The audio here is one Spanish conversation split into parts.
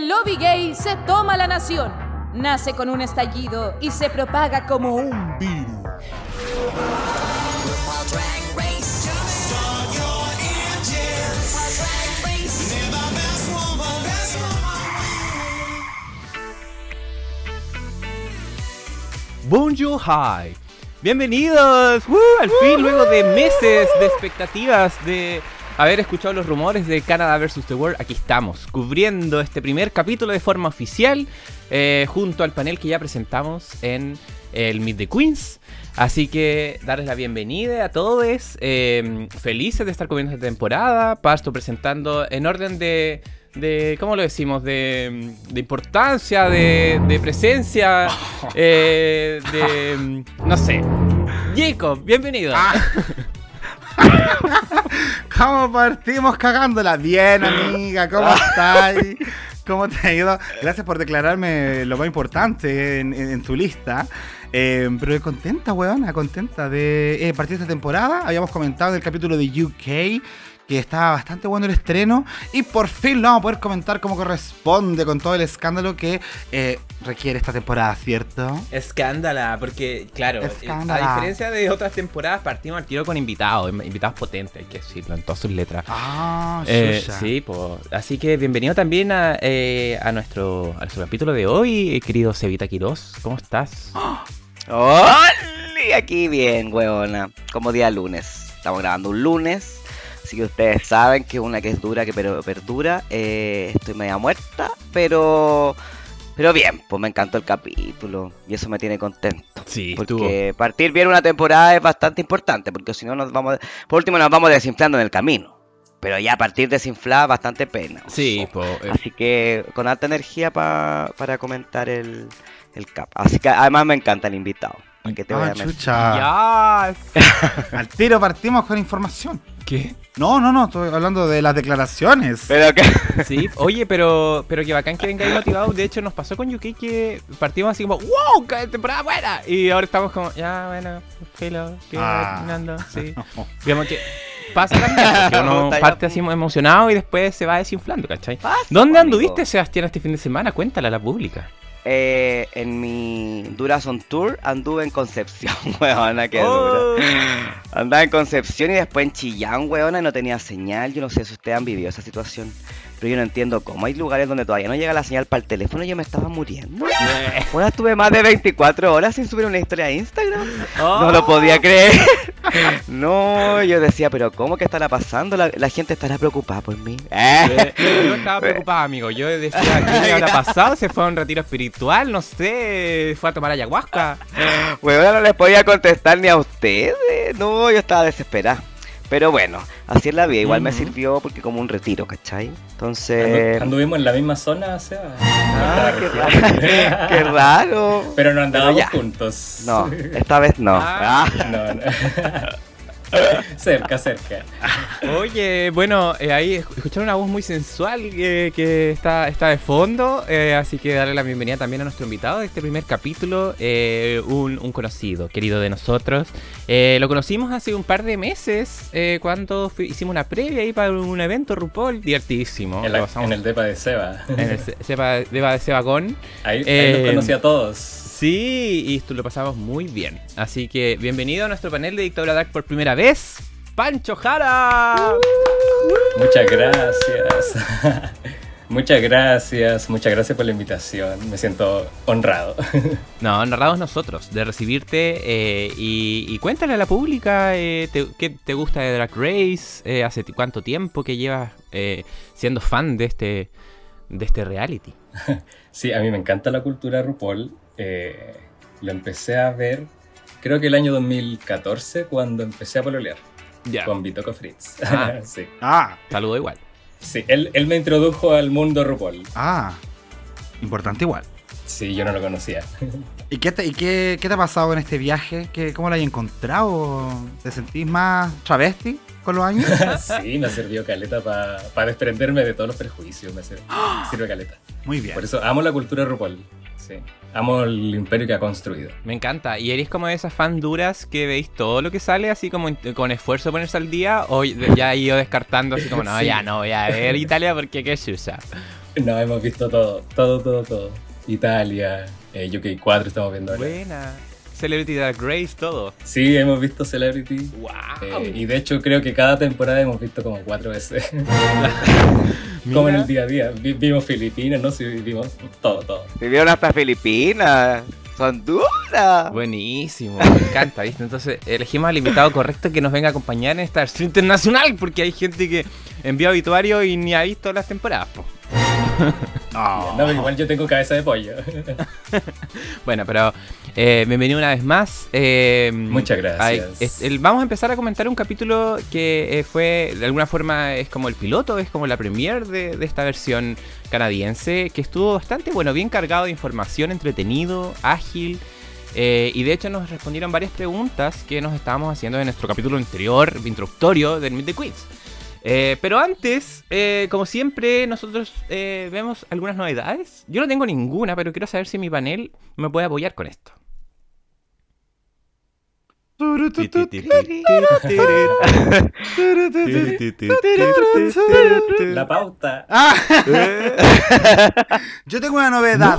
El lobby gay se toma la nación. Nace con un estallido y se propaga como un virus. Bonjour, hi. Bienvenidos al fin, luego de meses de expectativas de haber escuchado los rumores de Canada vs. The World. Aquí estamos, cubriendo este primer capítulo de forma oficial, eh, junto al panel que ya presentamos en el Meet the Queens. Así que darles la bienvenida a todos, eh, felices de estar cubriendo esta temporada. Pasto presentando en orden de de ¿cómo lo decimos? De, de importancia, de, de presencia, eh, de, no sé. Jacob, bienvenido. Ah. ¿Cómo partimos cagándola? Bien, amiga, ¿cómo estás? ¿Cómo te ha ido? Gracias por declararme lo más importante en, tu lista. Eh, pero contenta, weona, contenta de eh, partir esta temporada. Habíamos comentado en el capítulo de UK que estaba bastante bueno el estreno y por fin lo vamos a poder comentar como corresponde con todo el escándalo que eh, requiere esta temporada, ¿cierto? Escándala, porque claro, Escándala. a diferencia de otras temporadas, partimos al tiro con invitados, invitados potentes, hay que decirlo, en todas sus letras. Ah, Eh, sí, pues. Así que bienvenido también a, eh, a, nuestro, a nuestro capítulo de hoy, eh, querido Cevita Quiroz. ¿Cómo estás? ¡Hola! Aquí bien, weona. Como día lunes. Estamos grabando un lunes. Así que ustedes saben que una que es dura, que pero perdura. Eh, estoy media muerta, pero. Pero bien, pues me encantó el capítulo. Y eso me tiene contento. Sí, Porque partir bien una temporada es bastante importante. Porque si no, nos vamos. Por último, nos vamos desinflando en el camino. Pero ya partir desinflada, bastante pena. Sí, pues. Así que con alta energía pa- para comentar el, el cap. Así que además me encanta el invitado. ¿Para qué te voy Ah, chucha. ya. Al tiro partimos con información. ¿Qué? No, no, no, estoy hablando de las declaraciones. Pero que Sí, oye, pero, pero que bacán que vengáis motivados. De hecho, nos pasó con UK que partimos así como, ¡Wow! ¡Qué temporada buena! Y ahora estamos como, ya, bueno, filo, que va Ah. terminando, sí. Digamos que pasa también, porque uno parte así emocionado y después se va desinflando, ¿cachai? pasa, ¿Dónde anduviste, amigo. Sebastián, este fin de semana? Cuéntale a la pública. Eh, en mi Durazon Tour anduve en Concepción, weona, qué Oh. dura. Andaba en Concepción y después en Chillán, weona, y no tenía señal. Yo no sé si ustedes han vivido esa situación. Pero yo no entiendo cómo. Hay lugares donde todavía no llega la señal para el teléfono y yo me estaba muriendo. Ahora estuve más de 24 horas sin subir una historia a Instagram. No lo podía creer. No, yo decía, pero ¿cómo que estará pasando? La, la gente estará preocupada por mí. Eh, Yo estaba preocupado, amigo. Yo decía, ¿qué le habrá pasado? ¿Se fue a un retiro espiritual? No sé. ¿Fue a tomar ayahuasca? Weona, no les podía contestar ni a ustedes. No, yo estaba desesperada. Pero bueno, así es la vida. Igual me sirvió porque como un retiro, ¿cachai? Entonces... anduvimos en la misma zona, Seba. Ah, En qué raro. qué raro. Pero no andábamos juntos. No, esta vez no. Ah. Ah. No, no. cerca, cerca. Oye, bueno, eh, ahí esc- escucharon una voz muy sensual eh, que está, está de fondo, eh, así que darle la bienvenida también a nuestro invitado de este primer capítulo, eh, un, un conocido, querido de nosotros. Eh, lo conocimos hace un par de meses, eh, cuando fui- hicimos una previa ahí para un evento RuPaul, divertidísimo. En, la- el depa de Seba. en el Se- Seba- Deba de Sebagón. Ahí, ahí los conocí a todos. Sí, y esto lo pasamos muy bien. Así que bienvenido a nuestro panel de Dictadura Dark por primera vez, Pancho Jara. Muchas gracias. muchas gracias, muchas gracias por la invitación. Me siento honrado. No, honrados nosotros de recibirte eh, y, y cuéntale a la pública eh, te- qué te gusta de Drag Race, eh, hace cuánto tiempo que llevas eh, siendo fan de este, de este reality. Sí, a mí me encanta la cultura RuPaul. Eh, lo empecé a ver, creo que el año 2014, cuando empecé a pololear Ya. con Vitoco Fritz. Ah. sí. Ah, Saludo igual. Sí, él, él me introdujo al mundo RuPaul. ah. Importante igual. Sí, yo no lo conocía. ¿Y qué te, y qué, qué te ha pasado en este viaje? ¿Qué, ¿Cómo lo has encontrado? ¿Te sentís más travesti con los años? Sí, me sirvió caleta para desprenderme de todos los prejuicios. Me sirve, sirve caleta. Muy bien. Por eso amo la cultura RuPaul. Sí. Amo el imperio que ha construido. Me encanta. ¿Y eres como de esas fan duras que veis todo lo que sale así como con esfuerzo ponerse al día? ¿O ya he ido descartando así como, no, Sí. ya no voy a ver Italia porque qué chusa? No, hemos visto todo, todo, todo, todo. Italia, eh, UK 4 estamos viendo ahora. Buena. Celebrity Drag Race, todo. Sí, hemos visto Celebrity. ¡Wow! eh, y de hecho creo que cada temporada hemos visto como cuatro veces. como en el día a día. Vi- vimos Filipinas, ¿no? Sí, vimos todo, todo. Vivieron hasta Filipinas. Son duras. Buenísimo, me encanta, ¿viste? Entonces elegimos al invitado correcto que nos venga a acompañar en esta versión internacional, porque hay gente que envía obituario y ni ha visto las temporadas. po. No. Igual yo tengo cabeza de pollo. Bueno, pero eh, bienvenido una vez más. eh, Muchas gracias. hay- es- el- vamos a empezar a comentar un capítulo que eh, fue, de alguna forma, es como el piloto, es como la premiere de, de esta versión canadiense, que estuvo bastante, bueno, bien cargado de información, entretenido, ágil. y de hecho nos respondieron varias preguntas que nos estábamos haciendo en nuestro capítulo anterior, introductorio del Meet the Quiz. Eh, pero antes, eh, como siempre, nosotros eh, vemos algunas novedades. Yo no tengo ninguna, pero quiero saber si mi panel me puede apoyar con esto. La pauta. Ah, yo tengo una novedad.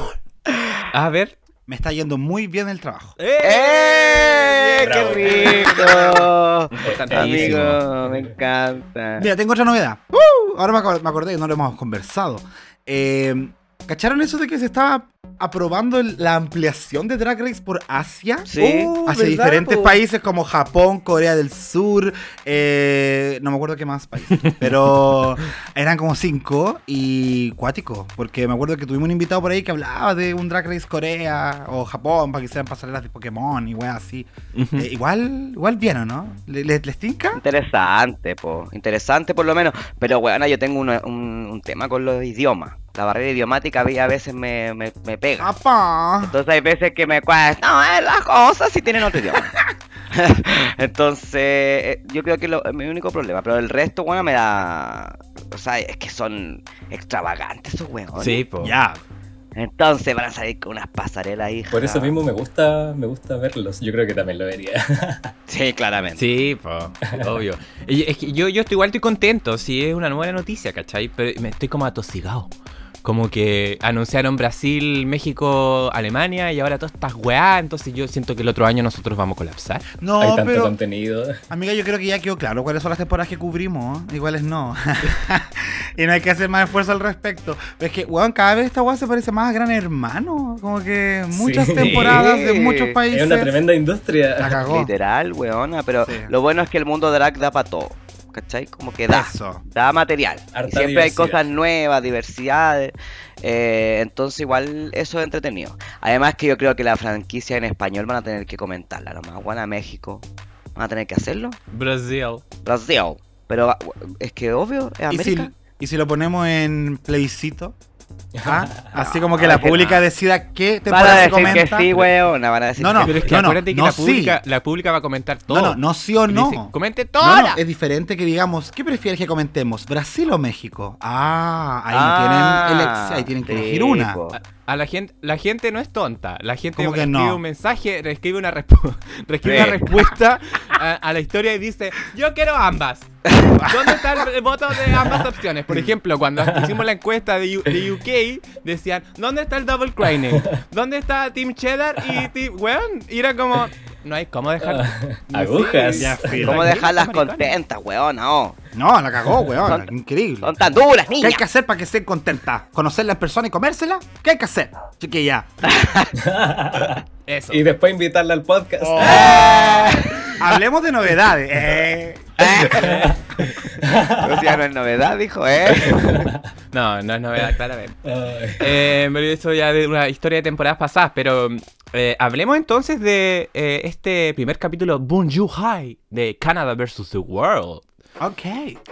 A ver. Me está yendo muy bien el trabajo. ¡Eh! Bravo. ¡Qué rico! Amigo, me encanta. Mira, tengo otra novedad. ¡Uh! ahora me acordé que no lo hemos conversado. Eh, ¿Cacharon eso de que se estaba aprobando el- la ampliación de Drag Race por Asia? Sí. Oh, Hacia ¿verdad, diferentes po? países como Japón, Corea del Sur, eh, no me acuerdo qué más países, pero eran como cinco y cuático, porque me acuerdo que tuvimos un invitado por ahí que hablaba de un Drag Race Corea o Japón para que sean pasarelas de Pokémon y weas así. Eh, igual, igual bien, ¿o no? ¿Le- ¿Les, les tinca? Interesante, po. Interesante por lo menos. Pero, bueno, yo tengo una- un, un tema con los idiomas. La barrera idiomática a veces me, me, me pega. ¡Apa! Entonces hay veces que me cuesta, no, es las cosas si tienen otro idioma. Entonces, eh, yo creo que lo- es mi único problema. Pero el resto, bueno, me da... O sea, es que son extravagantes esos weones. Sí, po. Ya. Entonces van a salir con unas pasarelas hija. Por eso mismo me gusta, me gusta verlos. Yo creo que también lo vería. Sí, claramente. Sí, po, obvio. Y es que yo, yo estoy igual estoy contento, sí es una nueva noticia, ¿cachai? Pero me estoy como atosigado. Como que anunciaron Brasil, México, Alemania y ahora todas estas weá, entonces yo siento que el otro año nosotros vamos a colapsar. No, Hay tanto pero contenido. amiga, yo creo que ya quedó claro cuáles son las temporadas que cubrimos. ¿eh? Iguales no. y no hay que hacer más esfuerzo al respecto. Pero es que, weón, cada vez esta weá se parece más a Gran Hermano. Como que muchas Sí. temporadas de muchos Es países. Es una tremenda La industria. cagó. Literal, weona. Pero Sí. lo bueno es que el mundo drag da para todo. ¿Cachai? Como que da. Eso. Da material. Y siempre hay cosas nuevas, diversidades. eh, entonces igual eso es entretenido. Además que yo creo que la franquicia en español van a tener que comentarla. Nomás, bueno, México. Van a tener que hacerlo. Brasil. Brasil. Pero es que obvio, es ¿Y si, América. y si lo ponemos en plebiscito. ¿Ah? Así como que No, la pública no. decida qué Van a temporada se decir que comenta. sí, weona. Van a decir No, no, Pero es que no, acuérdate que la, sí. pública, la pública va a comentar todo. No, no, no sí o no. dice, comente no, es diferente que digamos, ¿qué prefieres que comentemos? ¿Brasil o México? Ah, ahí, no Ah, tienen, elec- ahí tienen que sí, elegir una. po. A, a la gente, la gente no es tonta. La gente ¿Cómo que escribe no? un mensaje, escribe una, respu- escribe Sí. una respuesta a, a la historia y dice, yo quiero ambas. ¿Dónde está el, el voto de ambas opciones? Por ejemplo, cuando hicimos la encuesta de, U- de UK, decían, ¿dónde está el double craning? ¿Dónde está Team Cheddar y Team... Weón, y era como, no hay cómo dejar... Agujas. Ya, filo. ¿Cómo dejarlas contentas, weona? No. No, la cagó, weón. Son- Increíble. Son tan duras, ¿Qué hay que hacer para que estén contentas? ¿Conocerla en persona y comérsela? ¿Qué hay que hacer? Chiquilla. Eso. Y después invitarla al podcast. Oh. Hablemos de novedades. Eh. Pero si ya no es novedad, dijo, ¿eh? No, no es novedad, claramente. Eh, pero eso ya de una historia de temporadas pasadas, pero eh, hablemos entonces de eh, este primer capítulo Bonjour High de Canada vs. The World. Ok.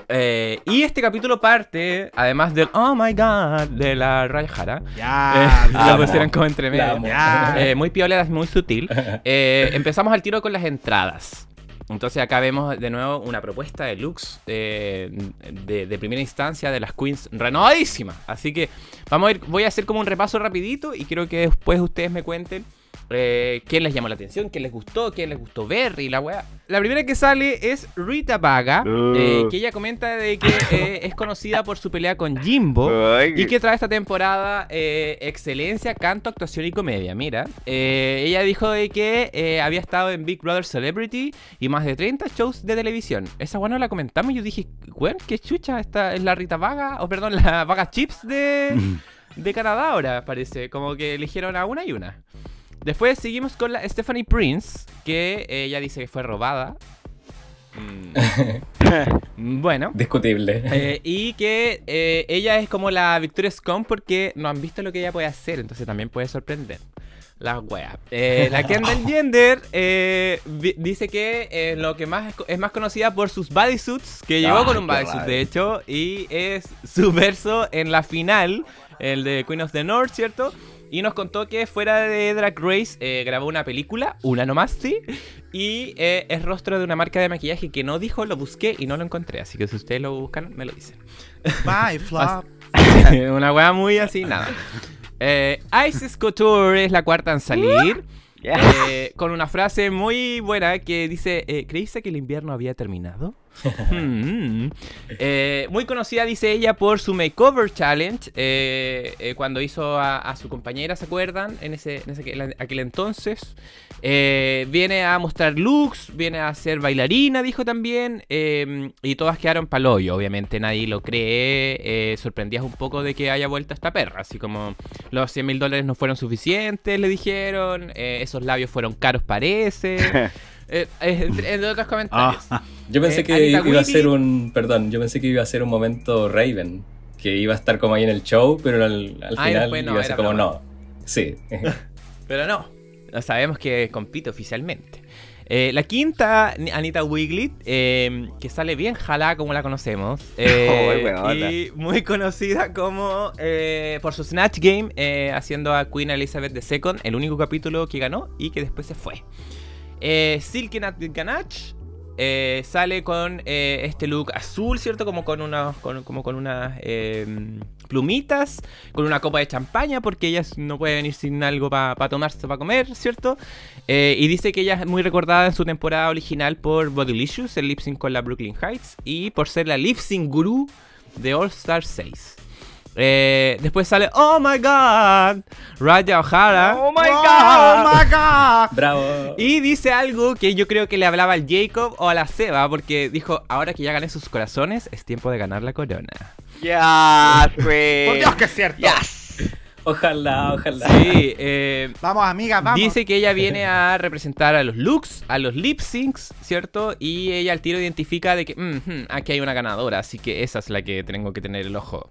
Eh, y este capítulo parte, además del Oh my god de la Raya Jara, Ya. eh, lo amo. pusieron como entre La medio. Eh, muy piola, muy sutil. Eh, empezamos al tiro con las entradas. Entonces acá vemos de nuevo una propuesta de looks eh, de, de primera instancia de las queens renovadísimas. Así que vamos a ir, voy a hacer como un repaso rapidito y quiero que después ustedes me cuenten eh, quién les llamó la atención, quién les gustó, quién les gustó ver y la weá. La primera que sale es Rita Vaga, eh, que ella comenta de que eh, es conocida por su pelea con Jimbo Ay, y que trae esta temporada eh, excelencia, canto, actuación y comedia. Mira, eh, ella dijo de que eh, había estado en Big Brother Celebrity y más de 30 shows de televisión. Esa bueno la comentamos y yo dije, weón, qué chucha, esta es la Rita Vaga, o perdón, la Vaga Chips de, de Canadá ahora, parece. Como que eligieron a una y una. Después seguimos con la Stephanie Prince, que ella dice que fue robada. Mm, bueno. Discutible. Eh, y que eh, ella es como la Victoria Scum porque no han visto lo que ella puede hacer, entonces también puede sorprender. La wea. Eh, la Kendall Gender eh, dice que eh, lo que más es, más conocida por sus bodysuits, que llegó Ah, con un bodysuit de hecho, y es su verso en la final, el de Queen of the North, ¿cierto? Y nos contó que fuera de Drag Race eh, grabó una película, una nomás, sí, y eh, es rostro de una marca de maquillaje que no dijo, lo busqué y no lo encontré, así que si ustedes lo buscan, me lo dicen. Bye, flop. una wea muy así, nada. Eh, Isis Couture es la cuarta en salir. Eh, con una frase muy buena que dice: eh, ¿Creíste que el invierno había terminado? Hmm. Eh, muy conocida, dice ella, por su Makeover Challenge. eh, eh, cuando hizo a, su compañera, ¿se acuerdan? En ese, aquel- entonces. Viene a mostrar looks, viene a ser bailarina, dijo también. eh, y todas quedaron paloyo, obviamente nadie lo cree. sorprendías un poco de que haya vuelto esta perra. Así como los 100 mil dólares no fueron suficientes, le dijeron. esos labios fueron caros, parece. Eh, eh, entre, entre otros comentarios. Ah, Yo pensé Eh, que Anita iba a ser un. Perdón, yo pensé que iba a ser un momento Raven. Que iba a estar como ahí en el show, pero al, al Ah, final no, iba a ser como broma. no. Sí. Pero no, no sabemos que compite oficialmente. Eh, la quinta, Ni- Anita Wiglet, eh, que sale bien jalada como la conocemos. eh, weona. y muy conocida como eh, por su Snatch Game, eh, haciendo a Queen Elizabeth II, el único capítulo que ganó y que después se fue. Eh, Silky Ganache eh, sale con eh, este look azul, ¿cierto? Como con unas, eh, plumitas, con una copa de champaña, porque ella no puede venir sin algo para tomarse, para comer, ¿cierto? Eh, y dice que ella es muy recordada en su temporada original por Bodylicious, el lip sync con la Brooklyn Heights, y por ser la lip sync gurú de All Star 6. Eh, después sale Oh my God, Raya O'Hara. ¡Oh, my oh God! my God. Bravo. Y dice algo que yo creo que le hablaba al Jacob o a la Seba, porque dijo, ahora que ya gané sus corazones, es tiempo de ganar la corona. Ya, fue. Por Dios que es cierto. Yes. Ojalá, ojalá. Sí, eh, Vamos, amiga, vamos. dice que ella viene a representar a los looks, a los lip syncs, ¿cierto? Y ella al tiro identifica de que, "Mhm, aquí hay una ganadora, así que esa es la que tengo que tener el ojo.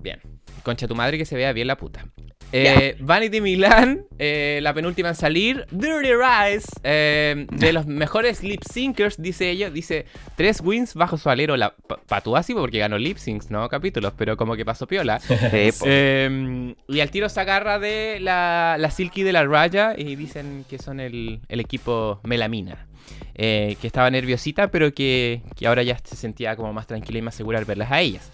Bien, concha tu madre que se vea bien la puta. Eh, Vanity Milan, eh, la penúltima en salir. Dirty Rise, eh, de los mejores lip syncers, dice ella. Dice tres wins bajo su alero. La pa- Patuasi, porque ganó lip syncs, no capítulos, pero como que pasó piola. Po. Eh, y al tiro se agarra de la, la Silky de la Raya y dicen que son el, el equipo Melamina. Que estaba nerviosita, pero que, que ahora ya se sentía como más tranquila y más segura al verlas a ellas.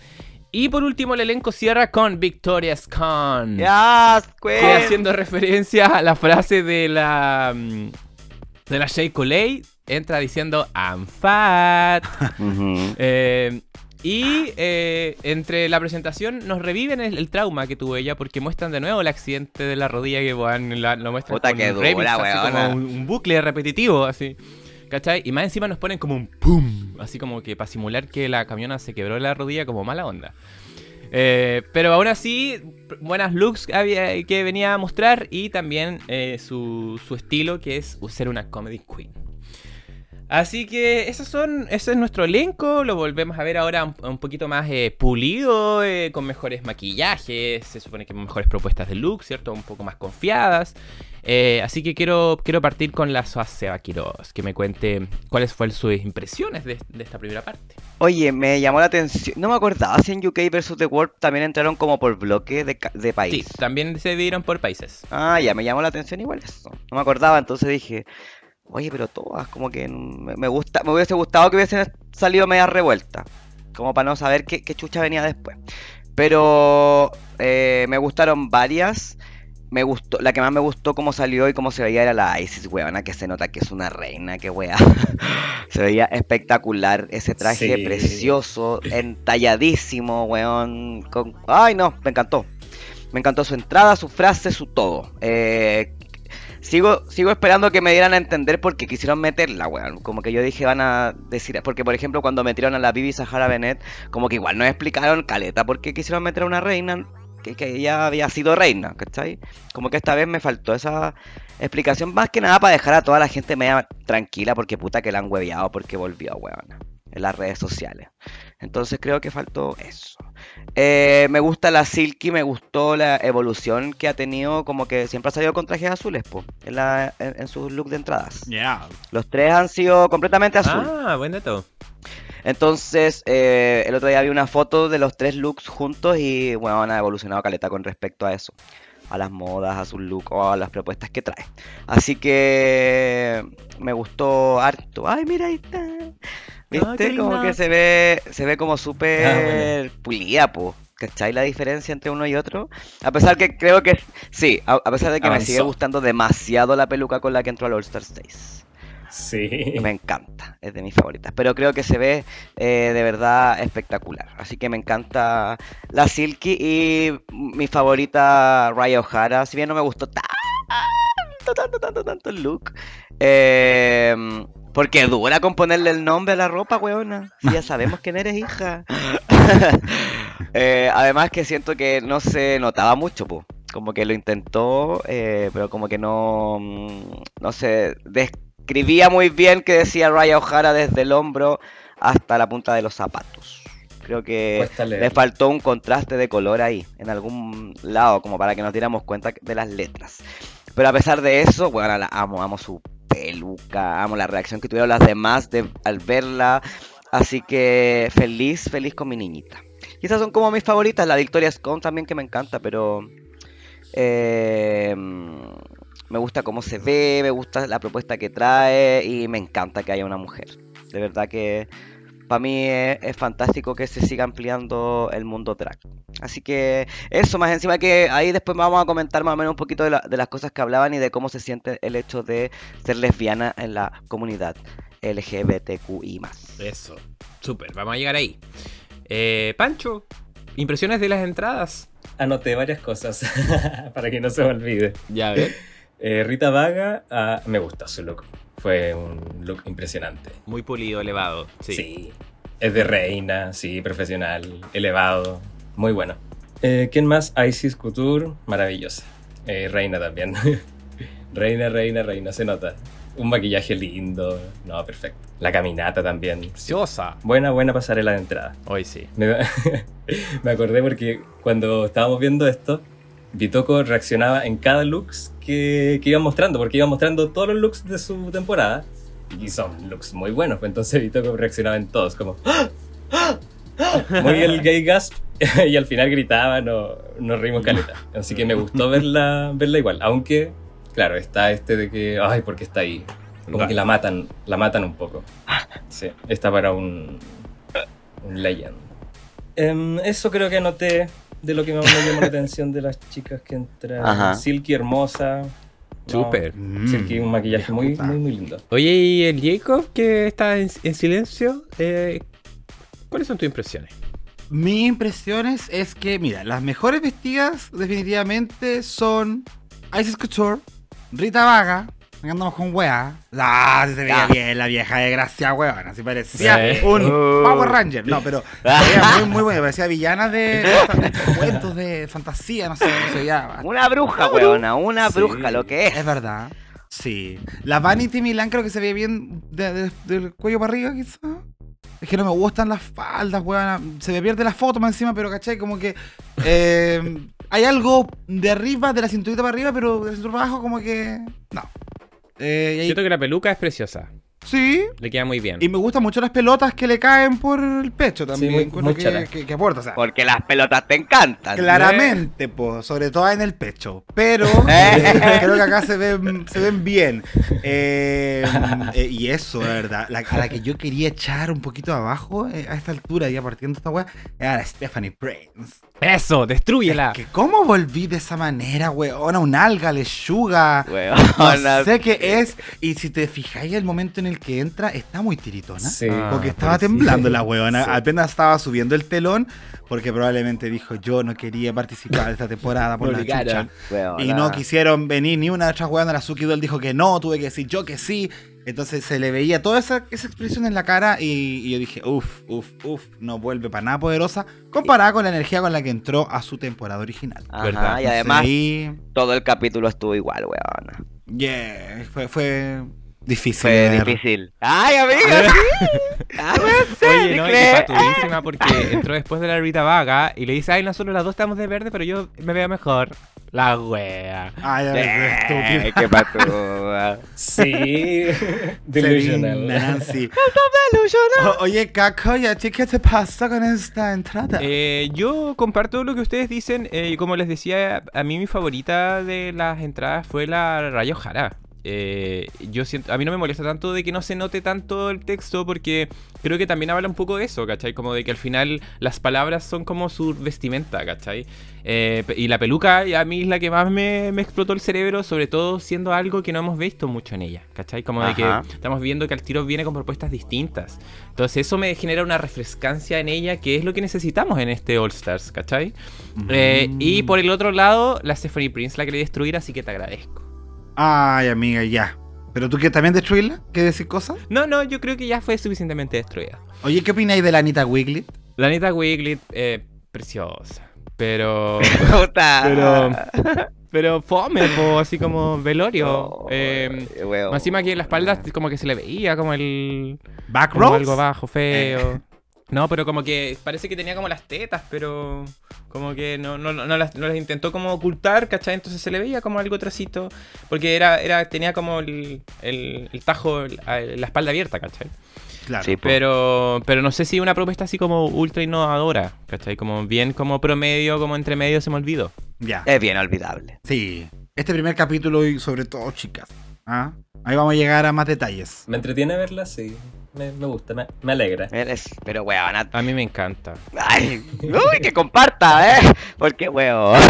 Y por último, el elenco cierra con Victoria's Con. Yes, Que haciendo referencia a la frase de la. mm, de la Shea Coulee, entra diciendo I'm fat. Eh, y eh, entre la presentación nos reviven el, el trauma que tuvo ella porque muestran de nuevo el accidente de la rodilla que weón, la- lo muestran Puta con que un remix, dura, así weona. como un, un bucle repetitivo así. ¿Cachai? Y más encima nos ponen como un pum, así como que para simular que la camiona se quebró la rodilla como mala onda. Eh, pero aún así, buenas looks había- que venía a mostrar y también eh, su, su estilo que es ser una comedy queen. Así que esos son, ese es nuestro elenco, lo volvemos a ver ahora un, un poquito más eh, pulido, con mejores maquillajes, se supone que mejores propuestas de look, ¿cierto? Un poco más confiadas. Eh, así que quiero, quiero partir con la Soa Seba Quiroz, que me cuente cuáles fueron sus impresiones de, de esta primera parte. Oye, me llamó la atención. No me acordaba si en UK vs The World también entraron como por bloque de, de Sí, país. también se dividieron por países. Ah, ya, me llamó la atención igual eso. No me acordaba, entonces dije, oye, pero todas, como que me, me gusta, me hubiese gustado que hubiesen salido media revuelta. Como para no saber qué, qué chucha venía después. Pero eh, me gustaron varias. Me gustó, la que más me gustó cómo salió y cómo se veía era la Isis, weona, que se nota que es una reina, que wea. se veía espectacular ese traje Sí. precioso, entalladísimo, weón. Con... Ay, no, me encantó. Me encantó su entrada, su frase, su todo. Eh, sigo, sigo esperando que me dieran a entender porque quisieron meterla, weón. Como que yo dije van a decir. Porque, por ejemplo, cuando metieron a la Bibi Sahara Bennett, como que igual no explicaron caleta porque quisieron meter a una reina que, que ella había sido reina, ¿cachai? Como que esta vez me faltó esa explicación, más que nada para dejar a toda la gente media tranquila porque puta que la han hueveado porque volvió, weón. En las redes sociales. Entonces creo que faltó eso. Eh, me gusta la Silky, me gustó la evolución que ha tenido, como que siempre ha salido con trajes azules, po, en, la, en, en sus looks de entradas. Yeah. Los tres han sido completamente azul. Ah, buen dato. Entonces, eh, el otro día vi una foto de los tres looks juntos y, bueno, han evolucionado caleta con respecto a eso. A las modas, a su look o a las propuestas que trae. Así que me gustó harto. Ay, mira, ahí está. ¿Viste? qué como que se ve, se ve como súper Ah, bueno. pulida, po. ¿Cachai la diferencia entre uno y otro? A pesar que creo que sí, a, a pesar de que me sigue gustando demasiado la peluca con la que entró al All Star Days. Me encanta, es de mis favoritas. Pero creo que se ve eh, de verdad espectacular. Así que me encanta la Silky y mi favorita Raya O'Hara. Si bien no me gustó tanto, tanto, tanto, tanto el look. eh, porque dura con ponerle el nombre a la ropa, weona. Ya sabemos quién eres, hija. Eh, además que siento que no se notaba mucho, po. Como que lo intentó, eh, pero como que no, mm, no se describía muy bien que decía Raya O'Hara desde el hombro hasta la punta de los zapatos. Creo que le faltó un contraste de color ahí, en algún lado, como para que nos diéramos cuenta de las letras. Pero a pesar de eso, bueno, la amo, amo su peluca, amo la reacción que tuvieron las demás de, al verla. Así que feliz, feliz con mi niñita. Y esas son como mis favoritas, la Victoria Scone también que me encanta, pero eh, me gusta cómo se ve, me gusta la propuesta que trae y me encanta que haya una mujer. De verdad que para mí es, es fantástico que se siga ampliando el mundo drag. Así que eso, más encima que ahí después vamos a comentar más o menos un poquito de, la- de las cosas que hablaban y de cómo se siente el hecho de ser lesbiana en la comunidad LGBTQI+. Eso. Súper, vamos a llegar ahí. Eh, Pancho, impresiones de las entradas. Anoté varias cosas para que no se me olvide. Ya ver. Eh, Rita Vaga, ah, me gusta su look. Fue un look impresionante. Muy pulido, elevado. Sí. Sí. Es de reina, sí, profesional, elevado. Muy bueno. Eh, ¿Quién más? Isis Couture, maravillosa. Eh, reina también. reina, reina, reina, se nota. Un maquillaje lindo. No, perfecto. La caminata también. Preciosa. Buena, buena pasarela de entrada. Hoy sí. Me, me acordé porque cuando estábamos viendo esto, Bitoco reaccionaba en cada looks que, que iban mostrando, porque iban mostrando todos los looks de su temporada. Y son looks muy buenos, entonces Bitoco reaccionaba en todos, como ¡Ah! ¡Ah! ¡Ah! muy el gay gasp, y al final gritaba, no, nos rimos caleta. Así que me gustó verla, verla igual, aunque, claro, está este de que, ay, ¿por qué está ahí? Como Ra- que la matan, la matan un poco. Sí, está para un, un legend. Em, eso creo que anoté de lo que más me llamó la atención de las chicas que entraron. Ajá. Silky hermosa. Súper. Silky, un maquillaje muy, muy, muy lindo. Oye, ¿y el Jacob que está en, en silencio? Eh, ¿Cuáles son tus impresiones? Mis impresiones es que, mira, las mejores vestidas definitivamente son Isis Couture, Rita Vaga, andamos con weá. Ah, sí se veía Ya. bien la vieja de gracia, weón. Así parecía Sí. un Uh. Power Ranger. No, pero se veía muy, muy buena. Parecía villana de, de cuentos de fantasía, no sé cómo se llama. Una bruja, weona, una Sí. bruja, lo que es. Es verdad. Sí. La Vanity Milan creo que se ve bien de- de- del cuello para arriba, quizá. Es que no me gustan las faldas, weón. Se me pierde la foto más encima, pero ¿cachai? Como que eh, hay algo de arriba, de la cinturita para arriba, pero de la cintura para abajo como que... No. Eh, Siento que la peluca es preciosa. Sí. Le queda muy bien. Y me gustan mucho las pelotas que le caen por el pecho también. muy- Encuentro muy que, que- que aporta, o sea, Porque las pelotas te encantan. Claramente, pues, sobre todo en el pecho. Pero Eh. creo que acá se ven, se ven bien. Eh, eh, y eso, la verdad. La, a la que yo quería echar un poquito abajo eh, a esta altura, ya partiendo esta weá, era la Stephanie Prince. Eso, destrúyela. Que cómo volví de esa manera, weona, un alga, lechuga. Weón, No sé qué es. Y si te fijáis el momento en el que entra, está muy tiritona. Sí. Ah, Porque estaba pobrecita. temblando la weona. Sí. Apenas estaba subiendo el telón. Porque probablemente dijo yo no quería participar de esta temporada por la chucha. Weona. Y no quisieron venir ni una de otras weonas. La Suki Doll dijo que no, tuve que decir yo que sí. Entonces se le veía toda esa, esa expresión en la cara y, y yo dije, uff, uff, uff, no vuelve para nada poderosa comparada con la energía con la que entró a su temporada original. Ajá, ¿verdad? y además Sí, todo el capítulo estuvo igual, weona. yeah, fue, fue difícil. Fue ver. difícil. Ay, amiga, sí. Ay, Oye, no, y ¿crees? patudísima porque entró después de la Rita Vaga y le dice, ay, nosotros las dos estamos de verde, pero yo me veo mejor. La wea. Ay, ay, Eh, estúpida. qué patúa. Sí. Delusional. Nancy. O- oye, Caco, ¿y a ti qué te pasa con esta entrada? Eh, yo comparto lo que ustedes dicen. eh, y como les decía, a mí mi favorita de las entradas fue la Rayo Jara. Eh, yo siento, a mí no me molesta tanto de que no se note tanto el texto porque creo que también habla un poco de eso, ¿cachai? Como de que al final las palabras son como su vestimenta, ¿cachai? Eh, y la peluca a mí es la que más me, me explotó el cerebro, sobre todo siendo algo que no hemos visto mucho en ella, ¿cachai? Como de que estamos viendo que al tiro viene con propuestas distintas. Entonces eso me genera una refrescancia en ella que es lo que necesitamos en este All Stars, ¿cachai? Eh, y por el otro lado, la Stephanie Prince la quería destruir, así que te agradezco. Ay, amiga, ya. ¿Pero tú quieres también destruirla? ¿Quieres decir cosas? No, no, yo creo que ya fue suficientemente destruida. Oye, ¿qué opináis de la Anita Wiglet? La Anita Wiglet, eh, preciosa. Pero. Puta. Pero. Pero fome, po, así como velorio. No, Eh, más encima aquí en la espalda, como que se le veía como el. ¿Back Como algo abajo, feo. No, pero como que parece que tenía como las tetas, pero como que no, no, no, las, no las intentó como ocultar, ¿cachai? Entonces se le veía como algo trasito, porque era, era, tenía como el, el, el tajo, la espalda abierta, ¿cachai? Claro. Sí. Pero, pero no sé si una propuesta así como ultra innovadora, ¿cachai? Como bien como promedio, como entre medio se me olvidó. Ya. Es bien olvidable. Sí. Este primer capítulo y sobre todo, chicas. ¿Ah? Ahí vamos a llegar a más detalles. Me entretiene verla, sí. Me, me gusta, me, me alegra. Eres- Pero weón, A mí me encanta. Ay, uy, que comparta, ¿eh? Porque, weón.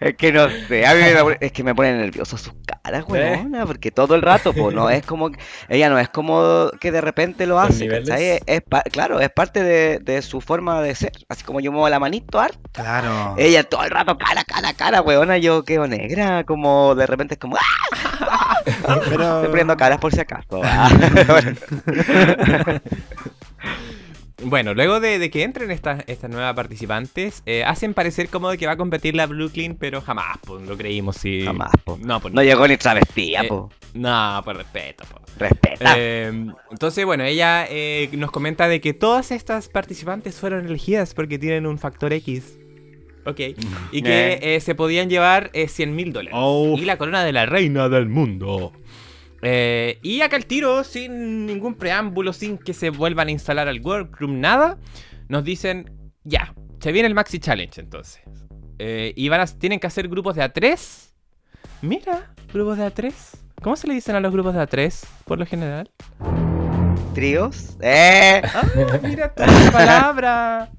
Es que no sé, a mí me pone- es que me pone nervioso sus caras, weona, porque todo el rato, pues, no es como, ella no es como que de repente lo hace. ¿cachai? Es, claro, es parte de, de su forma de ser, así como yo muevo la manito, harto. Claro. Ella todo el rato, cara, cara, cara, weona, yo quedo negra, como de repente es como, ¡ah! Pero. Estoy poniendo caras por si acaso. Bueno, luego de, de que entren estas, estas nuevas participantes, eh, hacen parecer como de que va a competir la Brooklyn, pero jamás, pues, lo creímos, sí. Jamás, po. No, pues No llegó ni travestía, Eh, po. No, por respeto, po. Respeta. Eh, entonces, bueno, ella eh, nos comenta de que todas estas participantes fueron elegidas porque tienen un factor X. Ok. Y que eh, se podían llevar eh, 100 mil dólares. Oh. Y la corona de la reina del mundo. Eh, y acá el tiro, sin ningún preámbulo, sin que se vuelvan a instalar al workroom, nada, nos dicen, ya, se viene el Maxi Challenge entonces. Eh, y van a, tienen que hacer grupos de A3. Mira, grupos de A3. ¿Cómo se le dicen a los grupos de A3 por lo general? Tríos. Eh, Ah, mira esa palabra.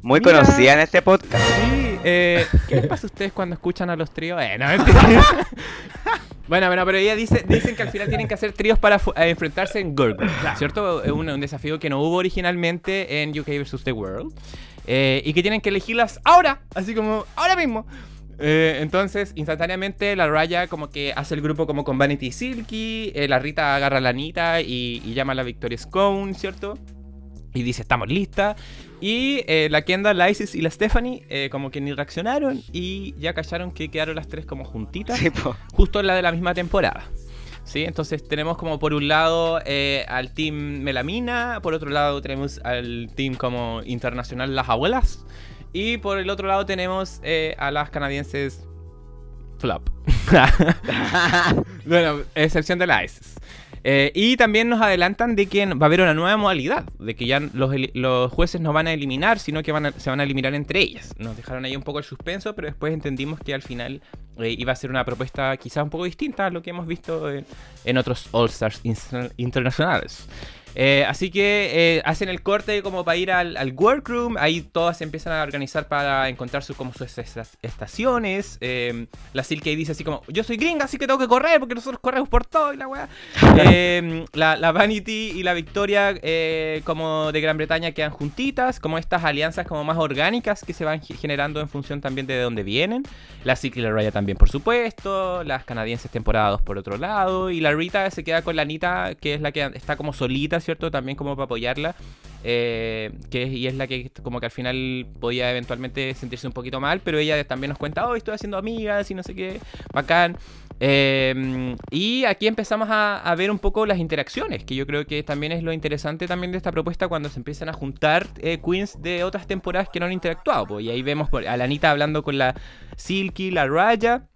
muy Mira. conocida en este podcast. Sí, eh, ¿qué les pasa a ustedes cuando escuchan a los tríos? Eh, no, mentira. Bueno, bueno, pero ella dice, dicen que al final tienen que hacer tríos para eh, enfrentarse en Group, ¿cierto? Es un, un desafío que no hubo originalmente en UK vs. The World. eh, y que tienen que elegirlas ahora, así como ahora mismo. Eh, entonces, instantáneamente, la Raya como que hace el grupo como con Vanity y Silky, eh, la Rita agarra a la Anita y, y llama a la Victoria Scone, ¿cierto? Y dice, estamos listas. Y eh, la Kendall, la Isis y la Stephanie eh, como que ni reaccionaron y ya callaron que quedaron las tres como juntitas Sí, justo en la de la misma temporada. ¿Sí? Entonces tenemos como por un lado eh, al team Melamina, por otro lado tenemos al team como internacional Las Abuelas y por el otro lado tenemos a las canadienses Flop. bueno, excepción de la ISIS. Eh, y también nos adelantan de que va a haber una nueva modalidad, de que ya los, jueces no van a eliminar, sino que se van a eliminar entre ellas. Nos dejaron ahí un poco el suspenso, pero después entendimos que al final eh, iba a ser una propuesta quizás un poco distinta a lo que hemos visto en, en otros All Stars inter- internacionales. Eh, así que eh, hacen el corte como para ir al, al workroom. Ahí todas se empiezan a organizar para encontrar sus, como sus esta- estaciones. Eh, la Silky dice así como: Yo soy gringa, así que tengo que correr porque nosotros corremos por todo y la weá. Eh, la, la Vanity y la Victoria, eh, como de Gran Bretaña, quedan juntitas. Como estas alianzas como más orgánicas que se van ge- generando en función también de dónde vienen. La Silky y la Raya también, por supuesto. Las canadienses temporada 2 por otro lado. Y la Rita se queda con la Anita, que es la que está como solita, ¿cierto? También como para apoyarla. eh, que y es la que como que al final podía eventualmente sentirse un poquito mal, pero ella también nos cuenta, oh, estoy haciendo amigas y no sé qué, bacán. Eh, y aquí empezamos a, ver un poco las interacciones, que yo creo que también es lo interesante también de esta propuesta cuando se empiezan a juntar eh, queens de otras temporadas que no han interactuado. pues, y ahí vemos a la Anita hablando con la Silky, la Raya.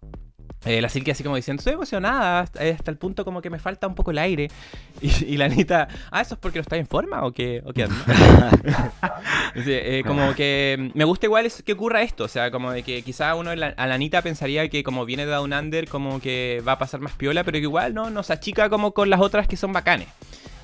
Eh, la Silky así como diciendo, estoy emocionada hasta, hasta el punto como que me falta un poco el aire. Y, y la Anita, ah, ¿eso es porque no está en forma o qué? ¿O qué onda?" Sí, eh, como que me gusta igual es que ocurra esto, o sea, como de que quizá uno la- a la Anita pensaría que como viene de Down Under como que va a pasar más piola, pero que igual no nos achica como con las otras que son bacanes.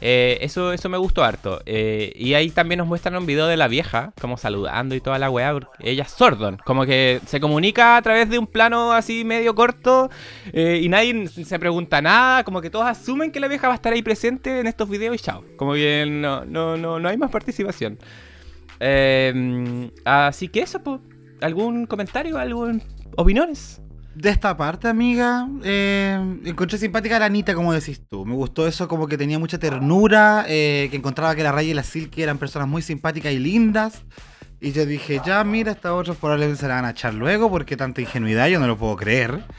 Eh, eso, eso me gustó harto. Eh, y ahí también nos muestran un video de la vieja, como saludando y toda la weá. Ella es Sordon, como que se comunica a través de un plano así medio corto eh, y nadie se pregunta nada. Como que todos asumen que la vieja va a estar ahí presente en estos videos y chao. Como que no, no, no, no hay más participación. Así que eso. ¿algún comentario? ¿Algún opiniones? De esta parte, amiga, eh, encontré simpática a la Anita, como decís tú. Me gustó eso, como que tenía mucha ternura, eh, que encontraba que la Raya y la Silky eran personas muy simpáticas y lindas. Y yo dije, ya, mira, estas otras probablemente se la van a echar luego, porque tanta ingenuidad yo no lo puedo creer.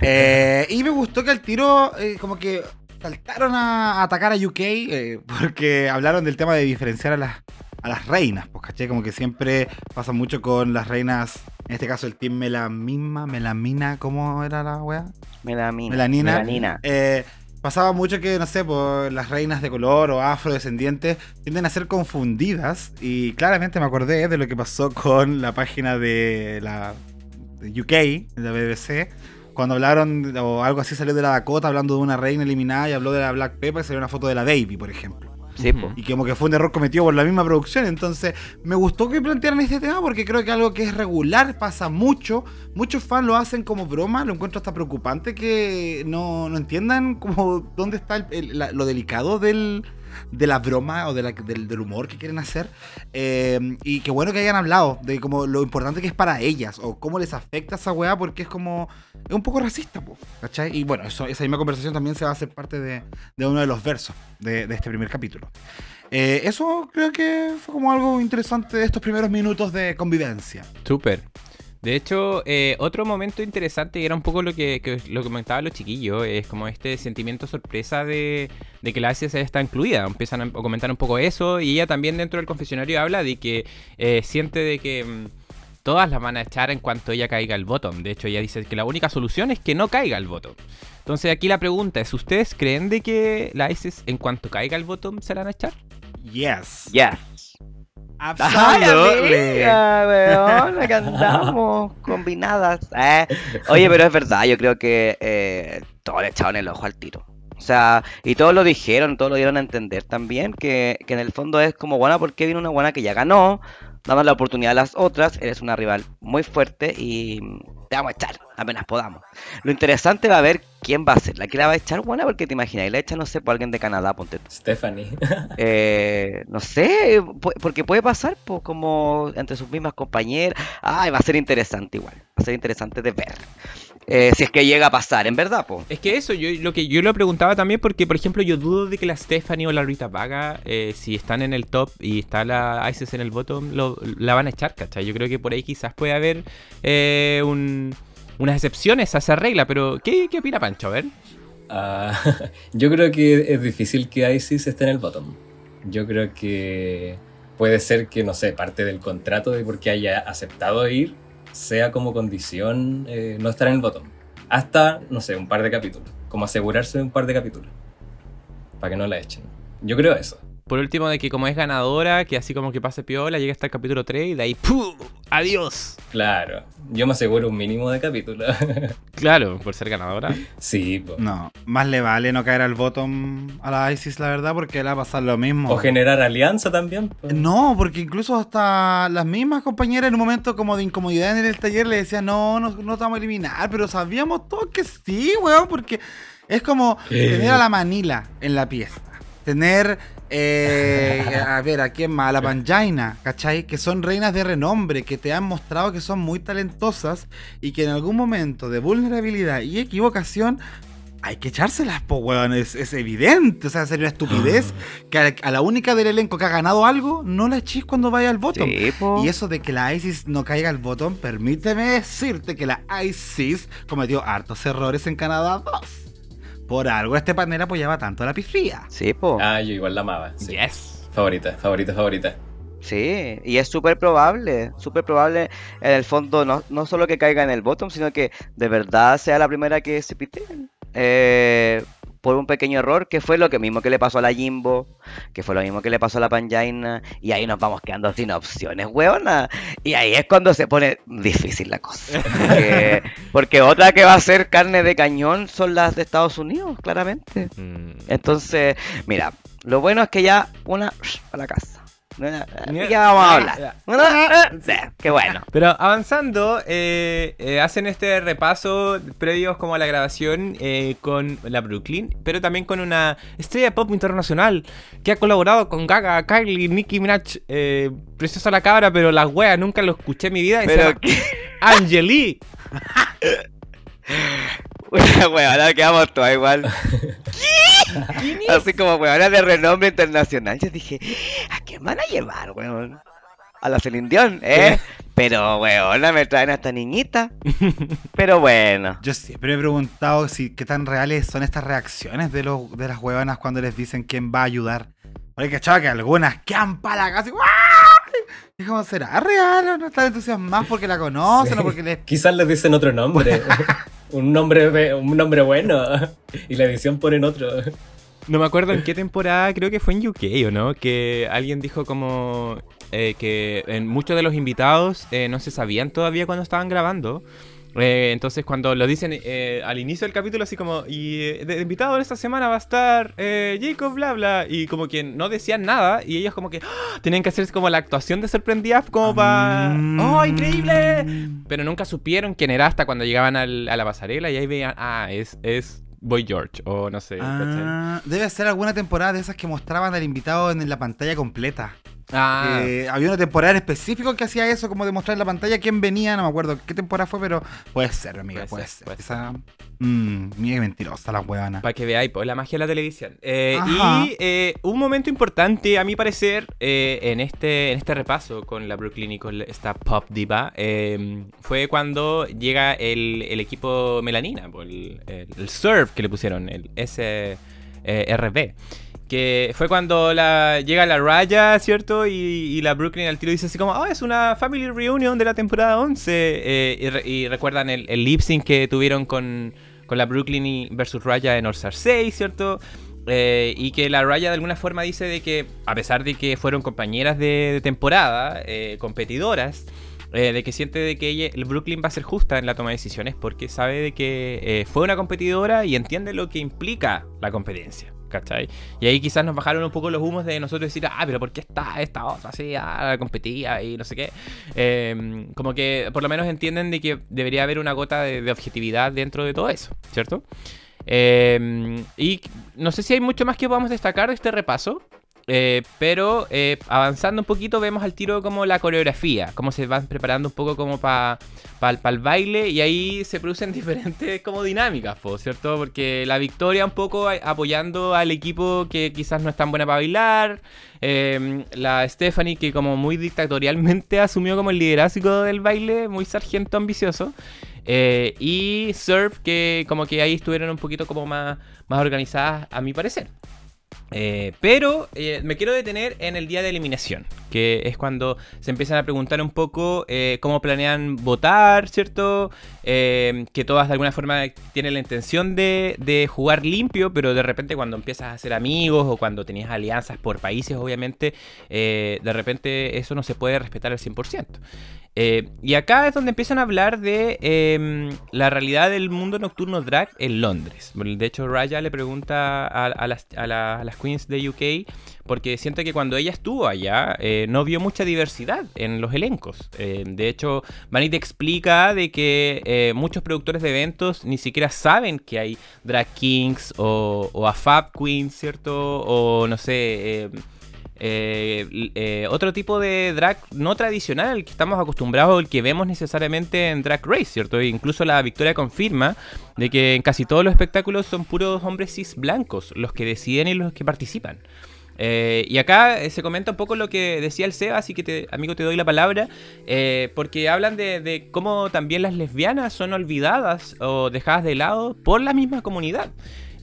Eh, y me gustó que al tiro, eh, como que saltaron a atacar a UK, porque hablaron del tema de diferenciar a las, a las reinas, pues, ¿caché? Como que siempre pasa mucho con las reinas, en este caso el team Melamima, Melamina, ¿cómo era la wea? Melamina. Melanina. Melanina. Eh, pasaba mucho que, no sé, pues, las reinas de color o afrodescendientes tienden a ser confundidas. Y claramente me acordé de lo que pasó con la página de la de UK, de la BBC. Cuando hablaron, o algo así salió de la Dakota hablando de una reina eliminada y habló de la Black Pepper y salió una foto de la Baby, por ejemplo. Sí. Y como que fue un error cometido por la misma producción. Entonces, me gustó que plantearan este tema porque creo que algo que es regular pasa mucho. Muchos fans lo hacen como broma. Lo encuentro hasta preocupante que no, no entiendan como dónde está el- el- la- lo delicado del, de la broma o del, del humor que quieren hacer. Eh, y qué bueno que hayan hablado de como lo importante que es para ellas o cómo les afecta esa weá porque es como... Es un poco racista, po, ¿cachai? Y bueno, eso, esa misma conversación también se va a hacer parte de, de uno de los versos de, de este primer capítulo. Eh, eso creo que fue como algo interesante de estos primeros minutos de convivencia. Súper. De hecho, eh, otro momento interesante y era un poco lo que, que lo comentaban los chiquillos, es como este sentimiento sorpresa de, de que la ACS está incluida. Empiezan a comentar un poco eso y ella también dentro del confesionario habla de que eh, siente de que mm, todas las van a echar en cuanto ella caiga al bottom. De hecho, ella dice que la única solución es que no caiga al bottom. Entonces aquí la pregunta es, ¿ustedes creen de que la ISIS en cuanto caiga al bottom se la van a echar? Yes. Ya. Ay, Absolutely. weón, acá andamos combinadas. Eh, Oye, pero es verdad, yo creo que eh, todos le echaron el ojo al tiro. O sea, y todos lo dijeron, todos lo dieron a entender también, que, que en el fondo es como, buena porque viene una buena que ya ganó, damos la oportunidad a las otras, eres una rival muy fuerte y te vamos a echar, apenas podamos. Lo interesante va a ver quién va a ser, la que la va a echar buena, porque te imaginas, la echa, no sé, por alguien de Canadá, ponte tú. Stephanie. Eh, no sé, porque puede pasar pues, como entre sus mismas compañeras. Ay, va a ser interesante igual. Va a ser interesante de ver. Eh, si es que llega a pasar, en verdad, pues. Es que eso, yo lo que yo lo preguntaba también porque, por ejemplo, yo dudo de que la Stephanie o la Rita Vaga, eh, si están en el top y está la Isis en el bottom, lo- la van a echar, ¿cachai? Yo creo que por ahí quizás puede haber eh, un- unas excepciones a esa regla, pero ¿qué, qué opina Pancho? A ver. Ah, yo creo que es difícil que ISIS esté en el bottom. Yo creo que puede ser que, no sé, parte del contrato de por qué haya aceptado ir sea como condición eh, no estar en el bottom. Hasta, no sé, un par de capítulos. Como asegurarse de un par de capítulos. para que no la echen. Yo creo eso. Por último, de que como es ganadora, que así como que pase piola, llega hasta el capítulo 3 y de ahí ¡pum! ¡Adiós! Claro, yo me aseguro un mínimo de capítulo. Claro, por ser ganadora. sí, po. No, más le vale no caer al bottom a la ISIS, la verdad, porque le va a pasar lo mismo. O generar alianza también. po. No, porque incluso hasta las mismas compañeras en un momento como de incomodidad en el taller le decían, no, no, no te vamos a eliminar, pero sabíamos todos que sí, weón, porque es como tener a la Manila en la pieza. Tener, eh, a ver, ¿a quién más? A la Panjaina, ¿cachai? Que son reinas de renombre, que te han mostrado que son muy talentosas y que en algún momento de vulnerabilidad y equivocación hay que echárselas, po, weón. Es, es evidente. O sea, sería una estupidez que a, a la única del elenco que ha ganado algo, no la echís cuando vaya al bottom. Sí. Y eso de que la ISIS no caiga al bottom, permíteme decirte que la ISIS cometió hartos errores en Canadá 2. Por algo este panel apoyaba tanto a la pifía. Sí, po. Ah, yo igual la amaba. sí. Yes. Favorita, favorita, favorita. Sí, y es súper probable, súper probable en el fondo no, no solo que caiga en el bottom, sino que de verdad sea la primera que se piteen. Eh, por un pequeño error, que fue lo que mismo que le pasó a la Jimbo, que fue lo mismo que le pasó a la Panjaina, y ahí nos vamos quedando sin opciones, weona. Y ahí es cuando se pone difícil la cosa. Porque, porque otra que va a ser carne de cañón son las de Estados Unidos, claramente. Mm. Entonces, mira, lo bueno es que ya una a la casa. Ya vamos a hablar. Una, sí, qué bueno. Pero avanzando, eh, eh, hacen este repaso previos como a la grabación eh, con la Brooklyn, pero también con una estrella pop internacional que ha colaborado con Gaga, Kylie, Nicki Minaj, eh, preciosa la cabra, pero la wea nunca lo escuché en mi vida. Pero llama Angelique. ahora quedamos todas igual. Así como weona de renombre internacional. Yo dije, ¿a quién van a llevar, weón? A la Celine Dion, ¿eh? Pero, weona, me traen a esta niñita. Pero bueno. Yo siempre me he preguntado si qué tan reales son estas reacciones de, los, de las huevanas cuando les dicen quién va a ayudar. Porque cachaba que algunas quedan para la casa y. Y como, ¿será real o no están entusiasmadas porque la conocen Sí. o porque les Quizás les dicen otro nombre. un nombre un nombre bueno. y la edición ponen otro. No me acuerdo en qué temporada, creo que fue en UK, ¿o no? Que alguien dijo como eh, que en muchos de los invitados eh, no se sabían todavía cuando estaban grabando. Eh, entonces cuando lo dicen eh, al inicio del capítulo así como y eh, de invitado en esta semana va a estar Jacob bla bla y como que no decían nada y ellos como que ¡ah! tenían que hacer como la actuación de sorprendidas como para Mm. ¡Oh, increíble! Pero nunca supieron quién era hasta cuando llegaban al- a la pasarela y ahí veían, ah, es, es Boy George o no sé. Ah, debe ser alguna temporada de esas que mostraban al invitado en la pantalla completa. Ah, Eh, había una temporada en específico que hacía eso, como de mostrar en la pantalla quién venía, no me acuerdo qué temporada fue, pero puede ser, amiga, Puede puede, ser, ser. puede Esa. Mmm, mira mentirosa la huevana. Para que veáis, pues, la magia de la televisión. Eh, y eh, un momento importante, a mi parecer, en, este, en este repaso con la Brooklyn y con esta pop diva, eh, fue cuando llega el, el equipo melanina, el, el, el surf que le pusieron, el SRB. Que fue cuando la, llega la raya, ¿cierto? Y, la Brooklyn al tiro dice así como, oh, es una family reunion de la temporada 11. eh, y, re- y recuerdan el, el lip sync que tuvieron con, con la Brooklyn y versus Raya en All Star 6, ¿cierto? Eh, y que la Raya de alguna forma dice de que, a pesar de que fueron compañeras de, temporada, eh, competidoras, de que siente de que el Brooklyn va a ser justa en la toma de decisiones porque sabe de que fue una competidora y entiende lo que implica la competencia. ¿Cachai? Y ahí quizás nos bajaron un poco los humos de nosotros decir, ah, pero ¿por qué está esta otra así? Ah, competía y no sé qué. Eh, como que por lo menos entienden de que debería haber una gota de, objetividad dentro de todo eso, ¿cierto? Eh, y no sé si hay mucho más que podamos destacar de este repaso. Eh, pero eh, avanzando un poquito vemos al tiro como la coreografía, cómo se van preparando un poco como para el baile y ahí se producen diferentes como dinámicas, po, ¿cierto? Porque la victoria un poco apoyando al equipo que quizás no es tan buena para bailar, eh, la Stephanie que como muy dictatorialmente asumió como el liderazgo del baile, muy sargento ambicioso. Eh, y Surf, que como que ahí estuvieron un poquito como más, más organizadas, a mi parecer. Eh, pero eh, me quiero detener en el día de eliminación. que es cuando se empiezan a preguntar un poco eh, cómo planean votar, ¿cierto? Que todas de alguna forma tienen la intención de, de, jugar limpio, pero de repente cuando empiezas a hacer amigos o cuando tenías alianzas por países, obviamente, de repente eso no se puede respetar al 100%. Eh, y acá es donde empiezan a hablar de em, la realidad del mundo nocturno drag en Londres. De hecho, Raya le pregunta a, las, queens de UK porque siente que cuando ella estuvo allá eh, no vio mucha diversidad en los elencos. Eh, de hecho, Vanity explica de que muchos productores de eventos ni siquiera saben que hay drag kings o, o a fab queens, ¿cierto? O no sé eh, eh, otro tipo de drag no tradicional al que estamos acostumbrados, el que vemos necesariamente en Drag Race, ¿cierto? E incluso la victoria confirma de que en casi todos los espectáculos son puros hombres cis blancos los que deciden y los que participan. Eh, y acá se comenta un poco lo que decía el Seba, así que amigo te doy la palabra, porque hablan de, de, cómo también las lesbianas son olvidadas o dejadas de lado por la misma comunidad.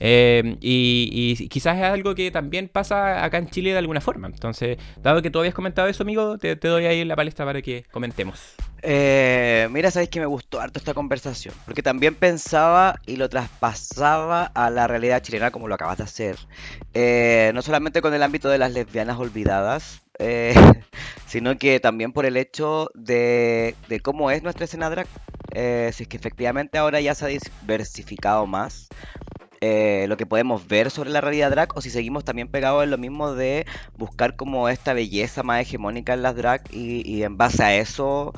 Eh, y, quizás es algo que también pasa acá en Chile de alguna forma. Entonces, dado que tú habías comentado eso, amigo, te, doy ahí la palestra para que comentemos. Eh, mira, sabéis que me gustó harto esta conversación, porque también pensaba y lo traspasaba a la realidad chilena como lo acabas de hacer. Eh, no solamente con el ámbito de las lesbianas olvidadas, sino que también por el hecho de, de cómo es nuestra escena drag. si es que efectivamente ahora ya se ha diversificado más, eh, lo que podemos ver sobre la realidad drag o si seguimos también pegados en lo mismo de buscar como esta belleza más hegemónica en las drag y, en base a eso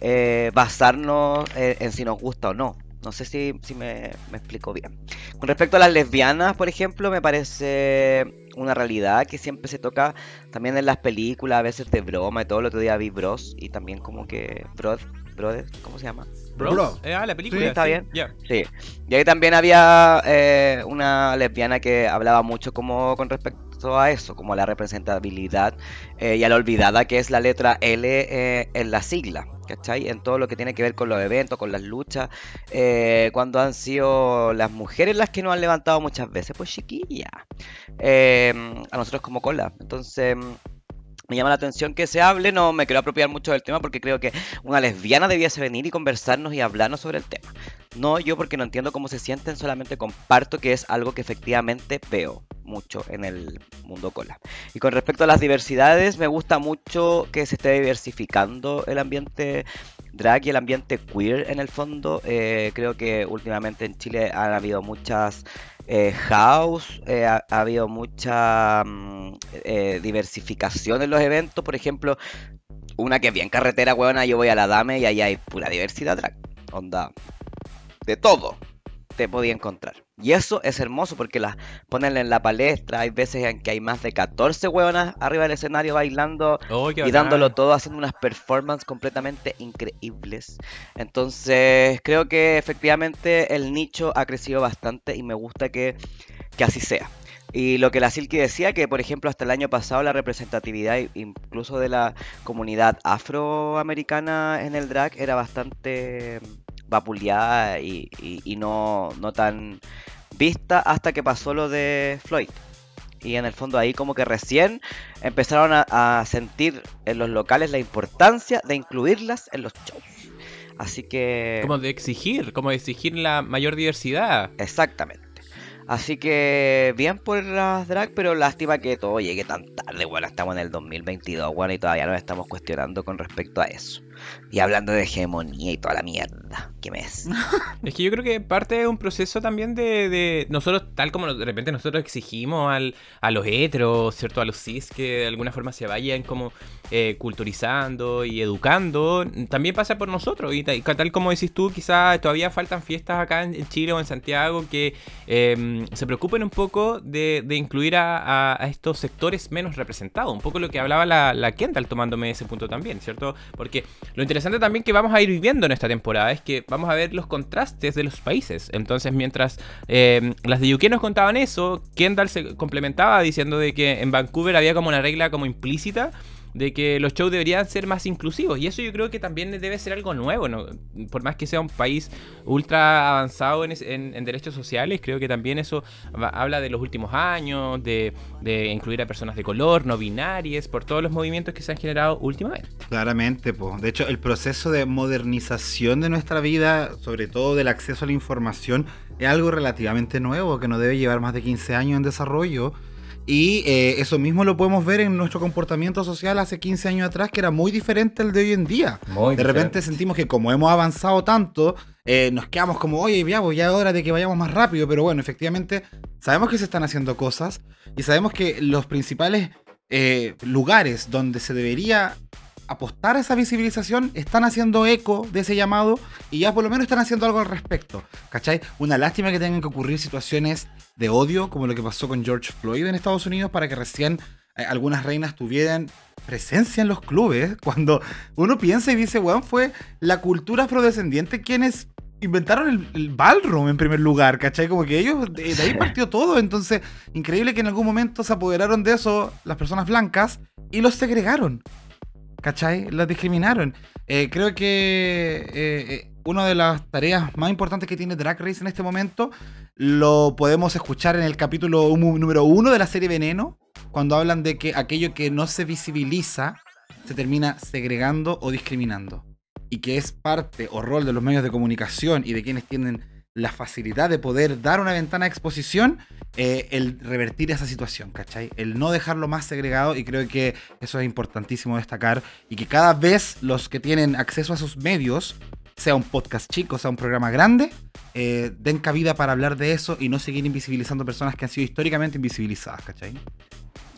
eh, basarnos en, si nos gusta o no. No sé si, me, me, explico bien. Con respecto a las lesbianas, por ejemplo, me parece una realidad que siempre se toca también en las películas, a veces de broma y todo. El otro día vi Bros y también como que Bros, Brothers, ¿cómo se llama? Bro. Eh, ah, la película. Sí, está bien. Sí. Y ahí también había eh, una lesbiana que hablaba mucho como con respecto a eso, como a la representabilidad eh, y a la olvidada que es la letra L en la sigla. ¿Cachai? En todo lo que tiene que ver con los eventos, con las luchas, cuando han sido las mujeres las que nos han levantado muchas veces, pues chiquilla, a nosotros como cola. Entonces, me llama la atención que se hable, no me quiero apropiar mucho del tema porque creo que una lesbiana debiese venir y conversarnos y hablarnos sobre el tema. No yo porque no entiendo cómo se sienten, solamente comparto que es algo que efectivamente veo mucho en el mundo cola. Y con respecto a las diversidades, me gusta mucho que se esté diversificando el ambiente drag y el ambiente queer en el fondo. Eh, creo que últimamente en Chile han habido muchas eh, house, eh, ha, habido mucha mm, diversificación en los eventos. Por ejemplo, una que es bien carretera, huevona, yo voy a la Dame y ahí hay pura diversidad drag. Onda, de todo te podía encontrar. Y eso es hermoso porque las ponen en la palestra. Hay veces en que hay más de 14 hueonas arriba del escenario bailando oh, y dándolo todo, haciendo unas performances completamente increíbles. Entonces, creo que efectivamente el nicho ha crecido bastante y me gusta que, que así sea. Y lo que la Silky decía, que por ejemplo hasta el año pasado la representatividad incluso de la comunidad afroamericana en el drag era bastante vapuleada y, y, no, no tan vista hasta que pasó lo de Floyd. Y en el fondo ahí como que recién empezaron a, sentir en los locales la importancia de incluirlas en los shows. Así que... Como de exigir, como de exigir la mayor diversidad. Exactamente. Así que bien por las drag, pero lástima que todo llegue tan tarde. Bueno, estamos en el 2022, bueno, y todavía nos estamos cuestionando con respecto a eso. Y hablando de hegemonía y toda la mierda. ¿Qué me es? es que yo creo que parte de un proceso también de, nosotros, tal como de repente nosotros exigimos al, a los heteros, ¿cierto? A los cis que de alguna forma se vayan como eh, culturizando y educando, también pasa por nosotros. Y tal, como decís tú, quizás todavía faltan fiestas acá en, Chile o en Santiago que em, se preocupen un poco de, incluir a, estos sectores menos representados. Un poco lo que hablaba la, la Kendall tomándome ese punto también, ¿cierto? Porque lo interesante también que vamos a ir viviendo en esta temporada es que vamos a ver los contrastes de los países. Entonces, mientras eh, las de UK nos contaban eso, Kendall se complementaba diciendo de que en Vancouver había como una regla como implícita de que los shows deberían ser más inclusivos. Y eso yo creo que también debe ser algo nuevo. Por más que sea un país ultra avanzado en, derechos sociales, creo que también eso habla de los últimos años, de, de incluir a personas de color, no binarias, por todos los movimientos que se han generado últimamente. Claramente, po. de hecho el proceso de modernización de nuestra vida, sobre todo del acceso a la información, es algo relativamente nuevo que no debe llevar más de 15 años en desarrollo. Y eh, eso mismo lo podemos ver en nuestro comportamiento social hace 15 años atrás, que era muy diferente al de hoy en día. Muy de repente sentimos que como hemos avanzado tanto, eh, nos quedamos como, oye, ya, pues, ya es hora de que vayamos más rápido. Pero bueno, efectivamente, sabemos que se están haciendo cosas y sabemos que los principales eh, lugares donde se debería apostar a esa visibilización están haciendo eco de ese llamado y ya por lo menos están haciendo algo al respecto. ¿Cachai? Una lástima que tengan que ocurrir situaciones de odio como lo que pasó con George Floyd en Estados Unidos para que recién eh, algunas reinas tuvieran presencia en los clubes cuando uno piensa y dice, weón, fue la cultura afrodescendiente quienes inventaron el, el ballroom en primer lugar, ¿cachai? Como que ellos, de, de ahí partió todo, entonces, increíble que en algún momento se apoderaron de eso las personas blancas y los segregaron, ¿cachai? Los discriminaron. Eh, creo que eh, eh, una de las tareas más importantes que tiene Drag Race en este momento lo podemos escuchar en el capítulo número uno de la serie Veneno, cuando hablan de que aquello que no se visibiliza se termina segregando o discriminando. Y que es parte o rol de los medios de comunicación y de quienes tienen la facilidad de poder dar una ventana de exposición, eh, el revertir esa situación, ¿cachai? El no dejarlo más segregado y creo que eso es importantísimo destacar y que cada vez los que tienen acceso a esos medios, sea un podcast chico, sea un programa grande, eh, den cabida para hablar de eso y no seguir invisibilizando personas que han sido históricamente invisibilizadas, ¿cachai?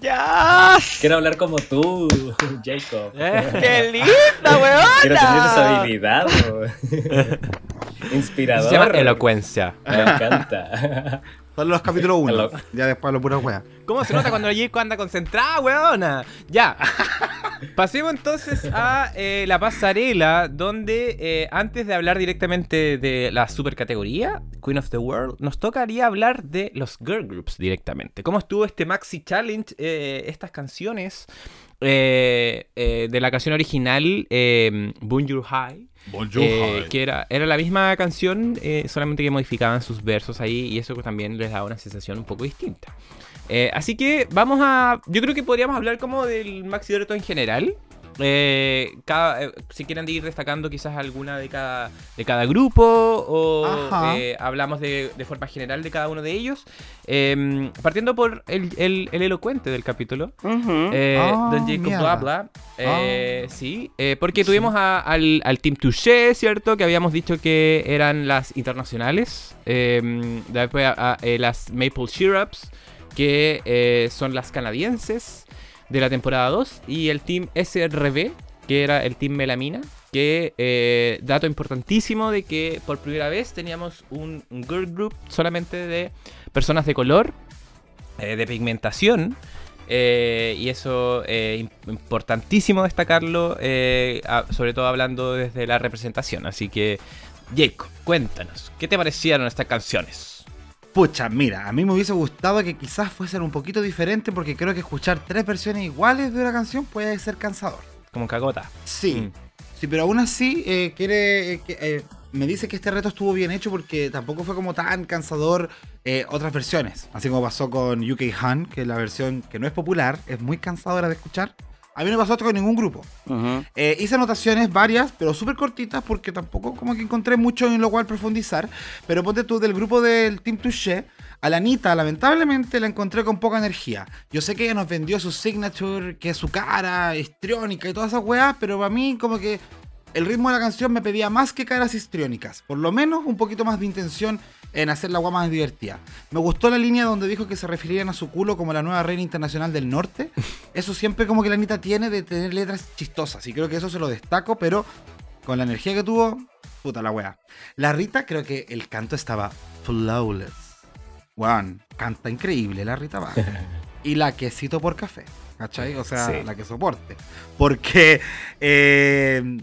¡Ya! Quiero hablar como tú, Jacob. ¡Qué linda, weón! Quiero tener esa habilidad. Inspirador. Se llama elocuencia. Me encanta. Solo los capítulos 1, Hello. ya después lo pura wea. ¿Cómo se nota cuando Jacob anda concentrada, weona? Ya. Pasemos entonces a eh, la pasarela, donde eh, antes de hablar directamente de la supercategoría, Queen of the World, nos tocaría hablar de los girl groups directamente. ¿Cómo estuvo este Maxi Challenge? eh, estas canciones eh, eh, de la canción original, eh, Bonjour High. Eh, que era, era la misma canción, eh, solamente que modificaban sus versos ahí y eso también les daba una sensación un poco distinta. Eh, así que vamos a. Yo creo que podríamos hablar como del Maxi Dueto en general. Eh, cada- eh, si quieren ir destacando quizás alguna de cada, de cada grupo o eh, hablamos de, de forma general de cada uno de ellos. Eh, partiendo por el, el- el elocuente del capítulo. Eh, Ah, Don Jacob mierda. Bla Bla. Eh, Sí, eh, porque tuvimos a- al, al Team Touché, ¿cierto? Que habíamos dicho que eran las internacionales. Eh, después a- a, eh, las Maple Syrups, que eh, son las canadienses de la temporada 2. Y el Team SRB, que era el Team Melamina. Que, eh, dato importantísimo de que por primera vez teníamos un, girl group solamente de personas de color, eh, de pigmentación. Eh, y eso im- importantísimo destacarlo, sobre todo hablando desde la representación. Así que, Jacob, cuéntanos, ¿qué te parecieron estas canciones? Pucha, mira, a mí me hubiese gustado que quizás fuesen un poquito diferente porque creo que escuchar tres versiones iguales de una canción puede ser cansador. Como cagota. Sí, Mm. sí, pero aún así eh, quiere, eh, que, eh, me dice que este reto estuvo bien hecho porque tampoco fue como tan cansador otras versiones. Así como pasó con UK Han, que la versión que no es popular, es muy cansadora de escuchar. A mí no me pasó esto con ningún grupo. Ujú. Eh, hice anotaciones varias, pero súper cortitas, porque tampoco como que encontré mucho en lo cual profundizar. Pero ponte tú, del grupo del Team Touché, a la Anita, lamentablemente, la encontré con poca energía. Yo sé que ella nos vendió su signature, que es su cara, histriónica y todas esas weas, pero para mí como que el ritmo de la canción me pedía más que caras histriónicas. Por lo menos un poquito más de intención en hacer la agua más divertida. Me gustó la línea donde dijo que se referían a su culo como la nueva reina internacional del norte. Eso siempre como que la Anita tiene de tener letras chistosas. Y creo que eso se lo destaco, pero con la energía que tuvo, puta la wea. La Rita creo que el canto estaba flawless. Weón, canta increíble la Rita Barra. y la quesito por café. ¿Cachai? O sea, Sí. la que soporte. Porque eh,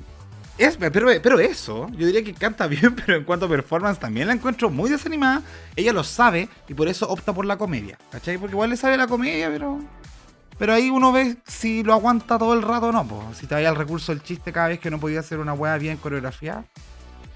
es, pero, pero eso, yo diría que canta bien, pero en cuanto a performance también la encuentro muy desanimada. Ella lo sabe y por eso opta por la comedia. ¿Cachai? Porque igual le sabe la comedia, pero. Pero ahí uno ve si lo aguanta todo el rato o no. Si te vaya el recurso del chiste cada vez que no podía hacer una weá bien coreografiada.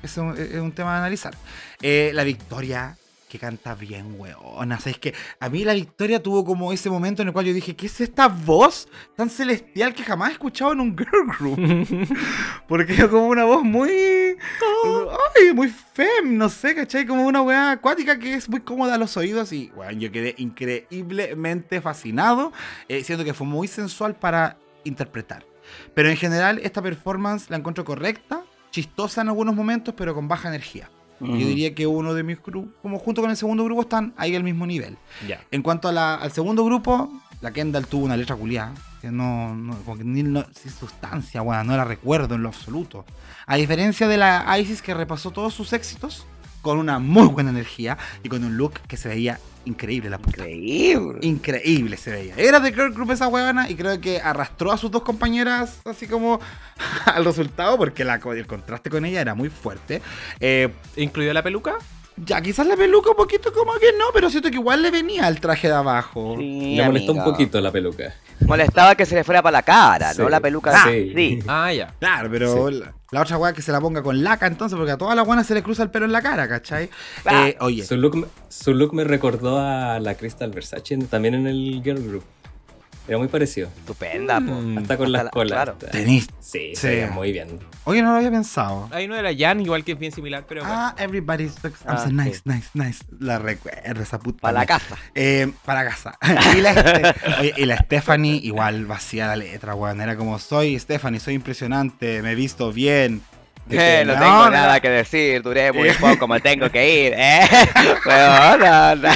Eso es un tema a analizar. Eh, la victoria que canta bien, weona. O es que a mí la Victoria tuvo como ese momento en el cual yo dije, ¿qué es esta voz tan celestial que jamás he escuchado en un girl group? Porque es como una voz muy... Ay, muy fem, no sé, ¿cachai? Como una weá acuática que es muy cómoda a los oídos y, weón, yo quedé increíblemente fascinado, eh, siento que fue muy sensual para interpretar. Pero en general esta performance la encuentro correcta, chistosa en algunos momentos, pero con baja energía. Yo diría que uno de mis grupos, como junto con el segundo grupo, están ahí al mismo nivel. En cuanto al segundo grupo, la Kendall tuvo una letra culiada. Que no, no, como que ni no, sin sustancia, bueno, no la recuerdo en lo absoluto. A diferencia de la Isis que repasó todos sus éxitos con una muy buena energía y con un look que se veía increíble la puta. Increíble. Increíble se veía. Era de girl group esa huevona y creo que arrastró a sus dos compañeras así como al resultado porque la, el contraste con ella era muy fuerte. Eh, ¿Incluyó la peluca? Ya, quizás la peluca un poquito como que no, pero siento que igual le venía el traje de abajo. Sí, Me molestó un poquito la peluca. Molestaba que se le fuera para la cara, Sí. no la peluca. Ah, sí. sí. Ah, ya. Claro, pero la, la otra weá que se la ponga con laca entonces, porque a todas las buenas se le cruza el pelo en la cara, ¿cachai? Ah. Eh, oye, Su look, me- su look me recordó a la Crystal Versace también en el girl group. Era muy parecido. Estupenda, po. Mm. Hasta con Hasta las la- colas. claro. tenís. Sí, Sí. se veía muy bien. Oye, no lo había pensado. Hay uno de la Jan, igual que es bien similar, pero bueno. Ah, everybody's looks I'm Ah, so sí. nice, nice, nice. La recuerdo, esa puta. Para la mierda. casa. Eh, para casa. y, la, Ste- oye, y la Stephanie igual vacía la letra, weón. Era como, soy Stephanie, soy impresionante, me he visto bien. Eh, no, No, tengo no. nada que decir, duré muy poco, me tengo que ir, eh. Weona, no.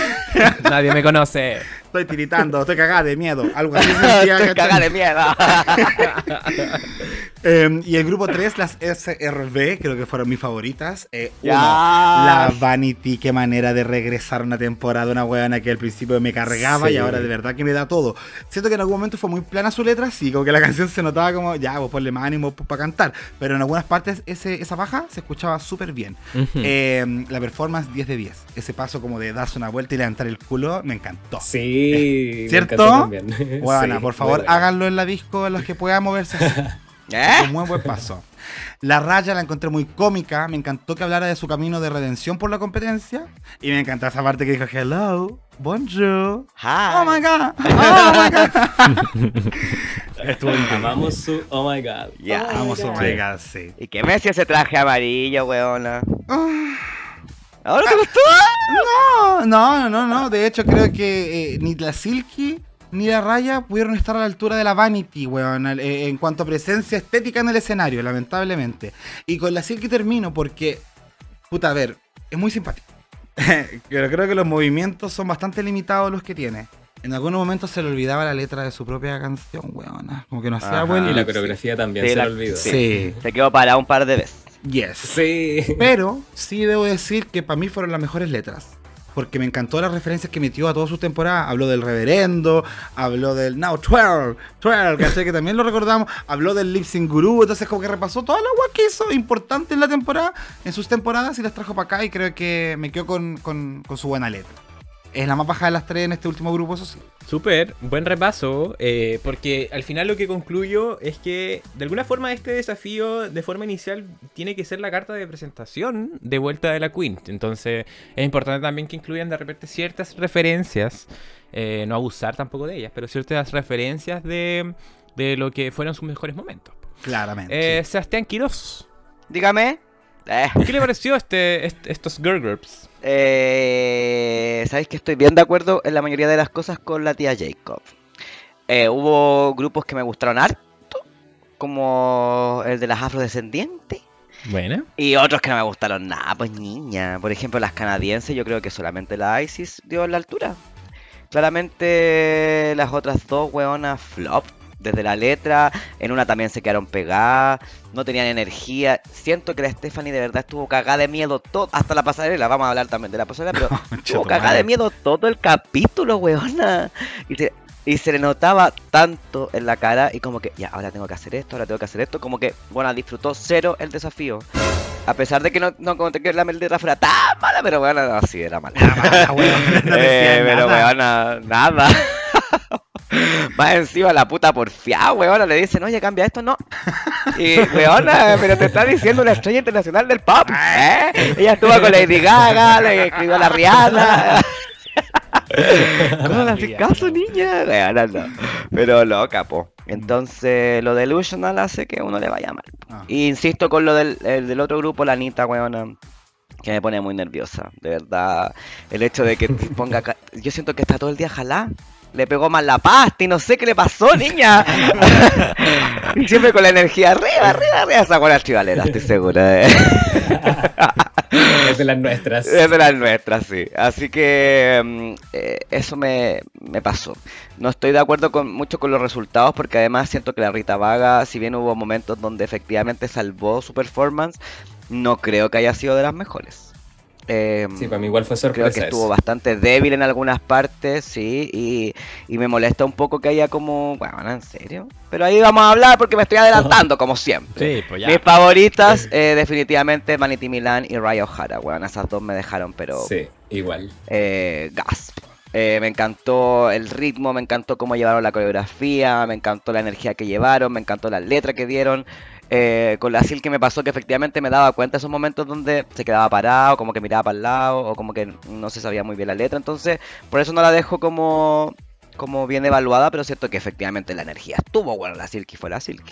Nadie me conoce. Estoy tiritando, estoy cagada de miedo. Algo así sentía, Estoy cagada de miedo. Eh, y el grupo 3, las SRB, creo que fueron mis favoritas. Eh, uno, la Vanity, qué manera de regresar una temporada, una huevona que al principio me cargaba Sí. y ahora de verdad que me da todo. Siento que en algún momento fue muy plana su letra, sí, como que la canción se notaba como, ya, vos ponle más ánimo para cantar. Pero en algunas partes ese, esa baja se escuchaba súper bien. Ujú. Eh, la performance 10 de 10. Ese paso como de darse una vuelta y levantar el culo, me encantó. Sí, me ¿Cierto? encantó también. Bueno, Sí, por favor, háganlo en la disco en los que puedan moverse así. ¿Eh? Un muy buen paso. La raya la encontré muy cómica. Me encantó que hablara de su camino de redención por la competencia. Y me encantó esa parte que dijo: Hello, bonjour. Hi. Oh my god. Oh my god. Estuvo. Amamos su Oh my god. Ya. Vamos, oh my god, sí. ¿Y qué me hacía ese traje amarillo, weona? Ah, ¿Ahora te gustó? No, no, no, no. De hecho, creo que eh, ni la Silky ni la Raya pudieron estar a la altura de la Vanity, weón, eh, en cuanto a presencia estética en el escenario, lamentablemente. Y con la Silky termino porque, puta, a ver, es muy simpático. Pero creo que los movimientos son bastante limitados los que tiene. En algunos momentos se le olvidaba la letra de su propia canción, weón. Como que no hacía buen Y la coreografía también Sí, se la- la olvidó. Sí. Se quedó parado un par de veces. Yes. Sí. Pero sí debo decir que para mí fueron las mejores letras. Porque me encantó las referencias que metió a todas sus temporadas. Habló del reverendo, habló del Now 12, 12, ¿cachai? que también lo recordamos. Habló del Lip Sync Guru. Entonces, como que repasó toda la agua que hizo importante en la temporada, en sus temporadas y las trajo para acá. Y creo que me quedo con, con- con su buena letra. Es la más baja de las tres en este último grupo, eso sí. Súper, buen repaso, eh, porque al final lo que concluyo es que de alguna forma este desafío de forma inicial tiene que ser la carta de presentación de vuelta de la Queen. Entonces es importante también que incluyan de repente ciertas referencias, eh, no abusar tampoco de ellas, pero ciertas referencias de, de lo que fueron sus mejores momentos. Claramente. Eh, Sebastián Quiroz, Dígame. Eh, ¿qué le pareció este, est- estos girl groups? Eh, Sabéis que estoy bien de acuerdo en la mayoría de las cosas con la tía Jacob. Eh, hubo grupos que me gustaron harto, como el de las afrodescendientes. Buena. Y otros que no me gustaron nada, pues niña. Por ejemplo, las canadienses, yo creo que solamente la ISIS dio la altura. Claramente las otras dos weonas flop. Desde la letra, en una también se quedaron pegadas, no tenían energía. Siento que la Stephanie de verdad estuvo cagada de miedo todo, hasta la pasarela. Vamos a hablar también de la pasarela, pero estuvo cagada de miedo todo el capítulo, weona. Y se, y se le notaba tanto en la cara y como que, ya, ahora tengo que hacer esto, ahora tengo que hacer esto. Como que, bueno, disfrutó cero el desafío. A pesar de que no, no como que la letra fuera tan mala, pero bueno, no, sí, era mala. Weón, no decía Eh, pero weona, nada. Más encima la puta porfiada, weona, le dicen, oye, cambia esto, no. Y, weona, pero te está diciendo una estrella internacional del pop, ¿eh? Ella estuvo con Lady Gaga, le escribió a la Rihanna. ¿Cómo le haces caso, niña? Weona, no. Pero loca, po. Entonces, lo delusional hace que uno le vaya mal. Ah. Y insisto con lo del, el del otro grupo, la Anita, weona, que me pone muy nerviosa. De verdad, el hecho de que ponga. Yo siento que está todo el día jalá. Le pegó mal la pasta y no sé qué le pasó, niña. y siempre con la energía arriba, arriba, arriba. Esa buena chivalera, estoy segura. eh. Es de las nuestras. Es de las nuestras, sí. Así que mm, eh, eso me, me pasó. No estoy de acuerdo con mucho con los resultados porque además siento que la Rita Vaga, si bien hubo momentos donde efectivamente salvó su performance, no creo que haya sido de las mejores. Eh, Sí, para mí igual fue Creo sorpresa. que estuvo bastante débil en algunas partes, sí, y, y me molesta un poco que haya como, bueno, ¿en serio? Pero ahí vamos a hablar porque me estoy adelantando, como siempre. Sí, pues Mis favoritas, eh, definitivamente, Manity Milan y Raya O'Hara, bueno, esas dos me dejaron, pero Sí, igual. eh, gasp. Eh, me encantó el ritmo, me encantó cómo llevaron la coreografía, me encantó la energía que llevaron, me encantó la letra que dieron. Eh, con la Silk me pasó que efectivamente me daba cuenta esos momentos donde se quedaba parado, como que miraba para el lado, o como que no se sabía muy bien la letra. Entonces, por eso no la dejo como, como bien evaluada, pero siento que efectivamente la energía estuvo buena la Silk y fue la Silk.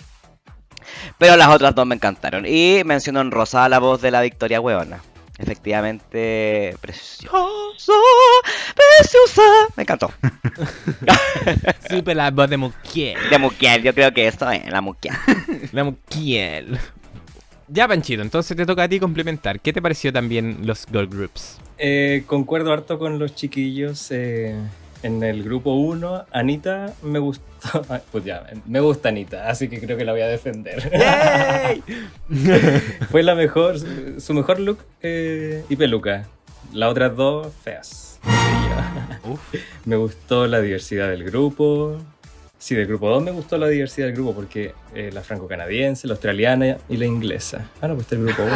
Pero las otras dos me encantaron. Y mencionó en rosada la voz de la Victoria Hueona. Efectivamente, precioso, preciosa. Me encantó. Super la voz de Mukiel. De Mukiel, yo creo que esto es la Mukiel. La Mukiel. Ya, Panchito, entonces te toca a ti complementar. ¿Qué te pareció también los girl groups? Eh, concuerdo harto con los chiquillos. eh, en el grupo 1, Anita me gustó. Pues ya, me gusta Anita, así que creo que la voy a defender. Fue la mejor, su mejor look eh, y peluca. Las otras dos, feas. Me gustó la diversidad del grupo. Sí, del grupo 2 me gustó la diversidad del grupo porque eh, la franco-canadiense, la australiana y la inglesa. Ah, no, pues está el grupo 1.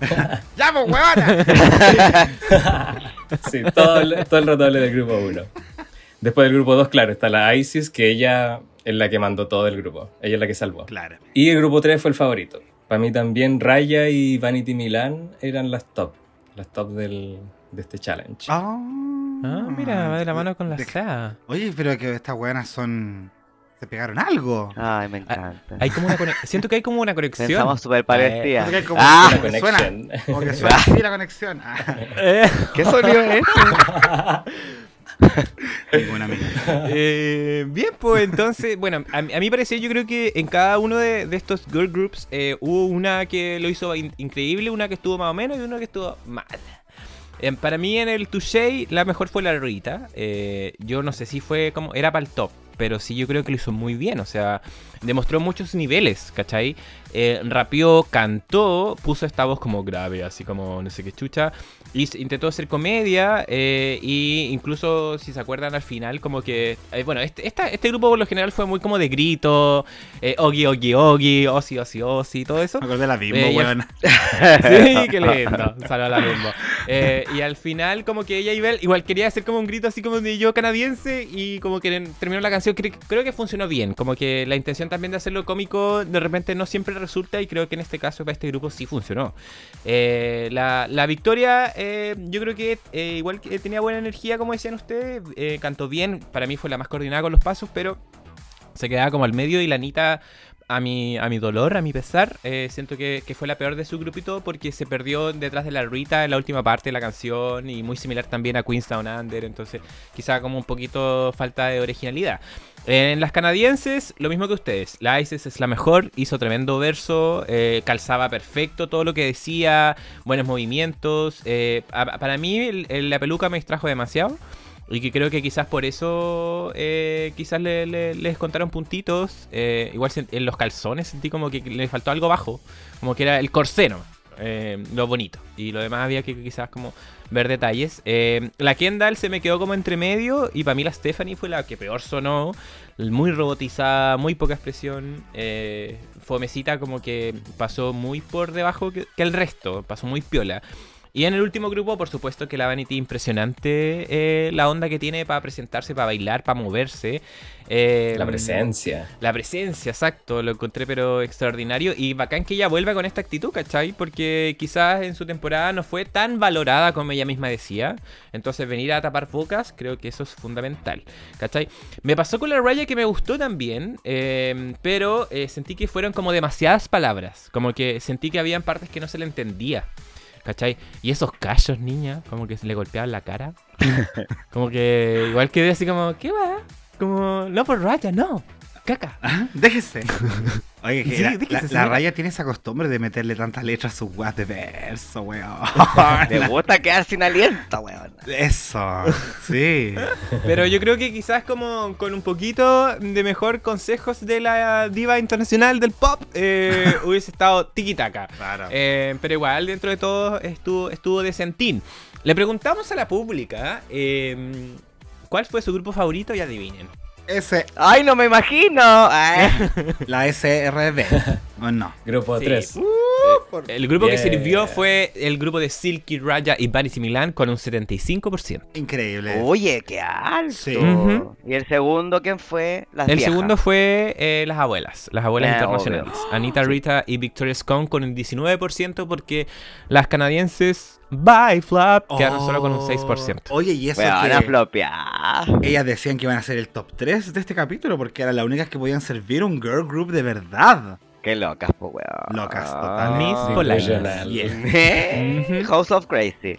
¡Ya, pues, huevona! Sí, todo el, todo el rato hablé del grupo 1. Después del grupo 2, claro, está la Isis, que ella es la que mandó todo el grupo. Ella es la que salvó. Claro. Y el grupo 3 fue el favorito. Para mí también Raya y Vanity Milan eran las top. Las top del, de este challenge. Ah, Ah, mira, va de la mano con la De- SEA. Oye, pero que estas buenas son. Se pegaron algo. Ay, me encanta. Hay como una conex- Siento que hay como una conexión. Pensamos súper parecidas. Porque como, Ah, como suena, conexión. como que suena así la conexión. Ah, Eh, ¿Qué sonido es este? ninguna eh, bien, pues entonces, bueno, a, mi- a mi parecer yo creo que en cada uno de, de estos girl groups eh, hubo una que lo hizo in- increíble, una que estuvo más o menos y una que estuvo mal. Eh, para mí en el Touché la mejor fue la Rita. Eh, yo no sé si fue como... Era para el top. Pero sí yo creo que lo hizo muy bien. O sea, demostró muchos niveles, ¿cachai? Eh, rapeó, cantó, puso esta voz como grave, así como no sé qué chucha. Y intentó hacer comedia. eh, y incluso, si se acuerdan al final, como que... eh, bueno, este, esta- este grupo por lo general fue muy como de grito. Eh, ogi, ogi, ogi, osi, osi, osi, todo eso. Me acordé de la bimbo, Eh, weón. Sí, qué lindo. Salva la bimbo. Eh, y al final, como que ella igual, igual quería hacer como un grito así como de yo canadiense. Y como que terminó la canción. Cre- creo que funcionó bien. Como que la intención también de hacerlo cómico de repente no siempre resulta. Y creo que en este caso, para este grupo, sí funcionó. Eh, la, la victoria, eh, yo creo que eh, igual que tenía buena energía, como decían ustedes. cantó bien. Para mí fue la más coordinada con los pasos, pero se quedaba como al medio y la Anita, a mi, a mi dolor, a mi pesar, eh, siento que, que fue la peor de su grupito porque se perdió detrás de la Rita en la última parte de la canción y muy similar también a Queenstown Under, entonces quizá como un poquito falta de originalidad. En las canadienses, lo mismo que ustedes. La Isis es la mejor, hizo tremendo verso, eh, calzaba perfecto todo lo que decía, buenos movimientos. eh, para mí, la peluca me distrajo demasiado. Y que creo que quizás por eso eh, quizás le, le- les contaron puntitos. eh, igual en los calzones sentí como que le faltó algo bajo. Como que era el corseno. eh, lo bonito. Y lo demás había que quizás como ver detalles. Eh, la Kendall se me quedó como entre medio. Y para mí la Stephanie fue la que peor sonó. Muy robotizada, muy poca expresión. eh, fomecita como que pasó muy por debajo que, que el resto. Pasó muy piola. Y en el último grupo, por supuesto que la Vanity impresionante eh, la onda que tiene para presentarse, para bailar, para moverse. Eh, La presencia. La presencia, exacto, lo encontré pero extraordinario y bacán que ella vuelva con esta actitud, ¿cachai? Porque quizás en su temporada no fue tan valorada como ella misma decía. Entonces venir a tapar bocas, creo que eso es fundamental, ¿cachai? Me pasó con la Raya que me gustó también, eh, pero sentí que fueron como demasiadas palabras, como que sentí que habían partes que no se le entendía. ¿Cachai? Y esos callos, niña, como que se le golpeaban la cara. como que igual quedé así como, ¿qué va? Como, no por raya, no. Caca. Déjese. Oye, Sí, la, déjese, la- la señora. raya tiene esa costumbre de meterle tantas letras a sus guas de verso, weón. Te gusta quedar sin aliento, weón. Eso, sí. Pero yo creo que quizás como con un poquito de mejor consejos de la diva internacional del pop, eh, hubiese estado tiki-taka. Claro. Eh, pero igual, dentro de todo, estuvo, estuvo decentín. Le preguntamos a la pública eh, cuál fue su grupo favorito y adivinen. Ese, Ay, no me imagino. Ay. la SRB. ¿O no? Grupo Sí. 3. El grupo que sirvió fue el grupo de Silky Raya y Vanity Milan con un 75%. Increíble. Oye, qué alto. Sí. ¿Y el segundo quién fue? Las El viejas. segundo fue eh, las abuelas, las abuelas Ah, internacionales. Anita Rita y Victoria Scone con un 19% porque las canadienses Bye Flap quedaron solo con un 6%. Oye, y eso Weón, que a flopear. ellas decían que iban a ser el top 3 de este capítulo porque eran las únicas que podían servir un girl group de verdad. Qué locas, po, weón. Locas, Polainas. Yeah. ¿Eh? Ujú. House of Crazy.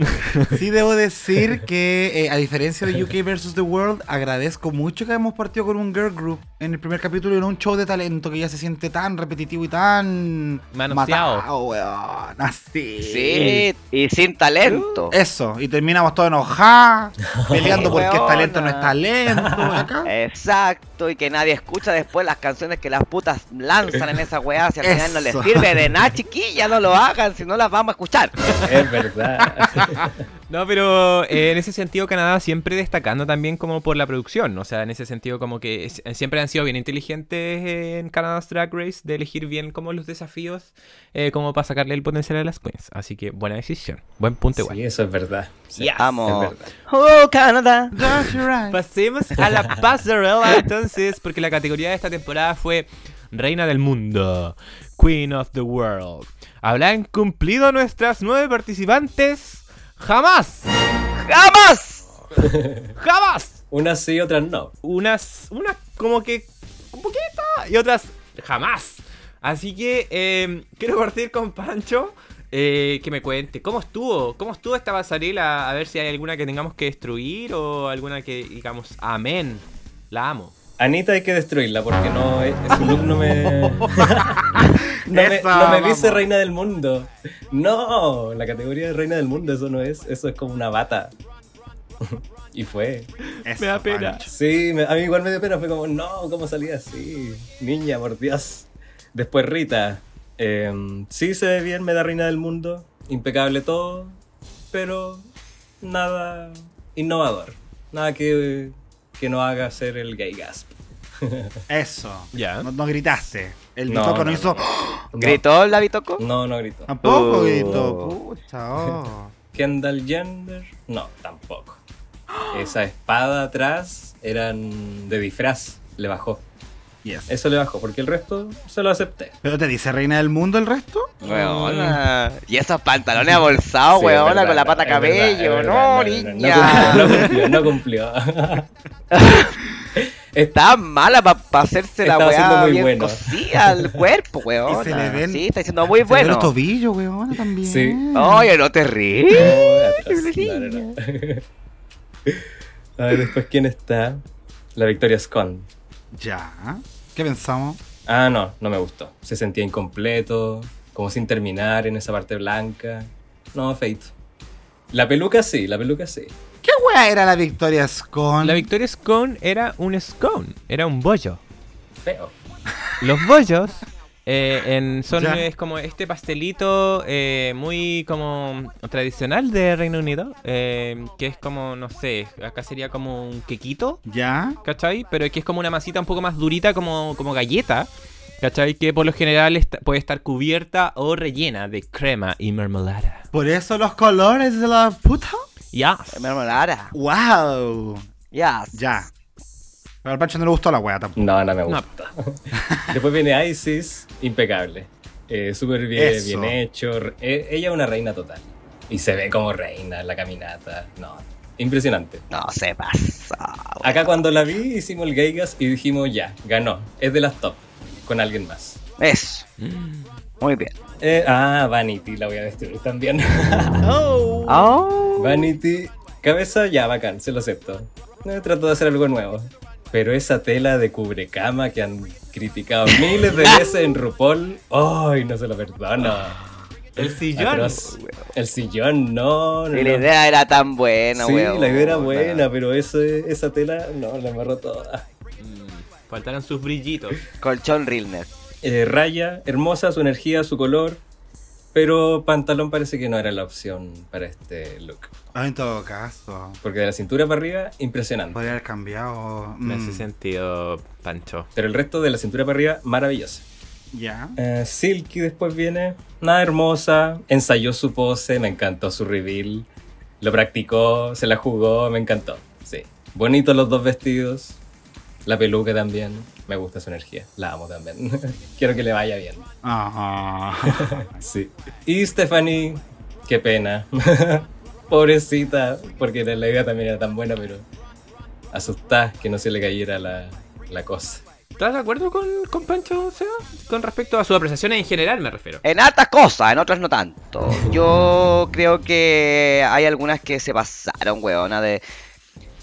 Sí debo decir que, eh, a diferencia de UK vs. The World, agradezco mucho que hayamos partido con un girl group en el primer capítulo y en un show de talento que ya se siente tan repetitivo y tan... Manoseado. matado, weón. Así. Sí, y sin talento. Eso, y terminamos todos enojados, peleando porque Weona. talento no es talento. Acá. Exacto, y que nadie escucha después las canciones que las putas lanzan en esa weá. Si al final no les sirve de nada, chiquilla, no lo hagan, si no las vamos a escuchar. Es verdad. No, pero eh, en ese sentido Canadá siempre destacando también como por la producción. O sea, en ese sentido como que es- siempre han sido bien inteligentes en Canada's Drag Race de elegir bien como los desafíos eh, como para sacarle el potencial a las queens. Así que buena decisión. Buen punto igual. Sí, eso es verdad. Sí, Yes. es Vamos. verdad. Oh, Canadá. Right. Pasemos a la pasarela entonces, porque la categoría de esta temporada fue Reina del Mundo, Queen of the World. ¿Habrán cumplido nuestras nueve participantes? ¡Jamás! ¡Jamás! ¡Jamás! Unas sí, otras no. Unas, unas como que un poquito y otras jamás. Así que eh, quiero partir con Pancho. eh, que me cuente cómo estuvo, cómo estuvo esta pasarela, a ver si hay alguna que tengamos que destruir o alguna que digamos, amén, la amo. Anita hay que destruirla porque no es- su look no me. no me, Eso, no me dice reina del mundo. No, la categoría de reina del mundo, eso no es. Eso es como una bata. y fue. Eso, Me da pena. Pancho. Sí, me- a mí igual me dio pena. Fue como, no, ¿cómo salía así? Niña, por Dios. Después Rita. em, sí se ve bien, me da reina del mundo. Impecable todo. Pero nada innovador. Nada que, que no haga ser el gay gasp. Eso. Ya. No, no gritaste. El No, Bitoco no, no, hizo. No. ¿Gritó la Bitoco? No, no gritó. Tampoco Oh. gritó. Pucha, oh. Kendall Jenner, no, tampoco. Esa espada atrás eran de disfraz, le bajó. Yes. Eso le bajó, porque el resto se lo acepté. ¿Pero te dice reina del mundo el resto? Weona. Y esos pantalones abolsados, Sí, es weona, verdad, con la pata es verdad, cabello. es no, verdad, no, no, niña. No, cumplió, no cumplió. no cumplió. Está mala para hacerse la weá muy bien bueno. cosida al cuerpo, weona. Y se le ven- Sí, está diciendo muy Se ve bueno. los tobillos, weón, también. Sí. Oye, no te ríes. No, atrás, no, no, no. A ver, después, ¿quién está? La Victoria Scone. Ya. ¿Qué pensamos? Ah, no, no me gustó. Se sentía incompleto, como sin terminar en esa parte blanca. No, feito. La peluca sí, la peluca sí. ¿Qué wea era la Victoria Scone? La Victoria Scone era un scone, era un bollo. Feo. Los bollos eh, en- son Ya. es como este pastelito eh, muy como tradicional de Reino Unido, eh, que es como, no sé, acá sería como un quequito, ¿Ya? ¿cachai? Pero que es como una masita un poco más durita como, como galleta. ¿Cachai? Que por lo general está- puede estar cubierta o rellena de crema y mermelada. Por eso los colores de la puta. Ya. Mermelada. ¡Wow! Ya. Ya. Pero al Pancho no le gustó la wea tampoco. No, no me No. gusta. Después viene Isis, impecable. Eh, Súper bien, Eso. bien hecho. Re- eh, ella es una reina total. Y se ve como reina en la caminata. No, impresionante. No se pasa. Acá cuando la vi hicimos el Geigas y dijimos ya, ganó. Es de las top. Con alguien más. Eso. Muy bien. Eh, ah, Vanity, la voy a destruir también. Oh. Oh. Vanity, cabeza ya, bacán, se lo acepto. Eh, trato de hacer algo nuevo. Pero esa tela de cubrecama que han criticado miles de veces en RuPaul, ¡ay, no se lo perdono! El sillón. Atroz. El sillón, no, no. Y la idea era tan buena, sí, weón. la idea era buena, pero ese- esa tela, no, la amarró toda. Mm, Faltaron sus brillitos. Colchón Realness. Eh, Raya, hermosa su energía, su color, pero pantalón parece que no era la opción para este look. Ah, en todo caso. Porque de la cintura para arriba, impresionante. Podría haber cambiado. Me mm, hace sentido, Pancho. Pero el resto de la cintura para arriba, maravilloso. Ya. Eh, Silky después viene, nada hermosa, ensayó su pose, me encantó su reveal, lo practicó, se la jugó, me encantó. Sí, bonitos los dos vestidos, la peluca también, me gusta su energía, la amo también. Quiero que le vaya bien. Ajá. Sí. Y Stephanie, qué pena. Pobrecita, porque la idea también era tan buena, pero asustada que no se le cayera la, la cosa. ¿Estás de acuerdo con, con Pancho, Seba? Con respecto a sus apreciaciones en general, me refiero. En hartas cosas, en otras no tanto. Yo creo que hay algunas que se pasaron, weona, de...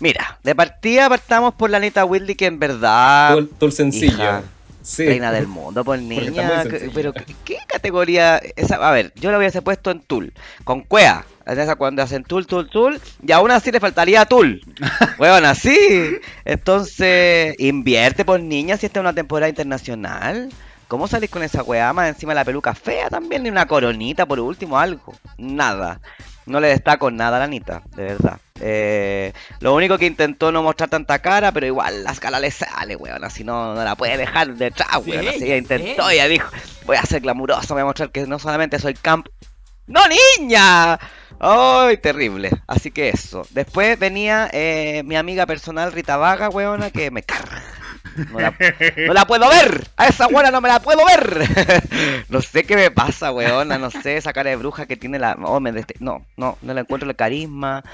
Mira, de partida partamos por la Anita Whitley que en verdad... todo, todo sencillo. hija, sí. Reina del mundo, por niña. Pero, ¿qué, qué categoría? Esa, a ver, yo la hubiese puesto en Tool, con Cuea. En esa cuando hacen Tool, Tool, Tool. Y aún así le faltaría Tool. Weón, así. Entonces, invierte por niña si esta es una temporada internacional. ¿Cómo salís con esa weá? Más encima la peluca fea también, ni una coronita por último, algo. Nada. No le destaco nada a la Anita, de verdad. Eh, lo único que intentó no mostrar tanta cara, pero igual la escala le sale, weón. Así no, no la puede dejar detrás, Sí, weón. Así ella intentó, sí. ella dijo, voy a ser glamuroso, voy a mostrar que no solamente soy camp... ¡No, niña! ¡Ay, terrible! Así que eso. Después venía eh, mi amiga personal Rita Vaga, weona, que me carga. No la, no la puedo ver. A esa buena no me la puedo ver. no sé qué me pasa, weona. No sé, esa cara de bruja que tiene la. oh, me deste- No, no, no le encuentro el carisma.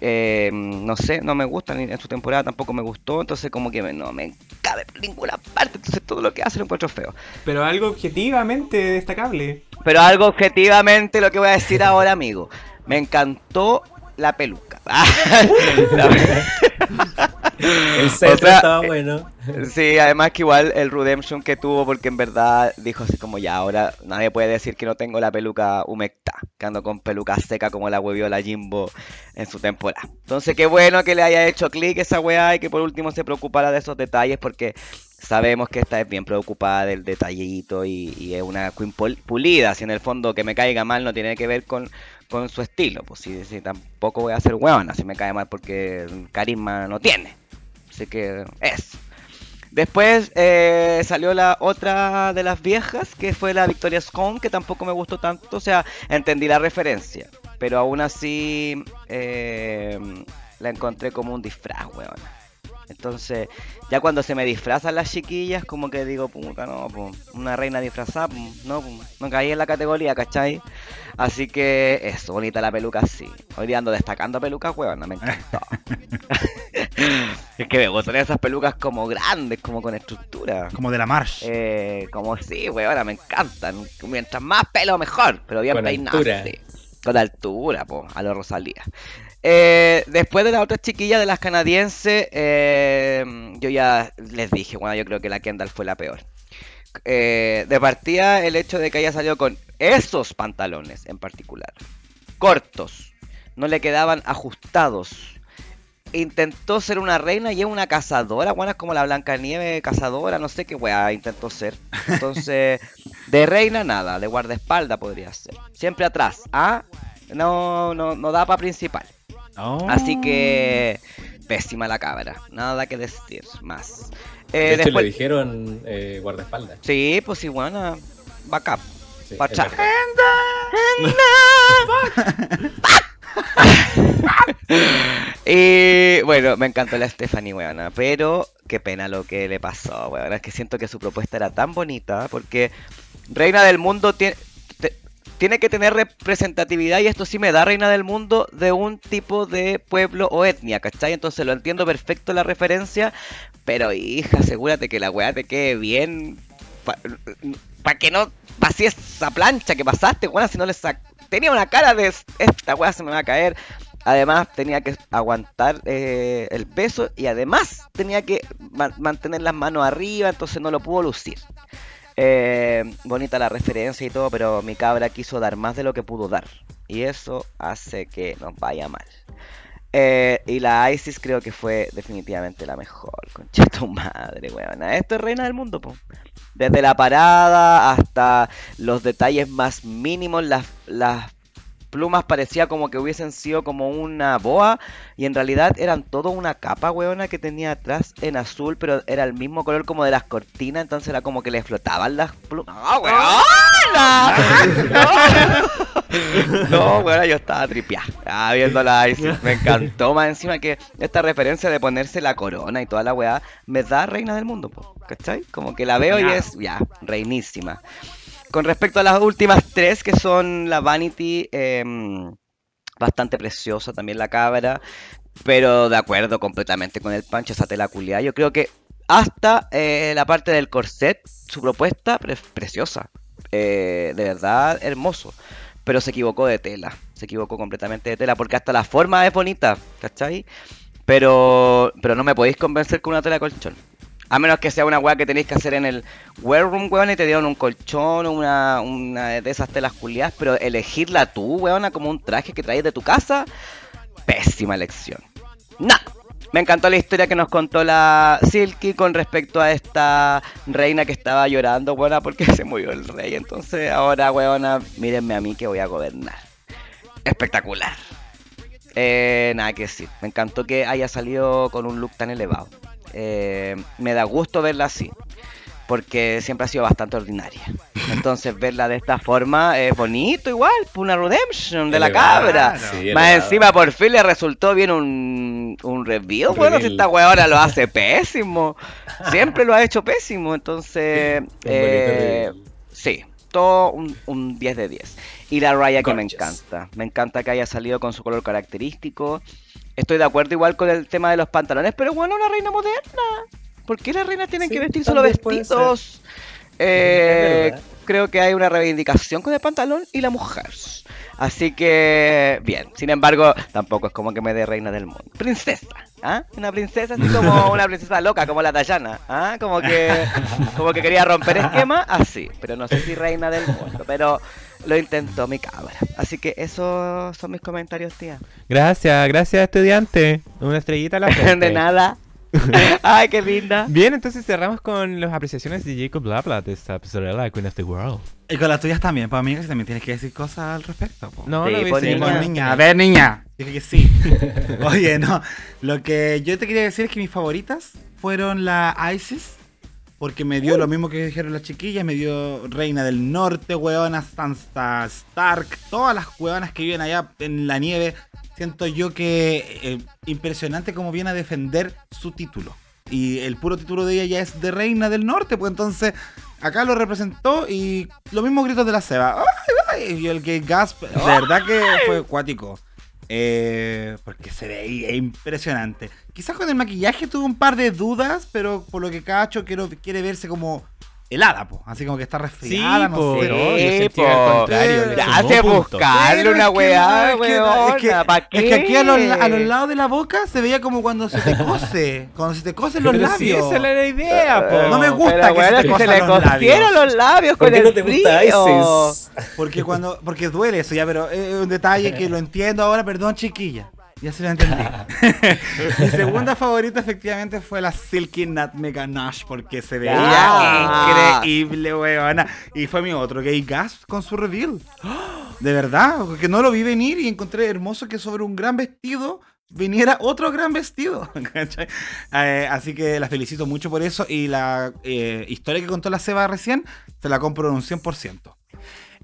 Eh, no sé, no me gusta. Ni en su temporada tampoco me gustó. Entonces, como que me- no me cabe por ninguna parte. Entonces, todo lo que hace lo encuentro feo. Pero algo objetivamente destacable. Pero algo objetivamente lo que voy a decir ahora, amigo. Me encantó la peluca. El centro estaba bueno. Sí, además que igual el redemption que tuvo, porque en verdad dijo así como ya, ahora nadie puede decir que no tengo la peluca humecta, que ando con peluca seca como la huevió la Jimbo en su temporada. Entonces qué bueno que le haya hecho clic esa weá y que por último se preocupara de esos detalles porque sabemos que esta es bien preocupada del detallito y, y es una queen pul- pulida, si en el fondo que me caiga mal no tiene que ver con, con su estilo, pues si, tampoco voy a ser huevona si me cae mal porque carisma no tiene. Así que es. Después eh, salió la otra de las viejas, que fue la Victoria Scone, que tampoco me gustó tanto. O sea, entendí la referencia. Pero aún así eh, la encontré como un disfraz, weón. Entonces, ya cuando se me disfrazan las chiquillas, como que digo, puta, no, po, una reina disfrazada, po, no, po, no caí en la categoría, ¿cachai? Así que eso, bonita la peluca, sí. Hoy día ando destacando pelucas, weón, me encantó. es que me gustan esas pelucas como grandes, como con estructura. Como de la Marsh. Eh, como sí, weón, me encantan. Mientras más pelo, mejor, pero bien altura. sí. Con altura, po, a lo Rosalía. Eh, después de la otra chiquilla de las canadienses, eh, yo ya les dije, bueno, yo creo que la Kendall fue la peor. Eh, de partida, el hecho de que haya salido con esos pantalones en particular, cortos, no le quedaban ajustados. Intentó ser una reina y es una cazadora, bueno, es como la Blanca Nieve cazadora, no sé qué weá intentó ser. Entonces, de reina nada, de guardaespaldas podría ser. Siempre atrás, ¿ah? No, no, no da para principal. Oh. Así que pésima la cabra. Nada que decir más. De Eh, hecho, después- le dijeron eh, guardaespaldas. Sí, pues sí, bueno, backup. Sí, Pa' es atrás. verdad. Y bueno, me encantó la Stephanie, weona. Pero qué pena lo que le pasó, weona. Es que siento que su propuesta era tan bonita. Porque Reina del Mundo tiene, tiene que tener representatividad. Y esto sí me da Reina del Mundo de un tipo de pueblo o etnia, ¿cachai? Entonces lo entiendo perfecto la referencia. Pero hija, asegúrate que la weá te quede bien. Para que no pases esa plancha que pasaste, weona. Si no le sac... Tenía una cara de esta weá se me va a caer. Además tenía que aguantar eh, el peso y además tenía que ma- mantener las manos arriba, entonces no lo pudo lucir. Eh, bonita la referencia y todo, pero mi cabra quiso dar más de lo que pudo dar. Y eso hace que nos vaya mal. Eh, y la Isis creo que fue definitivamente la mejor. Concha tu madre, weón. Esto es reina del mundo, po. Desde la parada hasta los detalles más mínimos, las, las plumas parecía como que hubiesen sido como una boa y en realidad eran todo una capa, weona, que tenía atrás en azul, pero era el mismo color como de las cortinas, entonces era como que le flotaban las plumas. ¡No, weona! No, no weona, yo estaba tripeada, estaba viendo la Isis, me encantó más encima que esta referencia de ponerse la corona y toda la weá me da reina del mundo, po, ¿cachai? Como que la veo y es, ya, reinísima. Con respecto a las últimas tres, que son la Vanity, em, bastante preciosa también la cabra, pero de acuerdo completamente con el pancho, esa tela culiada. Yo creo que hasta eh, la parte del corset, su propuesta, pre- preciosa. Eh, de verdad, hermoso. Pero se equivocó de tela, se equivocó completamente de tela, porque hasta la forma es bonita, ¿cachai? Pero, pero no me podéis convencer con una tela colchón. A menos que sea una weá que tenéis que hacer en el wear room, weón, y te dieron un colchón o una, una de esas telas culiadas, pero elegirla tú, weona, como un traje que traes de tu casa, pésima elección. No. Me encantó la historia que nos contó la Silky con respecto a esta reina que estaba llorando, weona, porque se murió el rey. Entonces, ahora, weona, mírenme a mí que voy a gobernar. Espectacular. Eh, nada que decir. Me encantó que haya salido con un look tan elevado. Eh, me da gusto verla así. Porque siempre ha sido bastante ordinaria. Entonces verla de esta forma es bonito igual. pues Una redemption de la cabra. sí, Más encima por fin le resultó bien un, un review. Un Bueno, si esta weona lo hace pésimo. Siempre lo ha hecho pésimo. Entonces... Eh, sí, un, un 10 de 10. Y la Raya que me encanta. Me encanta que haya salido con su color característico. Estoy de acuerdo igual con el tema de los pantalones, pero bueno, una reina moderna. ¿Por qué las reinas tienen Sí, que vestir solo vestidos? Eh, creo que hay una reivindicación con el pantalón y la mujer. Así que, bien. Sin embargo, tampoco es como que me dé reina del mundo. Princesa, ¿ah? Una princesa así como una princesa loca, como la Dayana, ¿ah? Como que, como que quería romper esquema, así. Pero no sé si reina del mundo, pero lo intentó mi cabra. Así que esos son mis comentarios, tía. Gracias, gracias estudiante. Una estrellita a la frente. De nada. Ay, qué linda. Bien, entonces cerramos con las apreciaciones de Jacob Blabla de esta pasarela Queen of the World. Y con las tuyas también, para mí que también tienes que decir cosas al respecto. po. No, Sí, no pues, pues, nada. niña. A ver, niña. Dije que sí. Oye, no. Lo que yo te quería decir es que mis favoritas fueron la Isis. Porque me dio lo mismo que dijeron las chiquillas. Me dio Reina del Norte, hueonas, Sansa Stark. Todas las hueonas que viven allá en la nieve. Siento yo que eh, impresionante como viene a defender su título. Y el puro título de ella ya es de Reina del Norte. Pues entonces acá lo representó y los mismos gritos de la Seba. ¡Ay, ay! Y el que Gasp, de verdad que fue acuático. Eh, porque se veía impresionante. Quizás con el maquillaje tuve un par de dudas, pero por lo que cacho quiero, quiere verse como helada, po. así como que está resfriada, no po, sé. pero yo Sí, al po. contrario. le hace buscarle una es que weá, no, es que- weona. es que- ¿pa' Es que aquí a los, a los lados de la boca se veía como cuando se te cose. cuando se te cosen los Pero sí, labios. esa era la idea, po. No me gusta Pero, que se te cosan le los labios. los labios ¿Por con qué el no te frío. Porque cuando porque duele eso ya, pero es un detalle que lo entiendo ahora, perdón chiquilla. Ya se lo entendí. Mi segunda favorita efectivamente fue la Silky Nutmeg Ganache porque se veía increíble, weona. Y fue mi otro gay gasp con su reveal. De verdad, porque no lo vi venir y encontré hermoso que sobre un gran vestido viniera otro gran vestido. Eh, así que la felicito mucho por eso y la eh, historia que contó la Seba recién, se la compro en un 100%.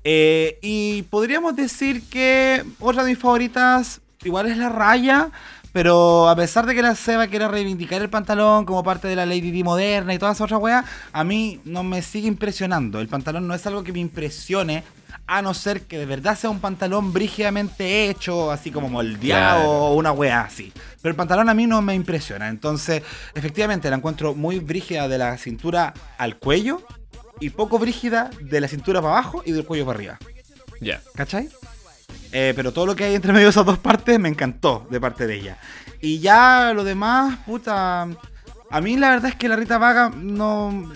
Eh, y podríamos decir que otra de mis favoritas igual es la raya, pero a pesar de que la Seba quiera reivindicar el pantalón como parte de la Lady D moderna y todas esas otras weas, a mí no me sigue impresionando. El pantalón no es algo que me impresione, a no ser que de verdad sea un pantalón brígidamente hecho, así como moldeado Claro. o una wea así. Pero el pantalón a mí no me impresiona. Entonces, efectivamente, la encuentro muy brígida de la cintura al cuello y poco brígida de la cintura para abajo y del cuello para arriba. Ya. ¿Cachai? Eh, pero todo lo que hay entre medio de esas dos partes me encantó de parte de ella. Y ya lo demás, puta. A mí la verdad es que la Rita Vaga no.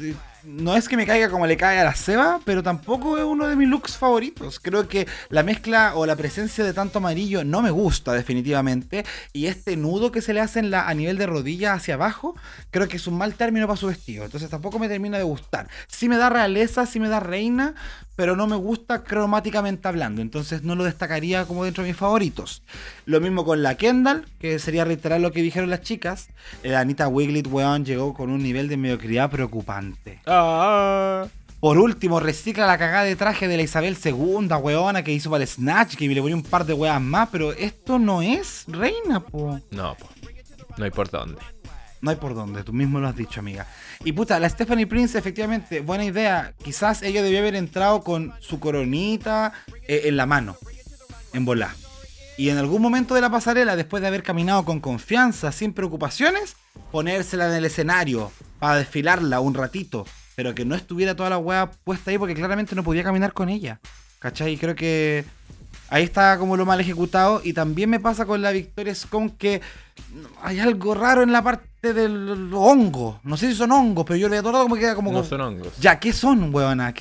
No es que me caiga como le cae a la Seba, pero tampoco es uno de mis looks favoritos. Creo que la mezcla o la presencia de tanto amarillo no me gusta definitivamente. Y este nudo que se le hace en la, a nivel de rodilla hacia abajo, creo que es un mal término para su vestido. Entonces tampoco me termina de gustar. Sí me da realeza, sí me da reina, pero no me gusta cromáticamente hablando. Entonces no lo destacaría como dentro de mis favoritos. Lo mismo con la Kendall, que sería reiterar lo que dijeron las chicas. La Anita Wiglet, weón, llegó con un nivel de mediocridad preocupante. Ah. Por último, recicla la cagada de traje de la Isabel II, weona, que hizo para el Snatch, que le ponía un par de weas más, pero esto no es reina, po. No, po. No hay por dónde. No hay por dónde, tú mismo lo has dicho, amiga. Y puta, la Stephanie Prince, efectivamente, buena idea. Quizás ella debió haber entrado con su coronita eh, en la mano, en volá. Y en algún momento de la pasarela, después de haber caminado con confianza, sin preocupaciones, ponérsela en el escenario para desfilarla un ratito. Pero que no estuviera toda la weá puesta ahí porque claramente no podía caminar con ella. ¿Cachai? Y creo que ahí está como lo mal ejecutado. Y también me pasa con la Victoria Scone que hay algo raro en la parte del hongo. No sé si son hongos, pero yo le he todo como que queda como. No son hongos. Ya, ¿qué son,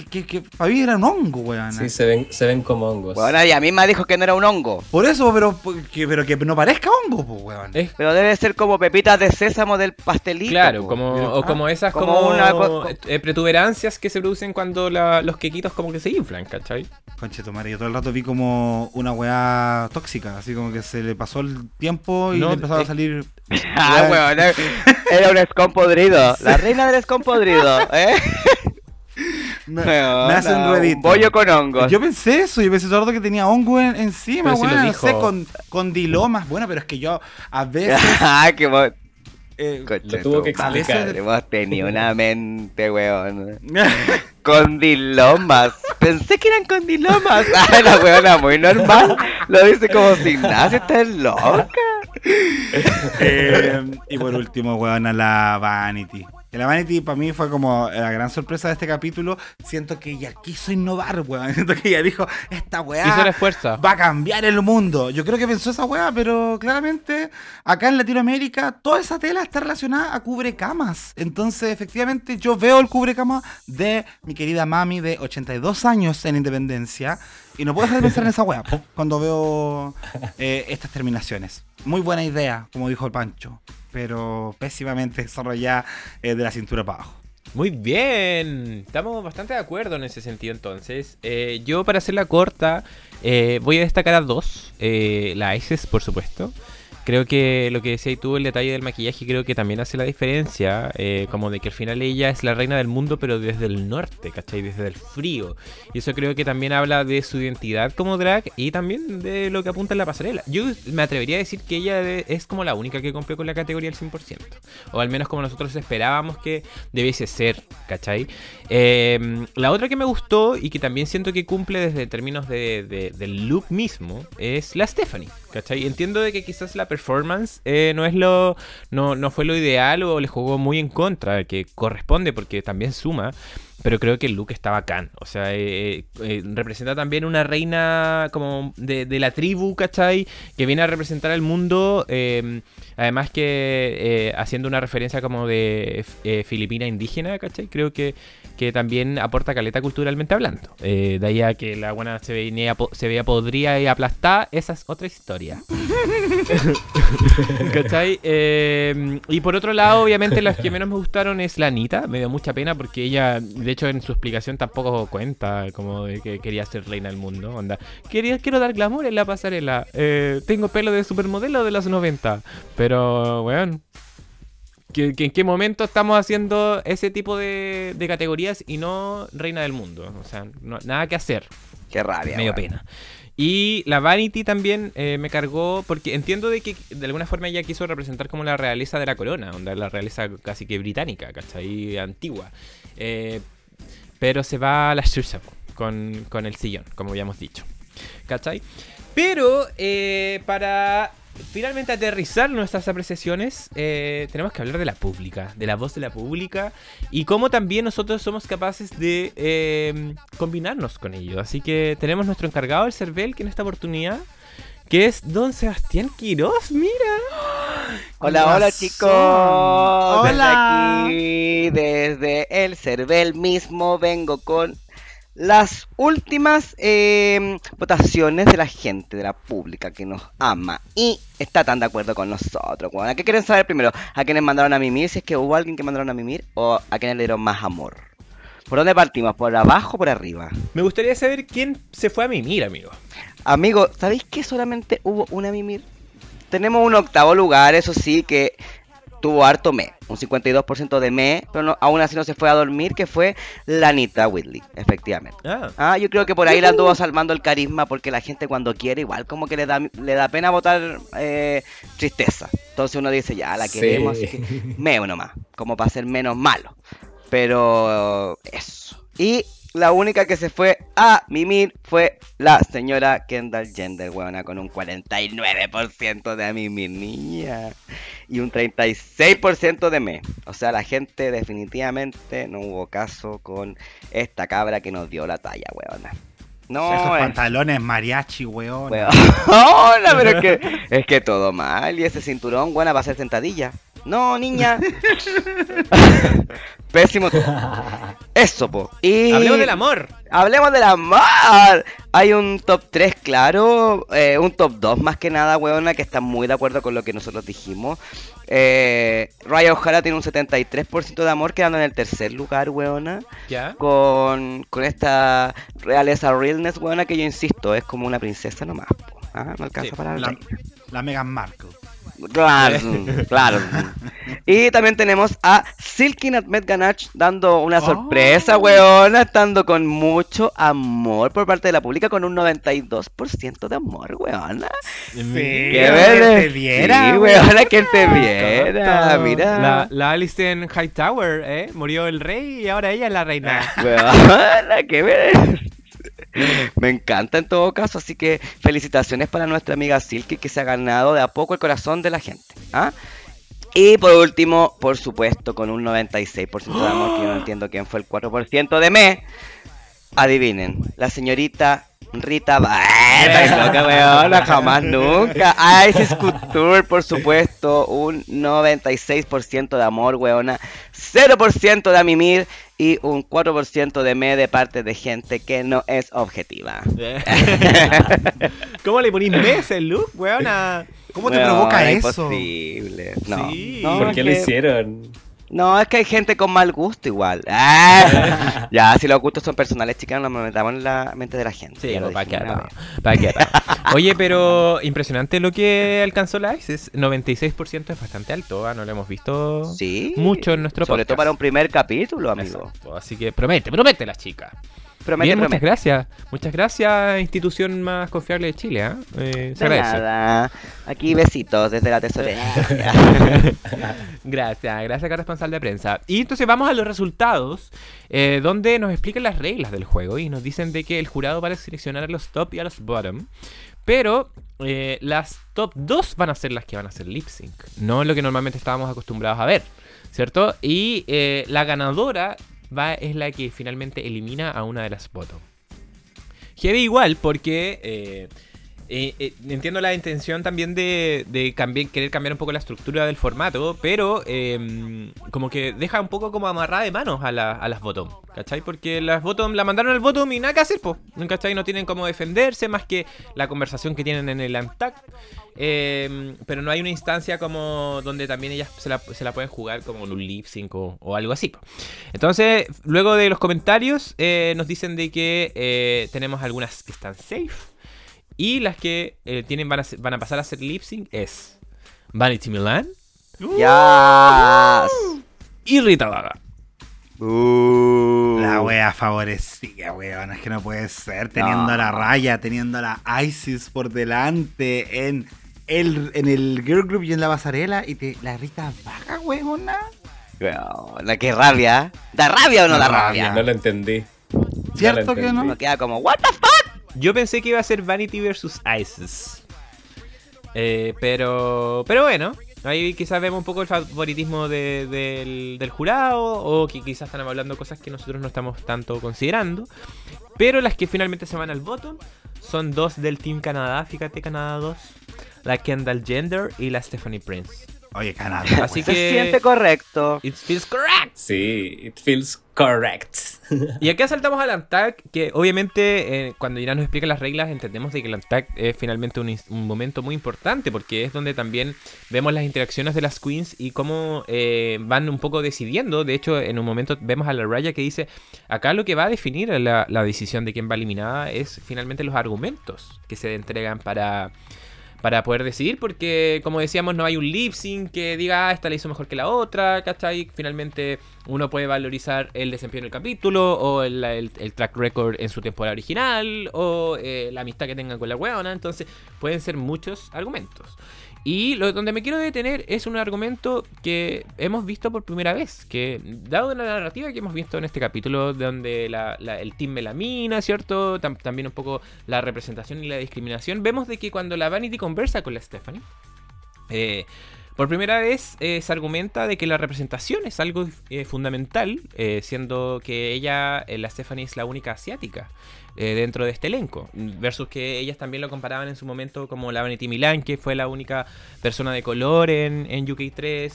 qué, qué? Para mí era un hongo, weona. Sí, se ven, se ven como hongos. Bueno, ella misma dijo que no era un hongo. Por eso, pero que, pero que no parezca hongo, pues, Pero debe ser como pepitas de sésamo del pastelito. Claro, po. como, Pero- o como ah, esas como como, una co- eh, protuberancias que se producen cuando la- los quequitos como que se inflan, ¿cachai? Conche tu madre, yo todo el rato vi como una weá tóxica, así como que se le pasó el tiempo y No, le empezaron eh, a salir. Ah, weón, eh, era un escón podrido. La reina del escón podrido, ¿eh? Me, Weón, me hace un un ruedito. bollo con hongos. Yo pensé eso, yo pensé todo que tenía hongo en- encima, Pero si no dijo. sé, con, con dilomas. Bueno, pero es que yo a veces. Ah, qué. Eh, Coche Lo tuvo que explicar. Hemos tenido una mente, weón. Condilomas. Pensé que eran condilomas. Ah, la weona muy normal. Lo dice como si nada, si estás loca. eh, y por último, weón, a la Vanity. La Vanity para mí fue como la gran sorpresa de este capítulo. Siento que ella quiso innovar, weón. Siento que ella dijo, esta weá. El va a cambiar el mundo. Yo creo que pensó esa weá, pero claramente acá en Latinoamérica toda esa tela está relacionada a cubrecamas. Entonces, efectivamente, yo veo el cubrecama de mi querida mami de 82 años en Independencia y no puedo dejar de pensar en esa weá cuando veo eh, estas terminaciones. Muy buena idea, como dijo el Pancho, pero pésimamente desarrollada eh, de la cintura para abajo. Muy bien, estamos bastante de acuerdo en ese sentido entonces. Eh, yo para hacerla corta eh, voy a destacar dos. Eh, la Isis, por supuesto. Creo que lo que decías tú, el detalle del maquillaje, creo que también hace la diferencia. eh, como de que al final ella es la reina del mundo, pero desde el norte, ¿cachai? Desde el frío. Y eso creo que también habla de su identidad como drag y también de lo que apunta en la pasarela. Yo me atrevería a decir que ella es como la única que cumple con la categoría al 100%. O al menos como nosotros esperábamos que debiese ser, ¿cachai? Eh, la otra que me gustó y que también siento que cumple desde términos de, de- del look mismo es la Stephanie, ¿cachai? Entiendo de que quizás la performance eh, no es lo no, no fue lo ideal o le jugó muy en contra, que corresponde porque también suma, pero creo que el look está bacán. O sea, eh, eh, representa también una reina como de, la tribu, ¿cachai? Que viene a representar al mundo. eh, además que haciendo una referencia como de filipina indígena, ¿cachai? Creo que que también aporta caleta culturalmente hablando. Eh, de ahí a que la buena se veía, se veía podrida y aplastada, esa es otra historia. ¿Cachai? Eh, y por otro lado, obviamente, las que menos me gustaron es la Anita. Me dio mucha pena porque ella, de hecho, en su explicación tampoco cuenta como de que quería ser reina del mundo. Onda, quería, quiero dar glamour en la pasarela. Eh, tengo pelo de supermodelo de los 90. Pero, bueno. ¿Que, que ¿En qué momento estamos haciendo ese tipo de, de categorías y no reina del mundo? O sea, no- nada que hacer. Qué rabia. Me dio weón. pena. Y la Vanity también eh, me cargó, porque entiendo de que de alguna forma ella quiso representar como la realeza de la corona, onda, la realeza casi que británica, ¿cachai? Antigua. Eh, pero se va a la chucha con, con el sillón, como habíamos dicho. ¿Cachai? Pero eh, para finalmente aterrizar nuestras apreciaciones, eh, tenemos que hablar de la pública, de la voz de la pública y cómo también nosotros somos capaces de eh, combinarnos con ello. Así que tenemos nuestro encargado, el Cervel, que en esta oportunidad, que es Don Sebastián Quiroz, mira. Hola, hola chicos. Hola. Desde aquí, desde el Cervel mismo, vengo con las últimas eh, votaciones de la gente, de la pública que nos ama y está tan de acuerdo con nosotros. ¿A qué quieren saber primero? ¿A quiénes mandaron a mimir? Si es que hubo alguien que mandaron a mimir o a quienes le dieron más amor. ¿Por dónde partimos? ¿Por abajo o por arriba? Me gustaría saber quién se fue a mimir, amigo. Amigo, ¿sabéis que solamente hubo una Mimir? Tenemos un octavo lugar, eso sí, que tuvo harto me, un 52% de me, pero no- aún así no se fue a dormir, que fue la Anita Whitley, efectivamente. Ah, Ah, yo creo que por ahí la anduvo salvando el carisma, porque la gente cuando quiere, igual como que le da, le da pena votar eh, tristeza. Entonces uno dice, ya, la Sí. queremos, así que me uno más, como para ser menos malo. Pero eso. Y la única que se fue a mimir fue la señora Kendall Jenner, weona, con un 49% de a mimir, niña. Y un 36% de me. O sea, la gente definitivamente no hubo caso con esta cabra que nos dio la talla, weona. No, Esos es- pantalones mariachi, weón. Hola, pero es que, es que todo mal. Y ese cinturón, buena para hacer sentadilla. No, niña. Pésimo. Eso, po. Y... hablemos del amor. Hablemos del amor. Hay un top 3, claro. eh, un top 2 más que nada, weona, que está muy de acuerdo con lo que nosotros dijimos. Eh, Raya O'Hara tiene un 73% de amor, quedando en el tercer lugar, weona ¿Ya? con, con esta realeza realness, weona, que yo insisto, es como una princesa nomás. po, ¿ah? No alcanza Sí, para La, la Meghan Markle. Claro, claro. Y también tenemos a Silky Nutmeg Ganache dando una Oh. sorpresa, weona, estando con mucho amor por parte de la pública, con un 92% de amor, weona. Sí, ¡Qué que te viera, Sí, weona, que te viera, mira. La, la Alison Hightower, ¿eh? Murió el rey y ahora ella es la reina. Weona, qué ver. Me encanta en todo caso, así que felicitaciones para nuestra amiga Silky que se ha ganado de a poco el corazón de la gente. ¿ah? Y por último, por supuesto, con un 96% de amor, que yo no entiendo quién fue el 4% de me. Adivinen, la señorita Rita Baeta, loca, weona, jamás nunca. Isis Couture, por supuesto, un 96% de amor, weona. 0% de amimir y un 4% de me de parte de gente que no es objetiva. ¿Cómo le ponís meses, Luke, weona? ¿Cómo te Weona, provoca eso? Imposible. No, Sí. no, ¿Por qué lo hicieron? No, es que hay gente con mal gusto igual. Ah, ya, si los gustos son personales, chicas, no nos metamos en la mente de la gente. Sí, lo ¿para qué? ¿Para qué? Oye, pero impresionante lo que alcanzó la ISIS. 96% es bastante alto, ¿ah? no lo hemos visto Sí. mucho en nuestro Sobre podcast. todo para un primer capítulo, amigo. Exacto, Así que promete, promete la chica. Promete, Bien, muchas gracias. Muchas gracias, institución más confiable de Chile. Eh, se De agradece. nada. Aquí besitos desde la tesorería. Gracias, gracias corresponsal de prensa. Y entonces vamos a los resultados, eh, donde nos explican las reglas del juego y nos dicen de que el jurado va a seleccionar a los top y a los bottom. Pero eh, las top 2 van a ser las que van a hacer lip sync, no lo que normalmente estábamos acostumbrados a ver, ¿cierto? Y eh, la ganadora va, es la que finalmente elimina a una de las bottom. Heavy igual porque eh, Eh, entiendo la intención también de, querer cambiar un poco la estructura del formato, pero eh, como que deja un poco como amarrada de manos a, la- a las bottom, ¿cachai? Porque las bottom la mandaron al bottom y nada que hacer, pues, ¿cachai? No tienen cómo defenderse más que la conversación que tienen en el Untack. Eh, pero no hay una instancia como donde también ellas se la, pueden jugar como en un lip sync o, algo así. po. Entonces, luego de los comentarios, eh, nos dicen de que eh, tenemos algunas que están safe. Y las que eh, tienen, van, a, ser- van a pasar a ser lip sync es Vanity Milan Ya. y Rita Vaga. Uh. La wea favorecida, weón. Es que no puede ser. Teniendo a la raya, teniendo a la Isis por delante en el, en el girl group y en la pasarela. Y te, la Rita baja, weona. Weón, qué rabia. ¿Da rabia o no Da rabia. rabia? No lo entendí. ¿Cierto que entendí. no? Uno queda como, ¿What the fuck? Yo pensé que iba a ser Vanity versus Isis. Eh, pero, pero bueno, ahí quizás vemos un poco el favoritismo de- del, del jurado o que quizás están hablando cosas que nosotros no estamos tanto considerando. Pero las que finalmente se van al bottom son dos del Team Canadá, fíjate Canadá 2, la Kendall Gender y la Stephanie Prince. Oye, Canadá. Así Se siente que... correcto. It feels correct. Sí, it feels correct. Y acá saltamos al Antac, que obviamente eh, cuando Irán nos explica las reglas entendemos de que el Antac es finalmente un, momento muy importante porque es donde también vemos las interacciones de las queens y cómo eh, van un poco decidiendo. De hecho, en un momento vemos a la Raya que dice, acá lo que va a definir la, la decisión de quién va eliminada es finalmente los argumentos que se entregan para... Para poder decidir, porque como decíamos, no hay un lip sync que diga, ah, esta la hizo mejor que la otra, ¿cachai? Finalmente uno puede valorizar el desempeño del capítulo, o el, track record en su temporada original, o eh, la amistad que tengan con la weona. Entonces, pueden ser muchos argumentos. Y lo donde me quiero detener es un argumento que hemos visto por primera vez, que dado la narrativa que hemos visto en este capítulo, donde la- la- el team Melamina, ¿cierto? Tam- también un poco la representación y la discriminación, vemos de que cuando la Vanity conversa con la Stephanie, eh, por primera vez eh, se argumenta de que la representación es algo eh, fundamental, eh, siendo que ella, la Stephanie, es la única asiática dentro de este elenco, versus que ellas también lo comparaban en su momento como la Vanity Milan, que fue la única persona de color en, en UK3,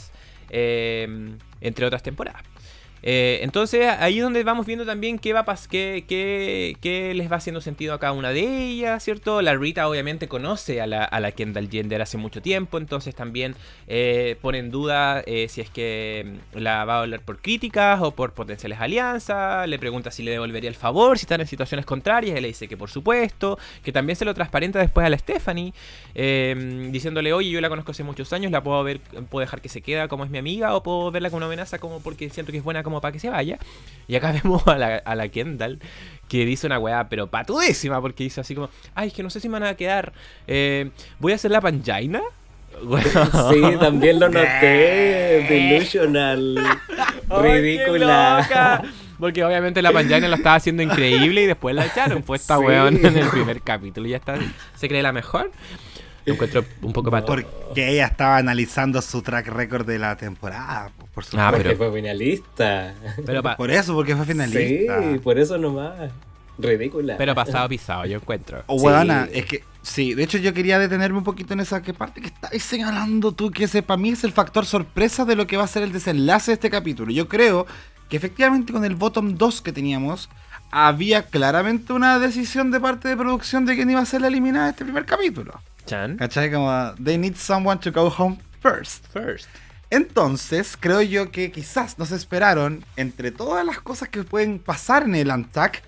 eh, entre otras temporadas. Eh, entonces ahí es donde vamos viendo también qué va qué, qué- qué les va haciendo sentido a cada una de ellas, ¿cierto? La Rita obviamente conoce a la, a la Kendall Gender hace mucho tiempo, entonces también eh, pone en duda eh, si es que mm, la va a hablar por críticas o por potenciales alianzas, le pregunta si le devolvería el favor, si están en situaciones contrarias, él le dice que por supuesto, que también se lo transparenta después a la Stephanie, eh, diciéndole, oye, yo la conozco hace muchos años, la puedo ver, puedo dejar que se queda como es mi amiga, o puedo verla como una amenaza como porque siento que es buena como para que se vaya. Y acá vemos a la, a la Kendall que dice una weá, pero patudísima, porque dice así como, ay, es que no sé si me van a quedar, eh, voy a hacer la panjaina. Sí, también lo noté. Delusional. ¡Ay, qué Ridícula. Porque obviamente la Panjaina lo estaba haciendo increíble y después la echaron. Pues esta Sí. weón en el primer capítulo ya está. Se cree la mejor. Lo encuentro un poco pato. Porque ella estaba analizando su track record de la temporada. Por, supuesto. Ah, Porque pero- fue finalista. Pero, pa- por eso, porque fue finalista. Sí, por eso nomás. Ridícula. pero pasado pisado, yo encuentro. O Sí. weona, es que sí, de hecho yo quería detenerme un poquito en esa que parte que estáis señalando tú, que ese para mí es el factor sorpresa de lo que va a ser el desenlace de este capítulo. Yo creo que efectivamente con el bottom 2 que teníamos, había claramente una decisión de parte de producción de quién iba a ser la eliminada de este primer capítulo. Chan. ¿Cachai? Como, they need someone to go home first. First. Entonces, creo yo que quizás nos esperaron, entre todas las cosas que pueden pasar en el Antac,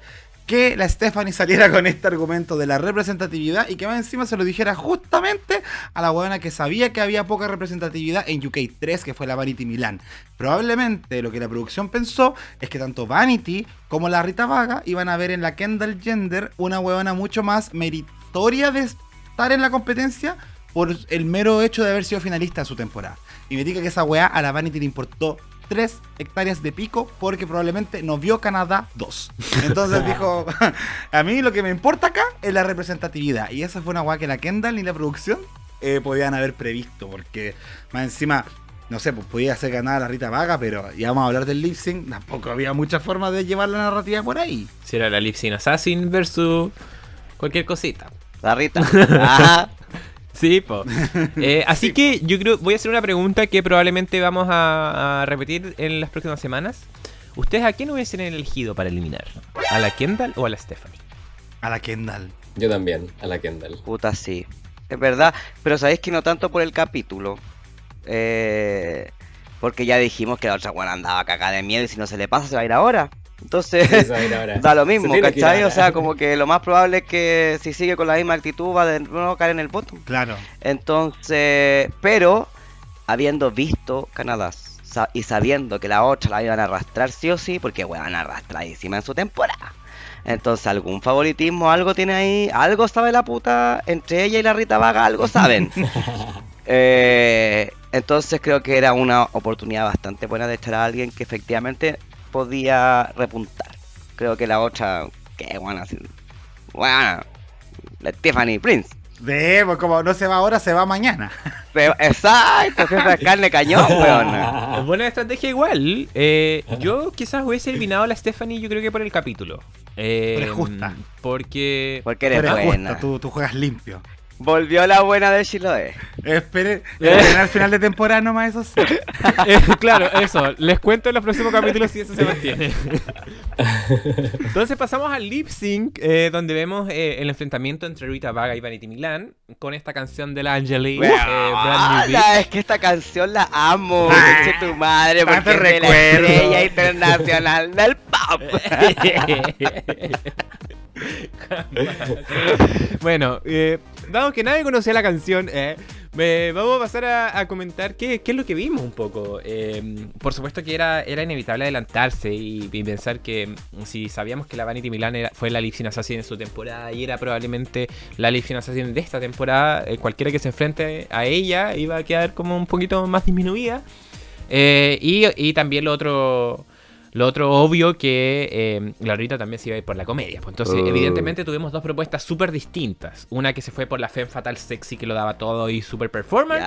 que la Stephanie saliera con este argumento de la representatividad y que más encima se lo dijera justamente a la buena que sabía que había poca representatividad en UK3, que fue la Vanity Milan. Probablemente lo que la producción pensó es que tanto Vanity como la Rita Vaga iban a ver en la Kendall Gender una huevona mucho más meritoria de estar en la competencia por el mero hecho de haber sido finalista en su temporada. Y me diga que esa weá a la Vanity le importó 3 hectáreas de pico porque probablemente no vio Canadá 2. Entonces dijo, a mí lo que me importa acá es la representatividad. Y esa fue una weá que la Kendall ni la producción eh, podían haber previsto. Porque más encima, no sé, pues podía hacer ganar a la Rita Vaga, pero ya vamos a hablar del lip sync. Tampoco había mucha forma de llevar la narrativa por ahí. Si era la Lip Sync Assassin versus cualquier cosita. La Rita. Ajá. Sí, po. Eh, así que yo creo, voy a hacer una pregunta que probablemente vamos a, a repetir en las próximas semanas. ¿Ustedes a quién hubiesen elegido para eliminar? ¿A la Kendall o a la Stephanie? A la Kendall. Yo también, a la Kendall. Puta, sí. Es verdad. Pero sabéis que no tanto por el capítulo. Eh, porque ya dijimos que la otra buena andaba cagada de miedo y si no se le pasa se va a ir ahora. Entonces, da lo mismo, ir ¿cachai? O sea, como que lo más probable es que si sigue con la misma actitud va de nuevo a caer en el bottom. Claro. Entonces, pero habiendo visto Canadá y sabiendo que la otra la iban a arrastrar sí o sí, porque weón arrastradísima en su temporada. Entonces, algún favoritismo, algo tiene ahí, algo sabe la puta, entre ella y la Rita Vaga, algo saben. Eh, entonces creo que era una oportunidad bastante buena de echar a alguien que efectivamente podía repuntar. Creo que la otra, que bueno, bueno, la Tiffany Prince. De, pues como no se va ahora, se va mañana. Pero- Exacto, que esa carne cañón, weón. Buena estrategia igual. Eh, yo quizás hubiese eliminado a la Stephanie, yo creo que por el capítulo. Eh, Eres justa. Porque... Porque eres Pero es buena. justo, tú, tú juegas limpio. Volvió la buena de Chiloé. Esperen, esperen al final de temporada nomás, eso sí. Eh, claro, eso. Les cuento en los próximos capítulos si eso se mantiene. Entonces pasamos al lip sync, eh, donde vemos eh, el enfrentamiento entre Rita Vaga y Vanity Milan con esta canción de la Angelique, Weón, eh, Brand New Ah, es que esta canción la amo, Ah, tu madre, porque de la estrella internacional del pop. Bueno, eh, dado que nadie conocía la canción, eh, me- vamos a pasar a, comentar qué, es lo que vimos un poco. Eh, por supuesto que era, inevitable adelantarse y, y pensar que mm, si sabíamos que la Vanity Milan era- fue la Lip Sync Assassin en su temporada y era probablemente la Lip Sync Assassin de esta temporada, eh, cualquiera que se enfrente a ella iba a quedar como un poquito más disminuida. Eh, y, y también lo otro, lo otro obvio que eh, la Rita también se iba a ir por la comedia. pues. Entonces, Oh. evidentemente tuvimos dos propuestas súper distintas. Una que se fue por la femme fatal sexy que lo daba todo y super performance.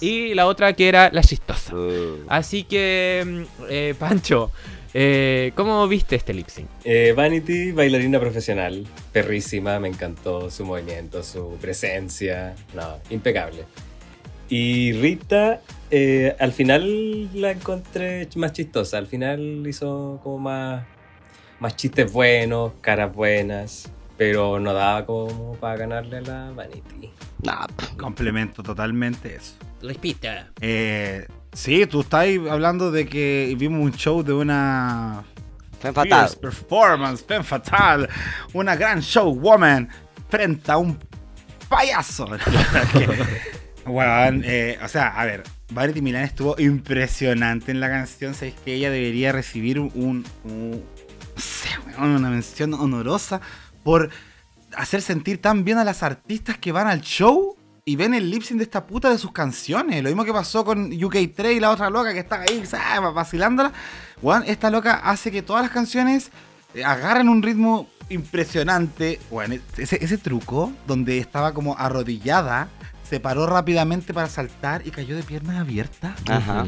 Yes. Y la otra que era la chistosa. Uh. Así que, mm, eh, Pancho, eh, ¿cómo viste este lip sync? Eh, Vanity, bailarina profesional, perrísima, me encantó su movimiento, su presencia, no, impecable. Y Rita, eh, al final la encontré más chistosa, al final hizo como más, más chistes buenos, caras buenas, pero no daba como para ganarle a la Vanity. Nah. Complemento totalmente eso. Respita. Eh, sí, tú estás hablando de que vimos un show de una fatal. performance, pen fatal, una gran showwoman frente a un payaso. Bueno, eh, o sea, a ver, Vanity Milan estuvo impresionante en la canción. Sabéis que ella debería recibir un, un- una mención honorosa por hacer sentir tan bien a las artistas que van al show y ven el lip sync de esta puta de sus canciones. Lo mismo que pasó con UK3 y la otra loca que está ahí vacilándola. Weón, esta loca hace que todas las canciones eh, agarren un ritmo impresionante. Bueno, ese truco donde estaba como arrodillada, se paró rápidamente para saltar y cayó de piernas abiertas. Ajá.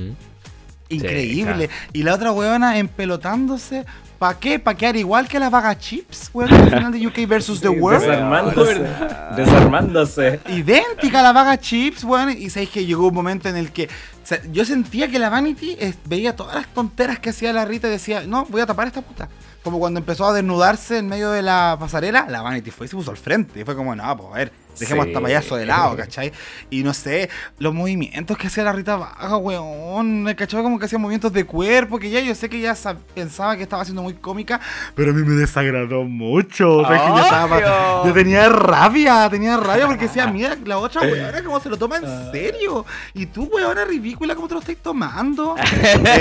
Increíble. y la otra huevona empelotándose. ¿Para qué? ¿Para quedar igual que la vaga chips, weón? Al final de UK versus The World. Desarmándose. Desarmándose. Idéntica a la vaga chips, weón. Y sabéis que llegó un momento en el que o sea, yo sentía que la Vanity eh, veía todas las tonteras que hacía la Rita y decía, no, voy a tapar esta puta. Como cuando empezó a desnudarse en medio de la pasarela, la Vanity fue y se puso al frente. Y fue como, no, pues a ver, dejemos Sí. esta payaso de lado, ¿cachai? Y no sé, los movimientos que hacía la Rita Vaga, weón, ¿cachai? Como que hacía movimientos de cuerpo, que ya yo sé que ya sab- pensaba que estaba siendo muy cómica, pero a mí me desagradó mucho. O sea, es que yo, estaba- Obvio. yo tenía rabia, tenía rabia porque decía, mira, la otra weona cómo se lo toma en serio. Y tú, weona ridícula, ¿cómo te lo estás tomando?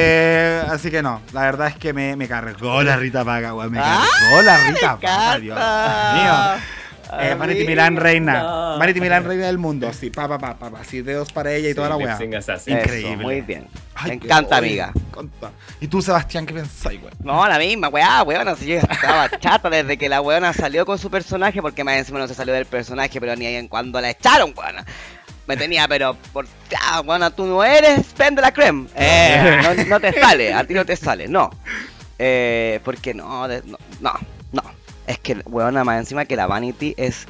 Eh, así que no, la verdad es que me, me cargó la Rita Vaga, weón. Me ¡Ah! cargó la Rita me Vaga, Dios mío. Eh, Vanity Milan reina. No. Vanity Milan reina del mundo. Así, pa, pa, pa, pa, pa. Así, dedos para ella y toda la weá. assassin. Eso, Increíble. muy bien. Ay, Me qué encanta, oye, amiga. me encanta. ¿Y tú, Sebastián, qué pensáis, weón? No, la misma, weá, weona, si yo estaba chata desde que la weona salió con su personaje, porque más encima no se salió del personaje, pero ni ahí en cuando la echaron, weona. Me tenía, pero por ya, weona, tú no eres Pende la creme. Eh, no, no te sale, a ti no te sale, no. Eh, porque no, de- no, no, no. Es que, weona, más encima que la Vanity es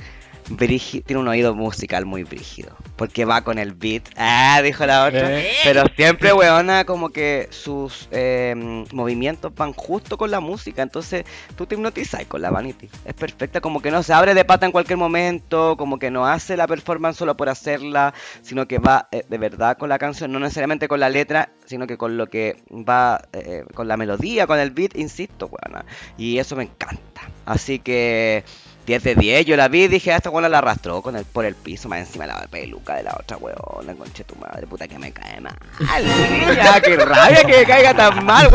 brigi- tiene un oído musical muy brígido. Porque va con el beat. Ah, dijo la otra. Eh. Pero siempre, weona, como que sus eh, movimientos van justo con la música. Entonces tú te hipnotizas con la Vanity. Es perfecta, como que no se abre de pata en cualquier momento. Como que no hace la performance solo por hacerla. Sino que va eh, de verdad con la canción. No necesariamente con la letra, sino que con lo que va, eh, con la melodía, con el beat, insisto, weona. Y eso me encanta. Así que 10 de 10, yo la vi y dije, "Ah, esta weona la arrastró con el, por el piso, más encima de la peluca de la otra weona, conche tu madre, puta que me cae mal. Ya, qué rabia que me caiga tan mal.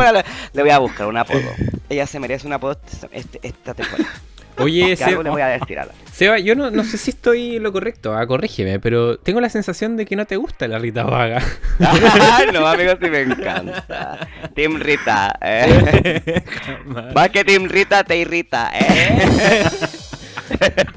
Le, voy a buscar un apodo. Ella se merece un apodo este- esta temporada. Oye, Seba, le voy a decir a la. Seba, yo no, no sé si estoy lo correcto, ah, corrígeme, pero tengo la sensación de que no te gusta la Rita Vaga. No, amigos, sí me encanta. Team Rita, eh. Más que Team Rita te irrita, eh.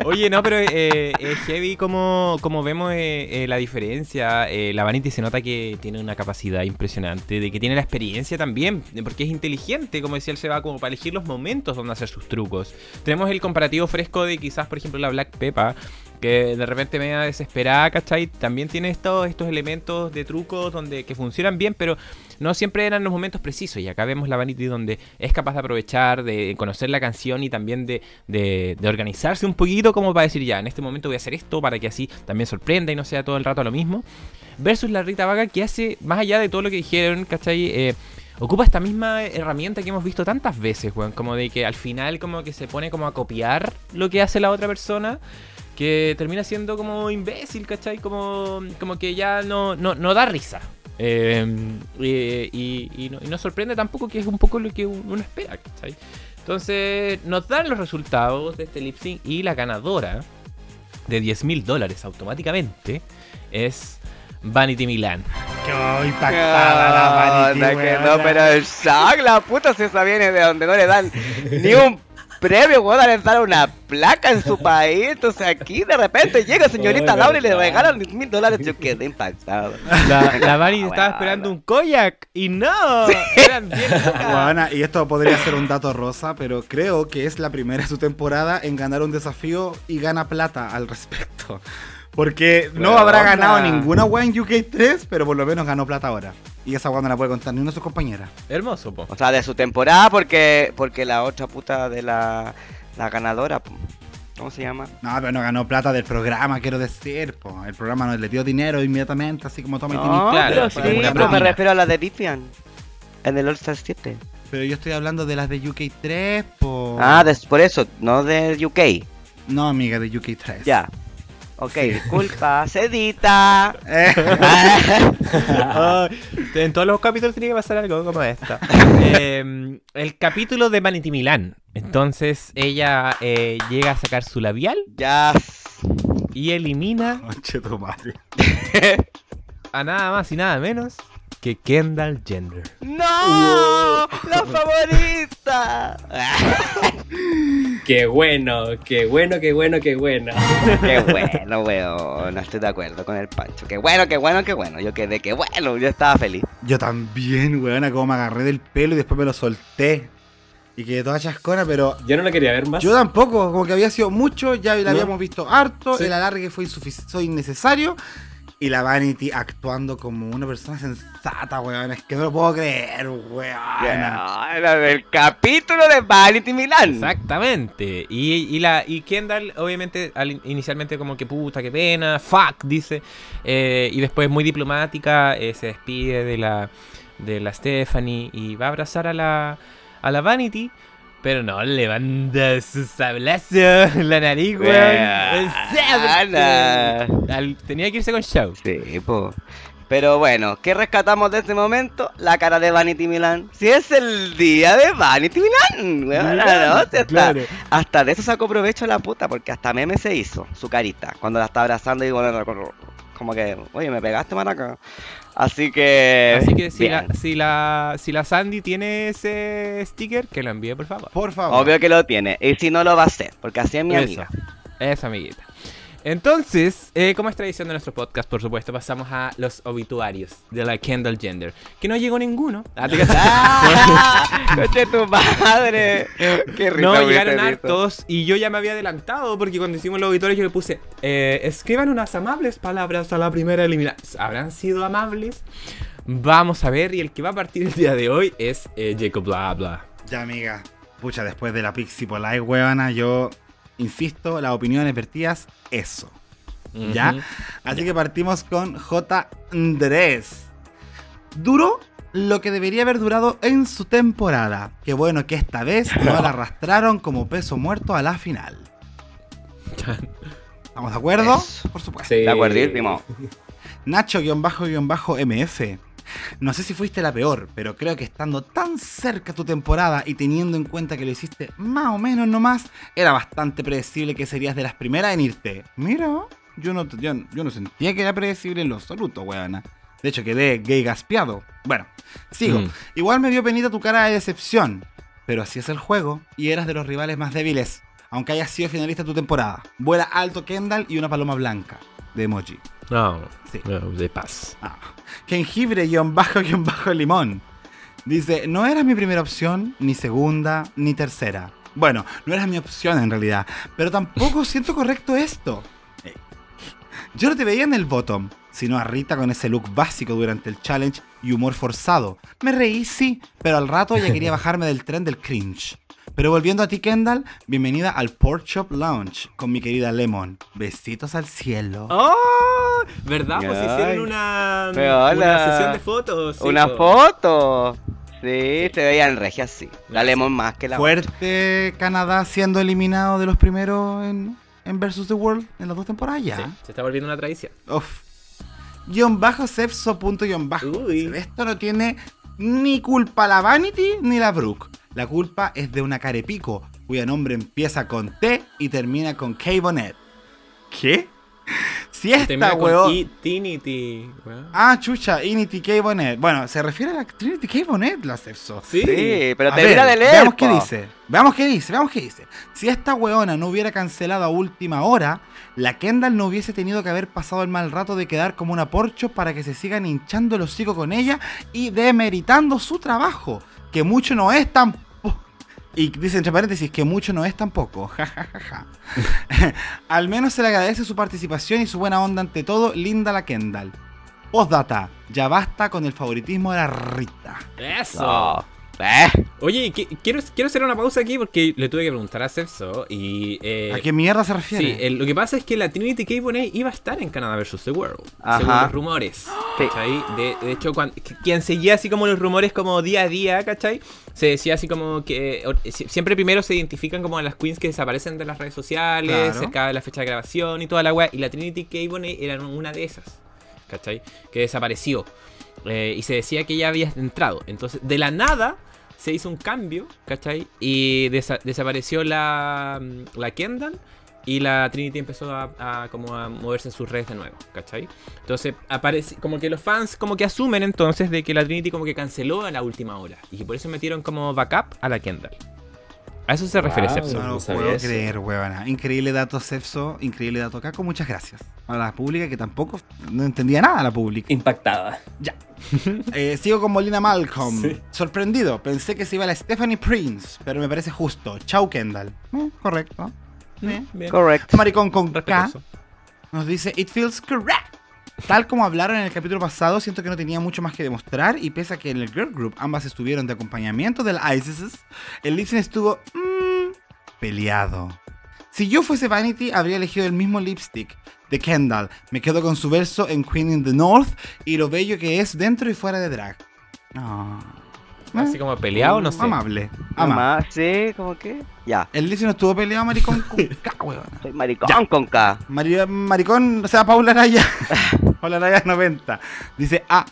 Oye, no, pero eh, es heavy como, como vemos eh, eh, la diferencia. Eh, la Vanity se nota que tiene una capacidad impresionante, de que tiene la experiencia también, porque es inteligente, como decía el Seba, como para elegir los momentos donde hacer sus trucos. Tenemos el comparativo fresco de quizás, por ejemplo, la Black Peppa, que de repente media desesperada, ¿cachai? También tiene estos, estos elementos de trucos donde que funcionan bien, pero no siempre eran los momentos precisos. Y acá vemos la Vanity donde es capaz de aprovechar, de conocer la canción y también de, de- organizarse un poquito como para decir, ya, en este momento voy a hacer esto para que así también sorprenda y no sea todo el rato lo mismo. Versus la Rita Vaga que hace, más allá de todo lo que dijeron, ¿cachai? Eh, ocupa esta misma herramienta que hemos visto tantas veces, weón. Como de que al final como que se pone como a copiar lo que hace la otra persona. Que termina siendo como imbécil, ¿cachai? Como, como que ya no, no, no da risa. Eh, y, y- y no, y no sorprende tampoco que es un poco lo que uno espera, ¿cachai? Entonces nos dan los resultados de este lip sync y la ganadora de 10 mil dólares automáticamente es Vanity Milan. Qué impactada la Vanity, que no, pero el shock, la puta si esa viene de donde no le dan ni un premio, weón, le dan una placa en su país. Entonces aquí de repente llega señorita Oh, Laura y le regalan 10 mil dólares. Yo quedé impactado. La, la Vanity estaba Bueno. esperando un koyak y no, eran 10 lucas. Buena, y esto podría ser un dato rosa, pero creo que es la primera de su temporada en ganar un desafío y gana plata al respecto. Porque no habrá ganado ninguna wea en UK3, pero por lo menos ganó plata ahora. Y esa wea no la puede contar ni una de sus compañeras. Hermoso, po. O sea, de su temporada porque porque la otra puta de la, la ganadora, po, ¿cómo se llama? No, pero no ganó plata del programa, quiero decir. po. El programa no le dio dinero inmediatamente, así como toma y tiene. No, claro, pero sí, pero me propina. refiero a la de Vivian. En el All Star 7. Pero yo estoy hablando de las de UK3, po. Ah, des- por eso, no del UK. No, amiga, de UK3. Ya. Ok, disculpa, sedita. Ay, en todos los capítulos tiene que pasar algo como esto. Eh, el capítulo de Vanity Milan. Entonces ella eh, llega a sacar su labial Ya. y elimina conche tu madre. a nada más y nada menos que Kendall Jenner. ¡No! ¡La favorita! Qué bueno, qué bueno, qué bueno, qué bueno. ¡Qué bueno, weón! No estoy de acuerdo con el Pancho. ¡Qué bueno, qué bueno, qué bueno! Yo quedé, qué bueno, yo estaba feliz. Yo también, weona, como me agarré del pelo y después me lo solté. Y quedé toda chascona, pero Yo no lo quería ver más. yo tampoco, como que había sido mucho, ya la ¿No? habíamos visto harto, Sí. el alargue fue fue innecesario. Y la Vanity actuando como una persona sensata, weón. Es que no lo puedo creer, weón. Ya, Era del capítulo de Vanity Milan. Exactamente. Y, y la, y Kendall, obviamente, al- inicialmente como que puta, qué pena, fuck, dice. eh, y después muy diplomática, eh, se despide de la, de la Stephanie y va a abrazar a la, a la Vanity. Pero no, levanta su sablazo en la nariz, weón. Tenía que irse con show. Sí, po. Pero bueno, ¿qué rescatamos de este momento? La cara de Vanity Milan. Si es el día de Vanity Milan, weón, ¿no? Claro. hasta de eso sacó provecho la puta, porque hasta meme se hizo, su carita, cuando la estaba abrazando y bueno, como que, oye, me pegaste maraca. Así que. Así que si la, si, la, si la Sandy tiene ese sticker, que lo envíe, por favor. Por favor. Obvio que lo tiene, y si no lo va a hacer, porque así es mi Eso. amiga. Esa amiguita. Entonces, eh, como es tradición de nuestro podcast, por supuesto, pasamos a los obituarios de la Kendall Gender. Que no llegó ninguno. Ah, ¡Coche tu madre! ¡Qué risa no, llegaron hartos y yo ya me había adelantado porque cuando hicimos los obituarios yo le puse, eh, escriban unas amables palabras a la primera eliminación. ¿Habrán sido amables? Vamos a ver y el que va a partir el día de hoy es eh, Jacob Bla Bla. Ya, amiga. Pucha, después de la Pixie Polite, huevona, yo insisto, las opiniones vertidas, eso. ¿Ya? Así que partimos con J. Andrés. Duró lo que debería haber durado en su temporada. Qué bueno que esta vez no la arrastraron como peso muerto a la final. ¿Estamos de acuerdo? Eso. Por supuesto. Sí. De acuerdísimo. Nacho-MF. No sé si fuiste la peor, pero creo que estando tan cerca tu temporada y teniendo en cuenta que lo hiciste más o menos nomás, era bastante predecible que serías de las primeras en irte. Mira, yo no, yo, yo no sentía que era predecible en lo absoluto, weona. De hecho, quedé gay gaspeado. Bueno, sigo. Mm. Igual me dio penita tu cara de decepción, pero así es el juego y eras de los rivales más débiles, aunque hayas sido finalista tu temporada. Vuela alto Kendall y una paloma blanca de emoji. No, Sí. no, de paz. Ah. Jengibre guion bajo guion bajo limón. Dice, no eras mi primera opción, ni segunda, ni tercera. Bueno, no eras mi opción en realidad, pero tampoco siento correcto esto. Eh, Yo no te veía en el bottom, sino a Rita con ese look básico durante el challenge y humor forzado. Me reí, sí, pero al rato ya quería bajarme del tren del cringe. Pero volviendo a ti, Kendall, bienvenida al Pork Shop Lounge con mi querida Lemon. Besitos al cielo. ¡Oh! ¿Verdad? Pues hicieron una, una sesión de fotos. sí, Una foto. Sí, se veían regias así. La Lemon más que la Fuerte Canadá siendo eliminado de los primeros en, en Versus the World en las dos temporadas ya. Sí, se está volviendo una tradición. Uf. Guión bajo punto guion bajo. Uy. Esto no tiene ni culpa la Vanity ni la Brooke. La culpa es de una carepico cuyo nombre empieza con T y termina con K Bonnet. ¿Qué? Si Termina esta con weón. Weón. Ah, chucha, Inity K Bonnet. Bueno, se refiere a la Trinity K Bonnet, la Cefso. Sí. Sí, pero termina de leer. Veamos qué po. dice. Veamos qué dice, veamos qué dice. Si esta weona no hubiera cancelado a última hora, la Kendall no hubiese tenido que haber pasado el mal rato de quedar como una porcho para que se sigan hinchando el hocico con ella y demeritando su trabajo. Que mucho no es tampoco. Y dice entre paréntesis que mucho no es tampoco. Ja, ja, ja, ja. Al menos se le agradece su participación y su buena onda ante todo. Linda la Kendall. Postdata. Ya basta con el favoritismo de la Rita. Eso. Eh, Oye, qui- quiero, quiero hacer una pausa aquí porque le tuve que preguntar a Celso y... eh, ¿A qué mierda se Sí, refiere? el- lo que pasa es que la Trinity K. Bonet iba a estar en Canadá vs. The World, Ajá. según los rumores. Sí. ¿cachai? De, de hecho, quien seguía así como los rumores como día a día, ¿cachai? Se decía así como que siempre primero se identifican como las queens que desaparecen de las redes sociales, Claro. cerca de la fecha de grabación y toda la weá. Y la Trinity K. Bonet era una de esas, ¿cachai? Que desapareció. Eh, y se decía que ya había entrado. Entonces, de la nada se hizo un cambio, ¿cachai? Y desa- desapareció la, mm, la Kendall y la Trinity empezó a, como a moverse en sus redes de nuevo, ¿cachai? Entonces, aparece, como que los fans como que asumen entonces de que la Trinity como que canceló a la última hora y por eso metieron como backup a la Kendall. A eso se refiere Wow. Sepso. No lo no sabía puedo eso. creer, huevona. Increíble dato, Cefso. Increíble dato, Caco. Muchas gracias. A la pública que tampoco no entendía nada la pública. Impactada. Ya. Eh, sigo con Molina Malcolm. Sí. Sorprendido. Pensé que se iba la Stephanie Prince, pero me parece justo. Chau, Kendall. Eh, correcto. Eh. Bien. correcto. Maricón con K nos dice It feels correct. Tal como hablaron en el capítulo pasado, siento que no tenía mucho más que demostrar y pese a que en el Girl Group ambas estuvieron de acompañamiento del ISIS, el lip sync estuvo mm, peleado. Si yo fuese Vanity, habría elegido el mismo lipstick de Kendall. Me quedo con su verso en Queen in the North y lo bello que es dentro y fuera de drag. No. Así como peleado, no sé. Amable. Amable. Sí, como que. Ya. El sync no estuvo peleado, maricón, con K, weona. Soy maricón con K. Mari- maricón, o sea, Paula Araya. Paula Araya 90. Dice, ah,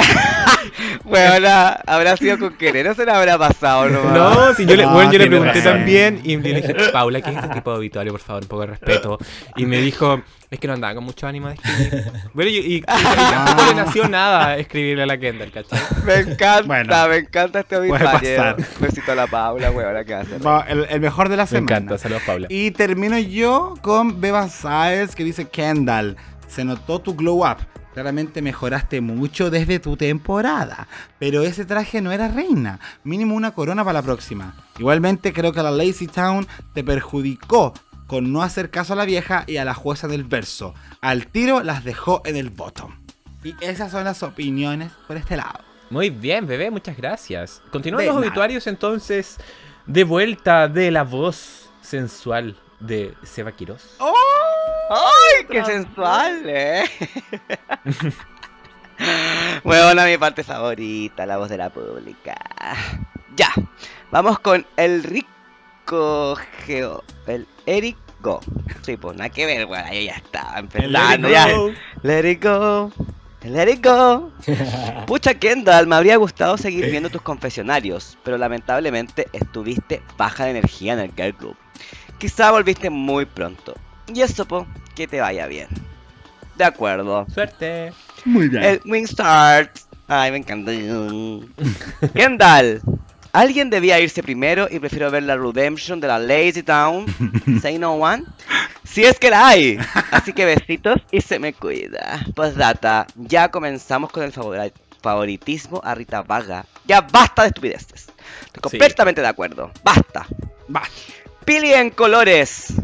Weona, habrá sido con querer o se le habrá pasado nomás. No, si yo le, No, bueno, yo le pregunté razón. también y le dije, Paula, ¿qué es este tipo de obituario? Por favor, un poco de respeto. Y me dijo, es que no andaba con mucho ánimo de escribir. Bueno, y, y- y tampoco le nació nada escribirle a la Kendall, ¿cachai? Me encanta, Bueno, me encanta este obituario. Besito a la Paula, ¿qué hace? Va, el, el mejor de la Me semana. encanta, saludos Paula. Y termino yo con Beba Sáez que dice Kendall, se notó tu glow up. Claramente mejoraste mucho desde tu temporada, pero ese traje no era reina. Mínimo una corona para la próxima. Igualmente creo que la Lazy Town te perjudicó con no hacer caso a la vieja y a la jueza del verso. Al tiro las dejó en el bottom. Y esas son las opiniones por este lado. Muy bien, bebé, muchas gracias. Continúan De los nada. obituarios entonces de vuelta de la voz sensual de Seba Quiroz. ¡Ay, qué sensual, eh! Bueno, mi parte favorita, la voz de la pública. Ya, vamos con el rico Geo, el Eric Go. Sí, pues nada que ver, weón, ahí ya estaba empezando ya. Let it go. Let it go. Pucha Kendall, me habría gustado seguir viendo tus confesionarios, pero lamentablemente estuviste baja de energía en el Girl Group. Quizá volviste muy pronto. Y eso, po, que te vaya bien. De acuerdo. Suerte. Muy bien. El Wingstart. Ay, me encanta. Kendall. Alguien debía irse primero y prefiero ver la Redemption de la Lazy Town. Say no one. Si es que la hay. Así que besitos y se me cuida. Postdata. Ya comenzamos con el favori- favoritismo a Rita Vaga. Ya basta de estupideces. Estoy completamente de acuerdo. Basta. Va. Pili en colores.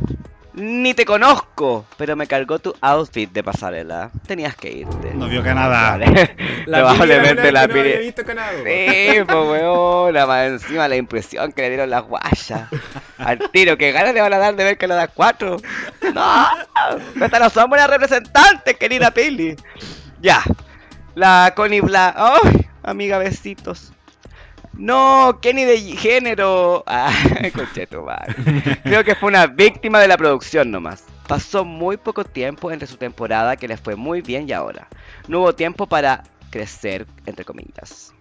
Ni te conozco, pero me cargó tu outfit de pasarela. Tenías que irte. No vio Canadá. Vale. Probablemente la Pili. visto Canadá. Sí, pues weón, más encima la impresión que le dieron las guayas. Al tiro, que ganas le van a dar de ver que le das cuatro. No, no son buenas representantes, querida Pili. Ya, la Connie Bla. ¡Ay! amiga, besitos. No, Kenny de género. Ah. Creo que fue una víctima de la producción nomás. Pasó muy poco tiempo entre su temporada que le fue muy bien y ahora. No hubo tiempo para crecer, entre comillas.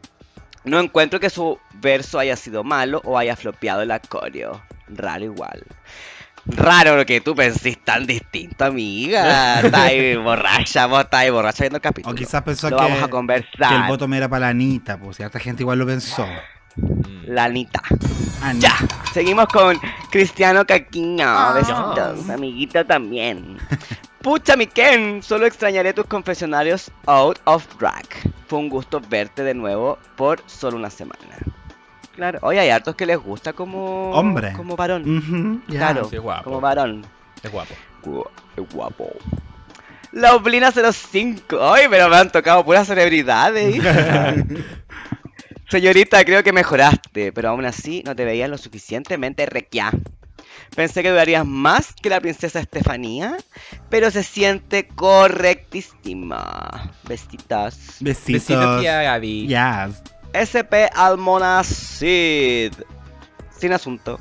No encuentro que su verso haya sido malo o haya flopeado el acorio. Raro igual. Raro que tú pensís tan distinto, amiga. Estás ahí borracha, vos estás ahí borracha viendo el capítulo. O quizás pensó Lo que, vamos a que conversar. el voto me era para la Anita, pues cierta gente igual lo pensó. La Anita. Anita. Ya, seguimos con Cristiano Caquiño. Ah. Besitos, amiguito también. Pucha, mi Ken, solo extrañaré tus confesionarios out of drag. Fue un gusto verte de nuevo por solo una semana. Claro, oye, hay hartos que les gusta como Hombre. como varón. Claro, Sí, guapo. como varón. Es guapo. Gu- Qué guapo. La Oblina 05. Ay, pero me han tocado puras celebridades. Señorita, creo que mejoraste, pero aún así no te veías lo suficientemente requia. Pensé que durarías más que la princesa Estefanía, pero se siente correctísima. Besitas. Besitos. Besito, tía Gaby. Ya. SP Almonacid. Sin asunto.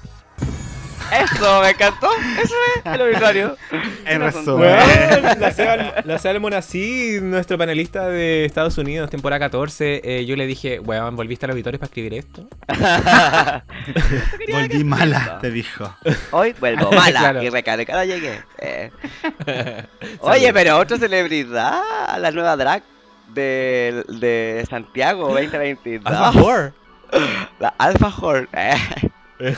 Eso, me encantó. Eso es el obituario. En resumen. La Seba Almonacid, nuestro panelista de Estados Unidos, temporada 14, eh, yo le dije, weón, ¿volviste a los auditores para escribir esto? Volví mala, te dijo. Hoy vuelvo mala Claro. y recargada llegué. Eh. Oye, pero otra celebridad, la nueva drag de, de Santiago 2022. Alpha Whore. La Alpha Horde. eh.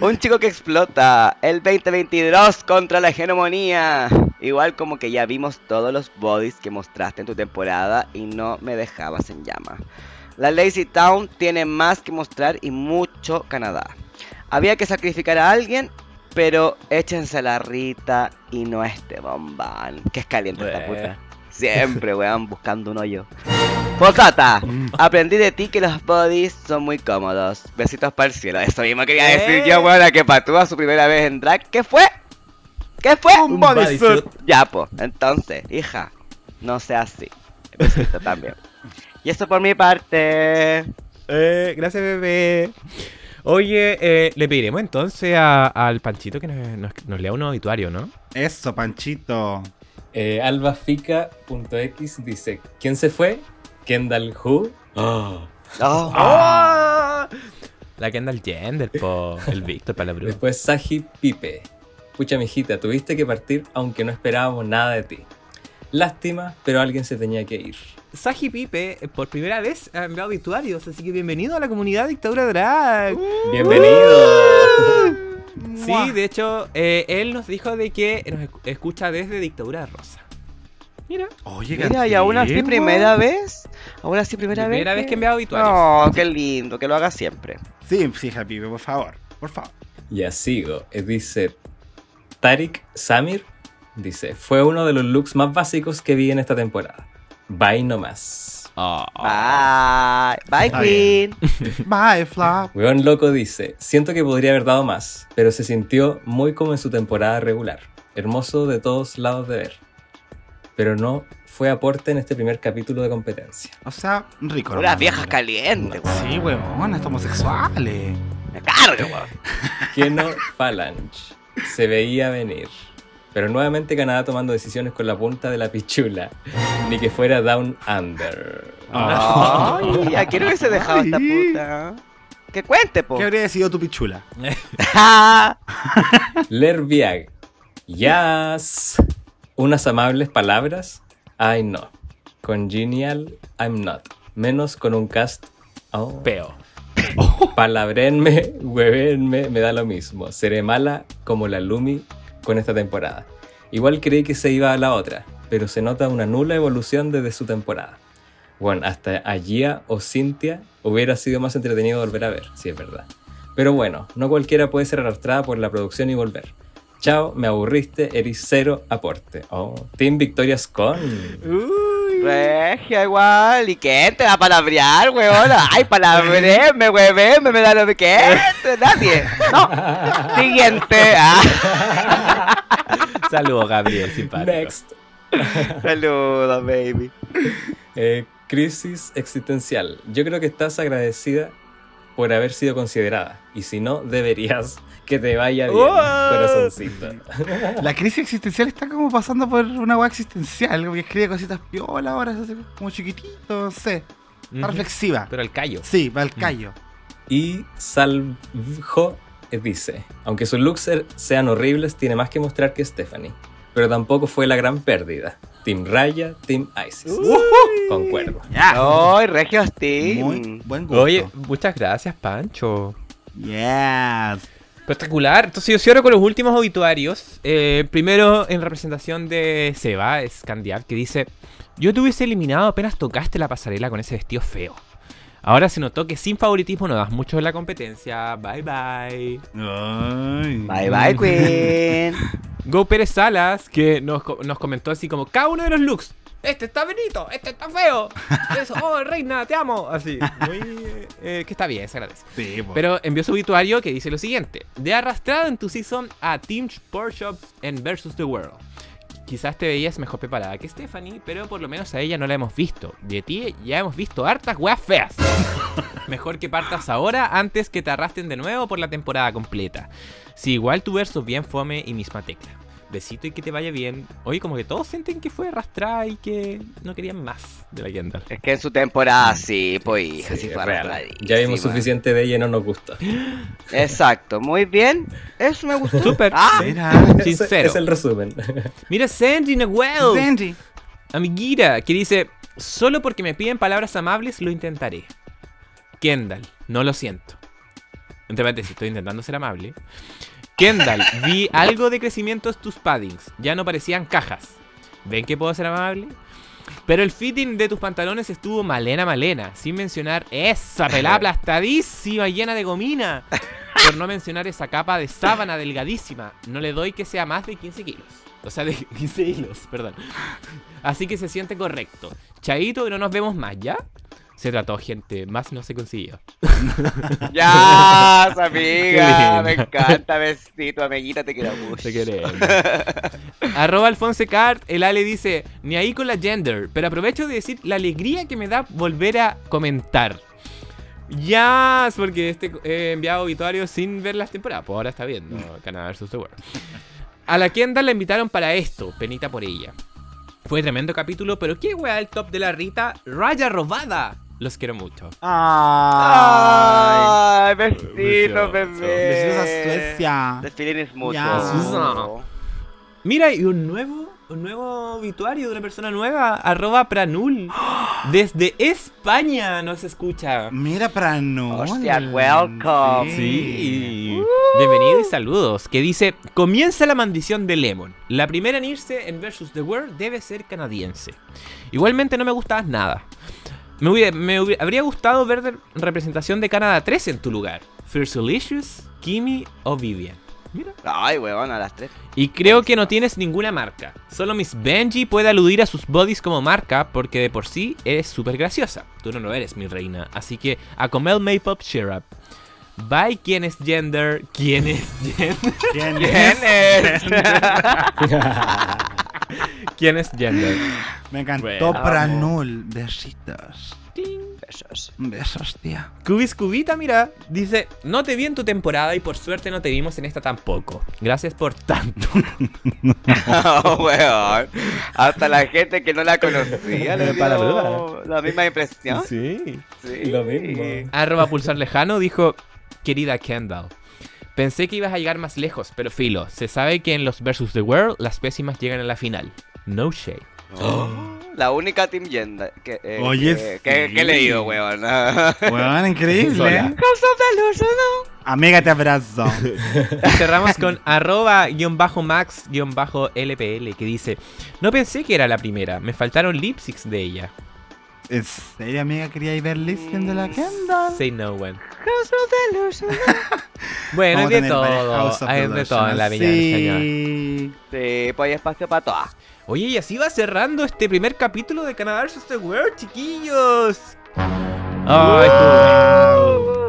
Un chico que explota el 2022 contra la hegemonía. Igual como que ya vimos todos los bodies que mostraste en tu temporada y no me dejabas en llama. La Lazy Town tiene más que mostrar y mucho Canadá. Había que sacrificar a alguien, pero échense la Rita y no a este bombán. Que es caliente esta puta. Siempre, weón, buscando un hoyo. Posata, aprendí de ti que los bodies son muy cómodos. Besitos para el cielo. Eso mismo quería decir Eh. yo, weón, a que patúa su primera vez en drag. ¿Qué fue? ¿Qué fue? Un bodysuit. Ya, pues, entonces, hija, no sea así. Besito también. Y eso por mi parte. Eh, gracias, bebé. Oye, eh, le pediremos entonces a- al Panchito que nos, nos- nos lea un obituario, ¿no? Eso, Panchito. Eh, albafica.x dice: ¿Quién se fue? Kendall Who. Oh. Oh. ¡Oh! La Kendall Gender, po. El Víctor para la bruja. Después Saji Pipe. Pucha, mijita, tuviste que partir aunque no esperábamos nada de ti. Lástima, pero alguien se tenía que ir. Saji Pipe, eh, por primera vez, ha enviado obituarios, así que bienvenido a la comunidad Dictadura Drag. Bienvenido. Sí, de hecho, eh, él nos dijo de que nos esc- escucha desde Dictadura Rosa. Mira, Oye, Mira, y aún así primera vez. Aún así primera, primera vez que envía obituarios. No, qué lindo, que lo haga siempre. Sí, sí, Happy, por favor. Por favor. Ya sigo. Eh, Dice Tarik Samir. Dice, fue uno de los looks más básicos que vi en esta temporada. Bye nomás. Oh. Bye. Bye, Está Queen. Bye, Flop. Weón Loco dice, siento que podría haber dado más, pero se sintió muy como en su temporada regular. Hermoso de todos lados de ver. Pero no fue aporte en este primer capítulo de competencia. O sea, rico. Unas nomás, viejas calientes, weón. Sí, weón, estamos homosexuales. Me carga, weón. Keno Phalange se veía venir. Pero nuevamente Canadá tomando decisiones con la punta de la pichula. Ni que fuera Down Under. Ay, ¿a quién hubiese dejado esta puta? Que cuente, po. ¿Qué habría sido tu pichula? Lerviag. Yas. Unas amables palabras. Ay no. Congenial, I'm not. Menos con un cast. Oh. Peo. Palabrenme, huevenme, me da lo mismo. Seré mala como la Lumi con esta temporada. Igual creí que se iba a la otra, pero se nota una nula evolución desde su temporada. Bueno, hasta a Gia o Cynthia hubiera sido más entretenido volver a ver, si es verdad. Pero bueno, no cualquiera puede ser arrastrada por la producción y volver. Chao, me aburriste, eres cero aporte. Oh, Team Victorias con. Regia igual. ¿Y qué? ¿Te va a palabrear, weón? Ay, palabréme, hueveme, me da lo que ¿Qué? Nadie. No. Siguiente. Ah. Saludos, Gabriel, simpático. Next. Saludos, baby. Eh, crisis existencial. Yo creo que estás agradecida por haber sido considerada. Y si no, deberías que te vaya bien, What? corazoncito. La crisis existencial está como pasando por una weá existencial. Como que escribe cositas piola ahora, como chiquitito, no sé. Está reflexiva. Pero el callo. Sí, va al callo. Y Salvo eh, dice, aunque sus looks ser- sean horribles, tiene más que mostrar que Stephanie. Pero tampoco fue la gran pérdida. Team Raya, Team Isis. Concuerdo. Ya. Ay, Regio Steam. Muy buen gusto. Oye, muchas gracias, Pancho. Yes. Espectacular. Entonces yo cierro con los últimos obituarios. Eh, primero en representación de Seba, Scandial, que dice: Yo te hubiese eliminado apenas tocaste la pasarela con ese vestido feo. Ahora se notó que sin favoritismo no das mucho en la competencia. Bye bye. Ay. Bye, bye, Queen. Go Pérez Salas, que nos, nos comentó así como: Cada uno de los looks. Este está bonito, este está feo. Eso, oh, reina, te amo. Así. Muy. eh, que está bien, se agradece. Sí. Pero envió su obituario que dice lo siguiente: De arrastrado en tu season a Team Sport Shop en Versus the World. Quizás te veías mejor preparada que Stephanie, pero por lo menos a ella no la hemos visto. De ti ya hemos visto hartas weas feas. mejor que partas ahora antes que te arrastren de nuevo por la temporada completa. Si igual tu verso bien fome y misma tecla. Besito y que te vaya bien. Oye, como que todos sienten que fue arrastrada y que no querían más de la Kendall. Es que en su temporada sí, pues hija, sí Sí, fue arrastradísima. Ya vimos suficiente de ella y no nos gusta. Exacto, muy bien. Eso me gustó. Súper. Ah. Sincero. Es el resumen. Mira Sandy Noel. Benji. Amiguita, que dice, solo porque me piden palabras amables lo intentaré. Kendall, no lo siento. Entre paréntesis, estoy intentando ser amable. Kendall, vi algo de crecimiento en tus paddings. Ya no parecían cajas. ¿Ven que puedo ser amable? Pero el fitting de tus pantalones estuvo malena malena, sin mencionar esa pelada aplastadísima llena de gomina. Por no mencionar esa capa de sábana delgadísima. No le doy que sea más de 15 kilos. O sea, de 15 hilos, perdón. Así que se siente correcto. Chaito, no nos vemos más, ¿ya? Se trató, gente. Más no se consiguió. ya, amiga. Me encanta, besito, amiguita, te quiero mucho. Te queremos. Arroba Alfonso Cart, el Ale dice, ni ahí con la gender, pero aprovecho de decir la alegría que me da volver a comentar. Ya, porque este he enviado obituario sin ver las temporadas. Pues ahora está viendo Canadá vs. The World. A la Kendall la invitaron para esto, penita por ella. Fue tremendo capítulo, pero qué wea el top de la Rita, raya robada. Los quiero mucho. Ay. Precioso. bebé. Besitos a Suecia. The feeling is mutuo. Mira, y un nuevo, un nuevo obituario de una persona nueva, arroba Pranul. Desde España nos escucha. Mira para no. Hostia, welcome. Sí. Bienvenido y saludos. Que dice, comienza la maldición de Lemon. La primera en irse en Versus the World debe ser canadiense. Igualmente no me gustabas nada. Me, hubiera- me hubiera- habría gustado ver de- representación de Canadá 3 en tu lugar. First Delicious, Kimi o Vivian. Mira. Ay, weón, a las tres. Y creo que no tienes ninguna marca. Solo Miss Benji puede aludir a sus bodies como marca porque de por sí eres súper graciosa. Tú no lo eres, mi reina. Así que a comer Maypop Up. Bye, ¿quién es gender? ¿Quién es gender? ¿Quién ¿Quién es? ¿Quién es gender? Me encantó Bueno. Pranul. Besitos. Besos. Besos, tía. Cubis Cubita, mira, dice, no te vi en tu temporada y por suerte no te vimos en esta tampoco. Gracias por tanto. Oh, weón. Hasta la gente que no la conocía le dio la misma impresión. Sí. Sí. Lo mismo. Arroba Pulsar Lejano dijo, querida Kendall, pensé que ibas a llegar más lejos, pero filo, se sabe que en los Versus the World las pésimas llegan a la final. No shade. Oh, la única Team Yenda que, eh, Oye, que, que- sí. que he leído, weón. Weón, increíble. Amiga, te abrazo. Y cerramos con arroba guion bajo max guion bajo LPL que dice, no pensé que era la primera, me faltaron lipsticks de ella. ¿En serio, amiga? ¿Quería ir ver Listen de la Kendall? Say no one. House of Delusion. Bueno, hay de todo, House of hay de todo en la viña del señor. Sí. Sí, pues hay espacio para todas. Oye, y así va cerrando este primer capítulo de Canadá vs. The World, chiquillos. Ay, estuvo,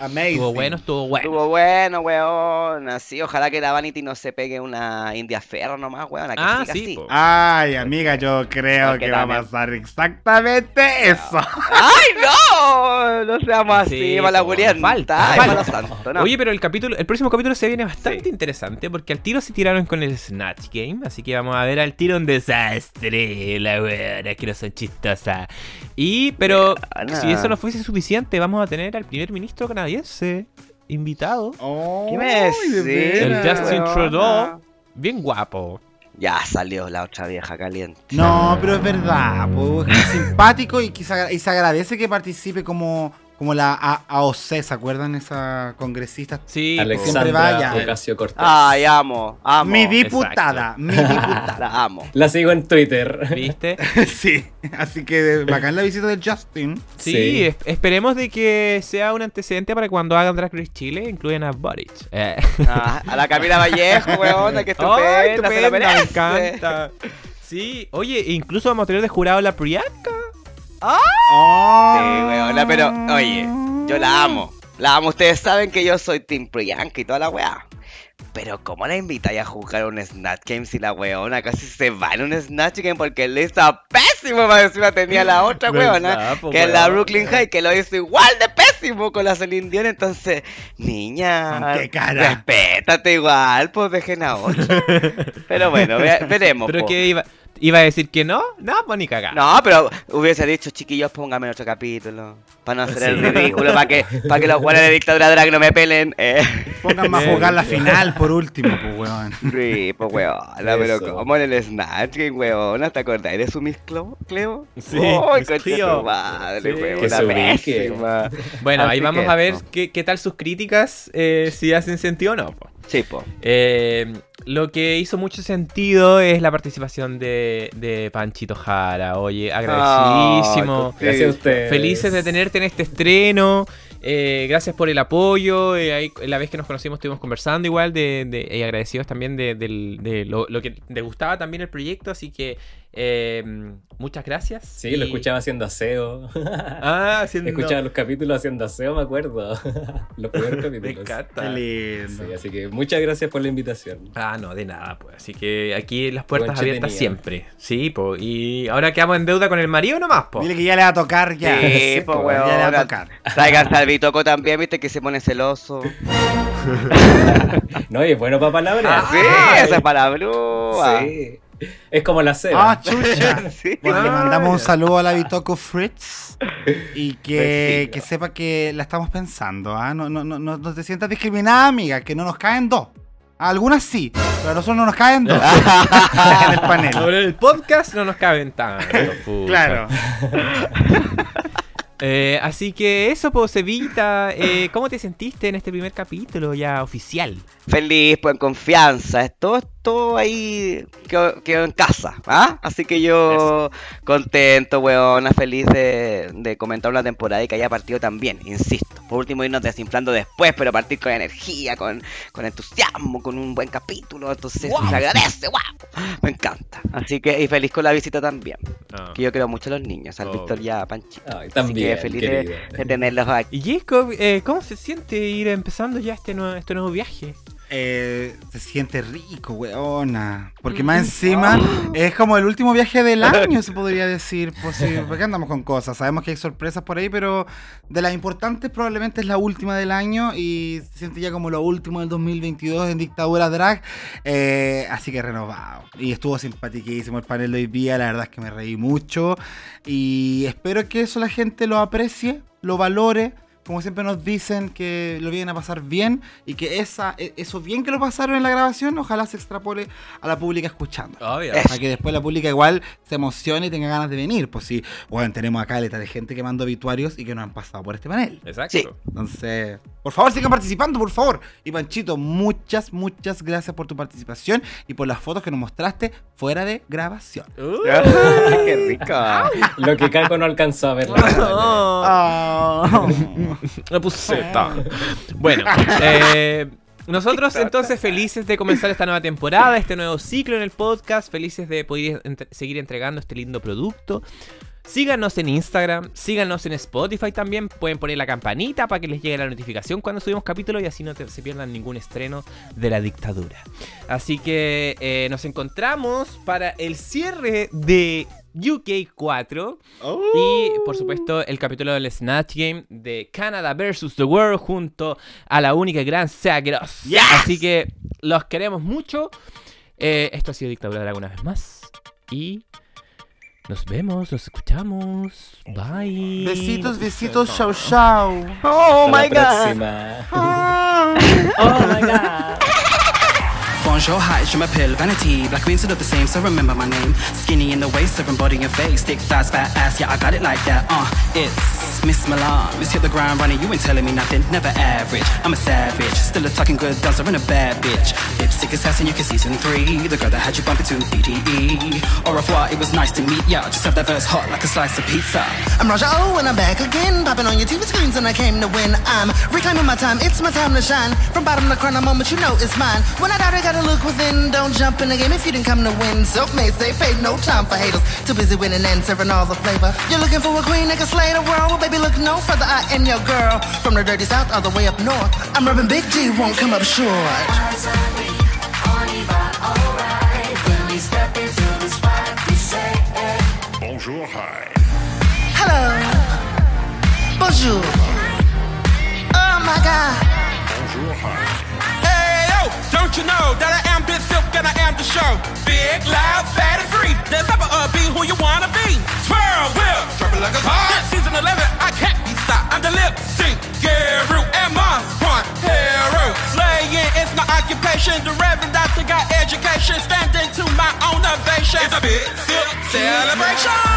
Amazing. estuvo bueno, estuvo bueno. Estuvo bueno, weón. Así, ojalá que la Vanity no se pegue una India Ferro nomás, weón. Ah, sí, así. Ay, amiga, yo creo Porque que va a pasar exactamente eso. ¡Ay, no! No seamos así, Sí, malagurienta. falta, Ay, malo santo, no. Oye, pero el capítulo, el próximo capítulo se viene bastante Sí. interesante porque al tiro se tiraron con el Snatch Game, así que vamos a ver al tiro un desastre, la weona que no son chistosas. Y, pero si eso no fuese suficiente, vamos a tener al primer ministro canadiense invitado, ¿Qué me Ay, de decís, el. Justin weona? Trudeau, bien guapo. Ya salió la otra vieja caliente. No, pero es verdad, pues, es simpático y, que se agra- y se agradece que participe como, como la A- AOC, ¿se acuerdan? Esa congresista. Sí, Siempre Alexandra vaya. Ocasio Cortés. Ay, amo, amo. mi diputada, mi diputada. La amo. La sigo en Twitter. ¿viste? sí, así que bacán la visita del Justin. Sí, Sí. es- esperemos de que sea un antecedente para cuando hagan Drag Race Chile, incluyan a Boric. Eh. Ah, a la Camila Vallejo, weón, que estupenda, ¡Ay, se la estupenda! Me encanta. Sí, oye, incluso vamos a tener de jurado a la Priyanka. Oh. Sí, weona, pero, oye, yo la amo. La amo, ustedes saben que yo soy Team Priyanka y toda la weá. Pero ¿cómo la invitáis a jugar un Snatch Game si la weona casi se va en un Snatch Game porque le hizo pésimo? Más encima tenía la otra weona, ¿Verdad, po, que es la? Brooklyn High, que lo hizo igual de pésimo con la Celine Dion. Entonces, niña, ¿Con qué cara? respétate igual, pues dejen a otra. Pero bueno, ve- veremos. ¿Pero po. qué iba, iba a decir que no? No, pues ni cagar. No, pero hubiese dicho, chiquillos, póngame en otro capítulo. Para no hacer el ridículo, para que, para que los jugadores de dictadura drag no me pelen. Eh. Pónganme a jugar la final por último, pues, weón. Sí, pues weona, pero Eso. como en el Snatch Game, weona, ¿te acordáis de su Miss Cleo? Sí, ¡Ay, Miss concha Cleo. tu madre, Sí. se ubique. pésima! Bueno, ahí vamos que a ver qué, qué tal sus críticas, eh, si hacen sentido o no. po. Sí, po. Eh, lo que hizo mucho sentido es la participación de, de Panchito Jara. Oye, agradecidísimo. Ay, Gracias a ustedes. Felices de tenerte en este estreno. eh, gracias por el apoyo. eh, ahí, la vez que nos conocimos estuvimos conversando igual de, de- y agradecidos también de, del- de lo, lo que te gustaba también el proyecto. Así que eh, muchas gracias. Sí, lo escuchaba haciendo aseo. Ah, haciendo... Escuchaba los capítulos haciendo aseo, me acuerdo. los primeros Me capítulos. encanta. Qué lindo. Sí, así que muchas gracias por la invitación. Ah, no, de nada, pues. Así que aquí las puertas abiertas siempre. Sí, pues. Y ahora quedamos en deuda con el marido nomás, pues. Dile que ya le va a tocar ya. Sí, Sí, pues po, ya le va a tocar. Traigan al Bitoco también, viste, que se pone celoso. No, y es bueno para palabras. Sí, Ay. esa es para Blue. Sí. Es como la ceba. Ah, chucha. Sí. Bueno, le Ah, mandamos un saludo a la Bitoco Fritz y que, que sepa que la estamos pensando. ¿ah? No, no, no, no, no te sientas discriminada, amiga, que no nos caen dos. A algunas sí, pero a nosotros no nos caen dos en el panel. En el podcast no nos caben tanto. Claro. Eh, así que eso, pues, Evita, eh, ¿cómo te sentiste en este primer capítulo ya oficial? Feliz, pues en confianza. Todo esto ahí quedó, quedó en casa. ¿ah? Así que yo contento, weona, feliz de, de comentar una temporada y que haya partido también, insisto. Por último, irnos desinflando después, pero partir con energía, con, con entusiasmo, con un buen capítulo. Entonces se agradece, wow. Me encanta. Así que, y feliz con la visita también. Que yo quiero mucho a los niños, al Oh. Víctor y a Panchito. Ay, Así también, que feliz de, de tenerlos aquí. Y Jacob, eh, ¿cómo se siente ir empezando ya este nuevo, este nuevo viaje? Eh, se siente rico, weona. Porque más encima es como el último viaje del año, se podría decir. Pues sí, porque andamos con cosas. Sabemos que hay sorpresas por ahí, pero de las importantes probablemente es la última del año y se siente ya como lo último del 2022 en Dictadura Drag. Eh, así que renovado. Y estuvo simpaticísimo el panel de hoy día. La verdad es que me reí mucho. Y espero que eso la gente lo aprecie, lo valore. Como siempre nos dicen que lo vienen a pasar bien y que esa, e- eso bien que lo pasaron en la grabación, ojalá se extrapole a la pública escuchando. Obvio. Para que después la pública igual se emocione y tenga ganas de venir. Pues sí, bueno, tenemos acá letra de gente que mandó obituarios y que no han pasado por este panel. Exacto. Sí. Entonces, por favor, sigan participando, por favor. Y Panchito, muchas, muchas gracias por tu participación y por las fotos que nos mostraste fuera de grabación. Uh. ¡Qué rico! Lo que Caco no alcanzó a ver. Oh, La puseta. Bueno, eh, nosotros entonces felices de comenzar esta nueva temporada, este nuevo ciclo en el podcast, felices de poder entre- seguir entregando este lindo producto. Síganos en Instagram, síganos en Spotify también, pueden poner la campanita para que les llegue la notificación cuando subimos capítulos y así no te- se pierdan ningún estreno de la dictadura. Así que eh, nos encontramos para el cierre de UK 4 y por supuesto el capítulo del Snatch Game de Canada vs. The World junto a la única y gran Sagros. Así que los queremos mucho. Eh, esto ha sido Dictadura Drag una vez más y nos vemos, nos escuchamos. Bye. Besitos, besitos, chau, chau. ¡Oh, my God! próxima. Oh my god. Bonjour, hi, je m'appelle Vanity. Black queens are the same, so remember my name. Skinny in the waist, serving body and face. Thick thighs, fat ass, yeah, I got it like that. Uh, it's Miss Milan. Let's hit the ground running, you ain't telling me nothing. Never average, I'm a savage. Still a talking good dancer and a bad bitch. Lipstick assassin, you can season three. The girl that had you bumping to BTE. Au revoir, it was nice to meet ya. Just have that verse hot like a slice of pizza. I'm Raja O and I'm back again, popping on your TV screens and I came to win. I'm reclaiming my time, it's my time to shine. From bottom to crown, a moment you know it's mine. When I doubt I gotta look within, don't jump in the game if you didn't come to win. Self-made, stay paid, no time for haters. Too busy winning and serving all the flavor. You're looking for a queen that can slay the world, well baby look no further, I am your girl. From the dirty south all the way up north, I'm rubbing Big G, won't come up short. Bonjour, hi. Hello, bonjour. Oh my God. Bonjour, hi. Don't you know that I am Big Silk and I am the show? Big, loud, fat, and free. There's never a be who you wanna be. Twirl, whip, triple like a car. Season 11, I can't be stopped. I'm the lip sync, Gary, and Mons Point Hero. Slaying is my occupation. The Reverend Doctor got education. Standing to my own ovation. It's a big silk celebration.